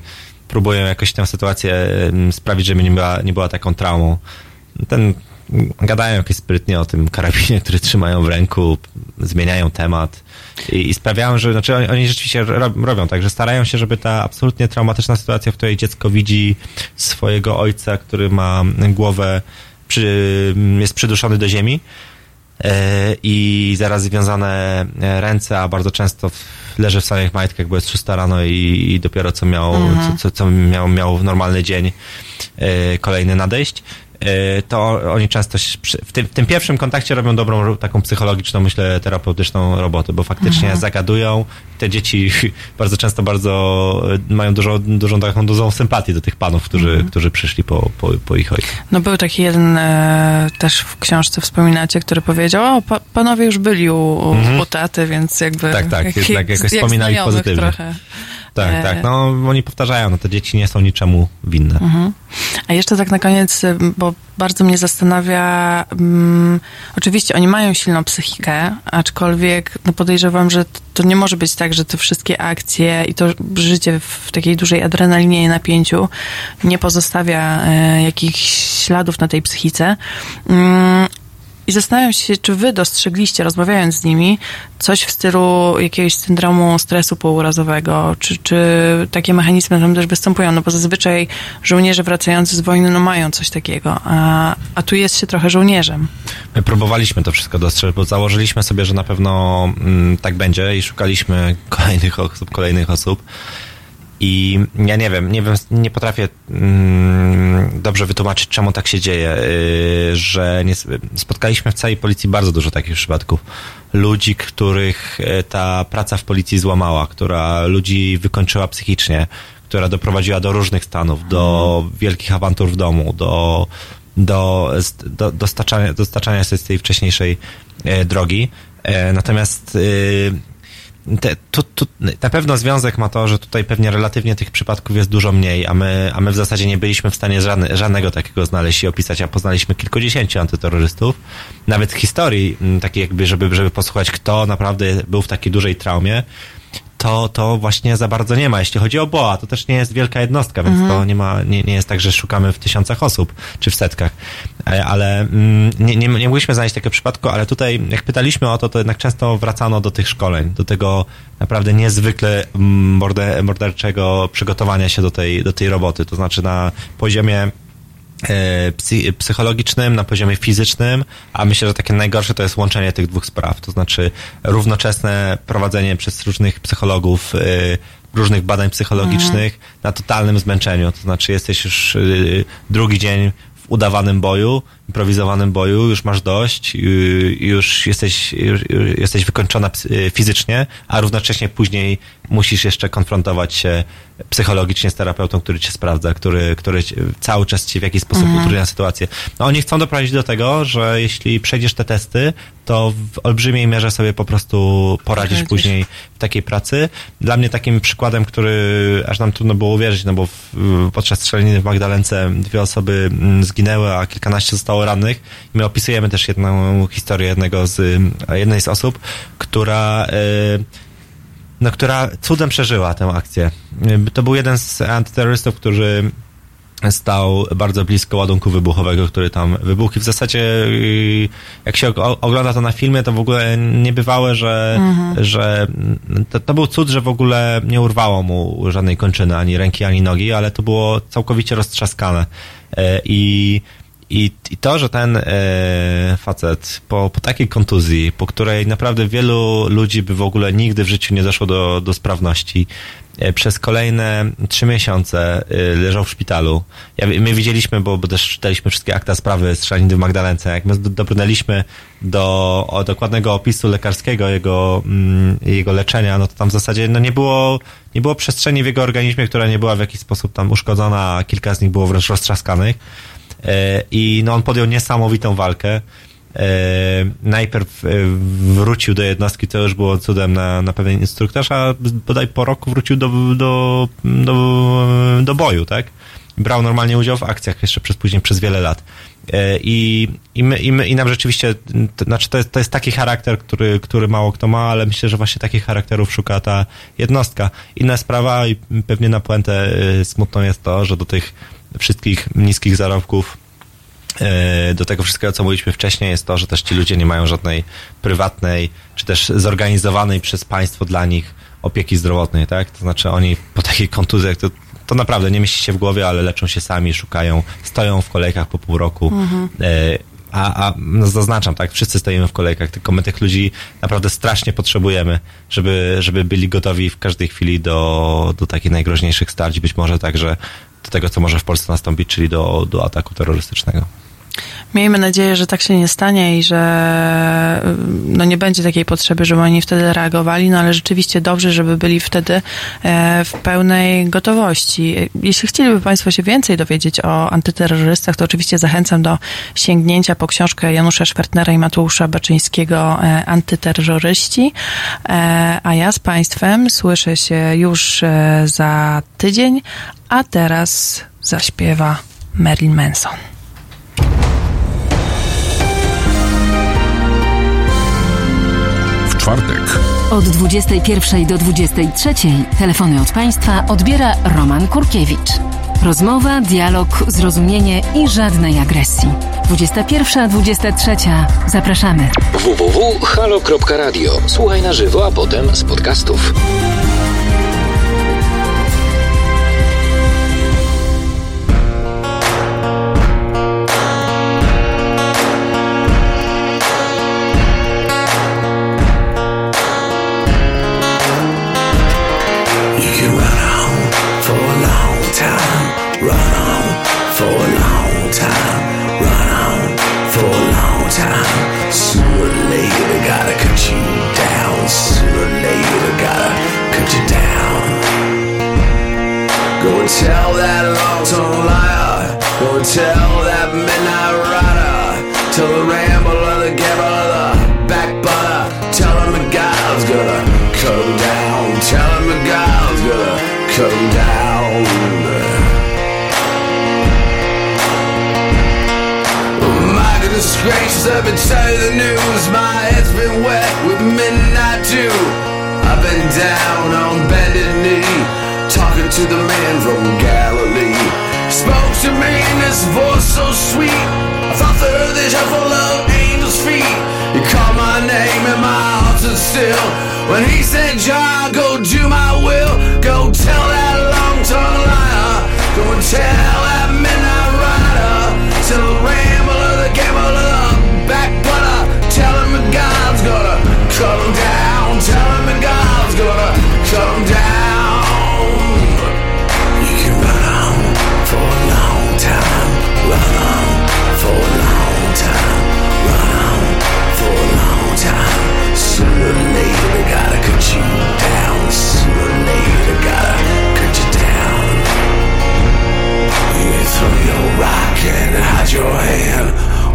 Speaker 14: Próbują jakoś tę sytuację sprawić, żeby nie była, nie była taką traumą. Ten, gadają jakieś sprytnie o tym karabinie, który trzymają w ręku, zmieniają temat i, i sprawiają, że, znaczy oni, oni rzeczywiście ro, robią tak, że starają się, żeby ta absolutnie traumatyczna sytuacja, w której dziecko widzi swojego ojca, który ma głowę, przy, jest przyduszony do ziemi, i zaraz związane e, ręce, a bardzo często leży w samych majtkach, bo jest 6 rano i, i dopiero co miał,
Speaker 2: Mhm.
Speaker 14: co, co, co miał, miał w normalny dzień e, kolejny nadejść. E, To oni często w tym, w tym pierwszym kontakcie robią dobrą, taką psychologiczną, myślę, terapeutyczną robotę, bo faktycznie
Speaker 2: Mhm.
Speaker 14: zagadują. Te dzieci bardzo często bardzo e, mają dużo, dużą taką dozą sympatii do tych panów, którzy,
Speaker 2: Mhm.
Speaker 14: którzy przyszli po, po, po ich ojcu.
Speaker 2: No był taki jeden e, też w książce wspominacie, który powiedział, o, pa, panowie już byli u, u,
Speaker 14: Mhm.
Speaker 2: u taty, więc jakby...
Speaker 14: Tak, tak,
Speaker 2: jak,
Speaker 14: jednak jakoś
Speaker 2: jak
Speaker 14: wspominali pozytywnie.
Speaker 2: trochę.
Speaker 14: Tak,
Speaker 2: E,
Speaker 14: tak. No oni powtarzają, no te dzieci nie są niczemu winne.
Speaker 2: Mhm. A jeszcze tak na koniec, y, bo bardzo mnie zastanawia, mm, oczywiście oni mają silną psychikę, aczkolwiek no podejrzewam, że to nie może być tak, że te wszystkie akcje i to życie w takiej dużej adrenalinie i napięciu nie pozostawia e, jakichś śladów na tej psychice. Mm, i zastanawiam się, czy wy dostrzegliście, rozmawiając z nimi, coś w stylu jakiegoś syndromu stresu pourazowego, czy, czy takie mechanizmy tam też występują, no bo zazwyczaj żołnierze wracający z wojny, no mają coś takiego, a, a tu jest się trochę żołnierzem.
Speaker 14: My próbowaliśmy to wszystko dostrzec, bo założyliśmy sobie, że na pewno mm, tak będzie i szukaliśmy kolejnych osób, kolejnych osób. I ja nie wiem, nie wiem, nie potrafię mm, dobrze wytłumaczyć, czemu tak się dzieje, yy, że nie, spotkaliśmy w całej policji bardzo dużo takich przypadków. Ludzi, których e, ta praca w policji złamała, która ludzi wykończyła psychicznie, która doprowadziła do różnych stanów, do wielkich awantur w domu, do, do, do dostarczania, dostarczania sobie z tej wcześniejszej e, drogi. E, natomiast e, te, tu, tu, na pewno związek ma to, że tutaj pewnie relatywnie tych przypadków jest dużo mniej, a my, a my w zasadzie nie byliśmy w stanie żadne, żadnego takiego znaleźć i opisać, a poznaliśmy kilkudziesięciu antyterrorystów. Nawet historii, takiej jakby, żeby, żeby posłuchać, kto naprawdę był w takiej dużej traumie, to, to właśnie za bardzo nie ma. Jeśli chodzi o BOA, to też nie jest wielka jednostka, więc
Speaker 2: Mhm.
Speaker 14: to nie ma, nie, nie jest tak, że szukamy w tysiącach osób, czy w setkach. E, Ale mm, nie, nie, nie mogliśmy znaleźć takiego przypadku, ale tutaj jak pytaliśmy o to, to jednak często wracano do tych szkoleń, do tego naprawdę niezwykle mm, morde, morderczego przygotowania się do tej, do tej roboty. To znaczy na poziomie psychologicznym, na poziomie fizycznym, a myślę, że takie najgorsze to jest łączenie tych dwóch spraw, to znaczy równoczesne prowadzenie przez różnych psychologów e, różnych badań psychologicznych na totalnym zmęczeniu, to znaczy jesteś już e, drugi dzień w udawanym boju, improwizowanym boju, już masz dość, już jesteś, już, jesteś wykończona fizycznie, a równocześnie później musisz jeszcze konfrontować się psychologicznie z terapeutą, który cię sprawdza, który, który cały czas ci w jakiś sposób
Speaker 2: Mhm.
Speaker 14: utrudnia sytuację. No oni chcą doprowadzić do tego, że jeśli przejdziesz te testy, to w olbrzymiej mierze sobie po prostu poradzisz później w takiej pracy. Dla mnie takim przykładem, który aż nam trudno było uwierzyć, no bo w, podczas strzelaniny w Magdalence dwie osoby mm, zginęły, a kilkanaście zostało rannych. My opisujemy też jedną historię jednego z, jednej z osób, która y, no, która cudem przeżyła tę akcję. To był jeden z antyterrorystów, który stał bardzo blisko ładunku wybuchowego, który tam wybuchł i w zasadzie y, jak się ogląda to na filmie, to w ogóle niebywałe, że,
Speaker 2: Mhm.
Speaker 14: że to, to był cud, że w ogóle nie urwało mu żadnej kończyny, ani ręki, ani nogi, ale to było całkowicie roztrzaskane. E, I i, I to, że ten e, facet po, po takiej kontuzji, po której naprawdę wielu ludzi by w ogóle nigdy w życiu nie doszło do, do sprawności, e, przez kolejne trzy miesiące e, leżał w szpitalu. Ja, my widzieliśmy, bo, bo też czytaliśmy wszystkie akta sprawy strzelaniny w Magdalence. Jak my do- dobrnęliśmy do dokładnego opisu lekarskiego jego, mm, jego leczenia, no to tam w zasadzie no nie było, nie było przestrzeni w jego organizmie, która nie była w jakiś sposób tam uszkodzona, a kilka z nich było wręcz roztrzaskanych. E, I no, on podjął niesamowitą walkę. E, najpierw e, wrócił do jednostki, to już było cudem na, na pewien instruktorz, a bodaj po roku wrócił do, do, do, do boju, tak? Brał normalnie udział w akcjach jeszcze przez później przez wiele lat. I, i, my, i, my, i nam rzeczywiście, to, znaczy to jest, to jest taki charakter, który, który mało kto ma, ale myślę, że właśnie takich charakterów szuka ta jednostka. Inna sprawa i pewnie na puentę smutną jest to, że do tych wszystkich niskich zarobków e, do tego wszystkiego, co mówiliśmy wcześniej, jest to, że też ci ludzie nie mają żadnej prywatnej, czy też zorganizowanej przez państwo dla nich opieki zdrowotnej, tak? To znaczy oni po takich kontuzjach, to, to naprawdę nie mieści się w głowie, ale leczą się sami, szukają, stoją w kolejkach po pół roku.
Speaker 2: Mhm.
Speaker 14: E, a, a no zaznaczam, tak, wszyscy stoimy w kolejkach, tylko my tych ludzi naprawdę strasznie potrzebujemy, żeby, żeby byli gotowi w każdej chwili do, do takich najgroźniejszych starć, być może także do tego, co może w Polsce nastąpić, czyli do, do ataku terrorystycznego.
Speaker 2: Miejmy nadzieję, że tak się nie stanie i że y, no nie będzie takiej potrzeby, żeby oni wtedy reagowali, no ale rzeczywiście dobrze, żeby byli wtedy e, w pełnej gotowości. Jeśli chcieliby Państwo się więcej dowiedzieć o antyterrorystach, to oczywiście zachęcam do sięgnięcia po książkę Janusza Szwertnera i Mateusza Baczyńskiego e, Antyterroryści, E, a ja z Państwem słyszę się już za tydzień, a teraz zaśpiewa Marilyn Manson.
Speaker 4: Czwartek
Speaker 5: Od 21 do 23 telefony od Państwa odbiera Roman Kurkiewicz. Rozmowa, dialog, zrozumienie i żadnej agresji. 21-23. Zapraszamy.
Speaker 6: www.halo.radio. Słuchaj na żywo, a potem z podcastów.
Speaker 17: Tell that midnight rider. Tell the rambler, the gambler, the backbiter. Tell him the God's gonna him down. Tell him the God's gonna him down. My goodness gracious, I've been telling the news. My head's been wet with midnight dew. I've been down on bended knee, talking to the man from Galilee. Spoke to me in this voice so sweet. I thought the earth is full of angels' feet. He called my name and my heart stood still. When he said, John, go do my will. Go tell that long-tongued liar. Go and tell that midnight time. Sooner or later gotta cut you down. Sooner or later gotta cut you down. You throw your rock and hide your hand.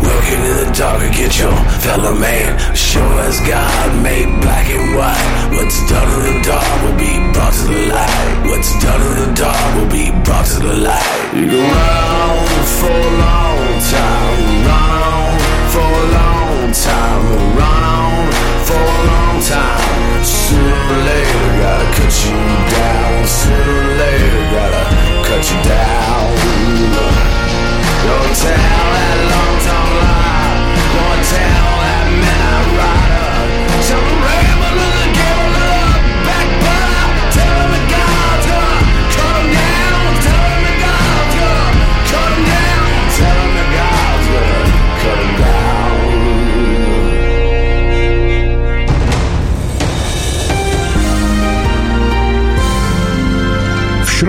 Speaker 17: Working in the dark against your fellow man. Sure as God made black and white. What's done in the dark will be brought to the light. What's done in the dark will be brought to the light. You run on for a long time. Run on for a long time. Run on for a long time. Sooner or later, gotta cut you down. Sooner or later, gotta cut you down. Don't tell that long tongue lie. Don't tell that midnight rider. Tell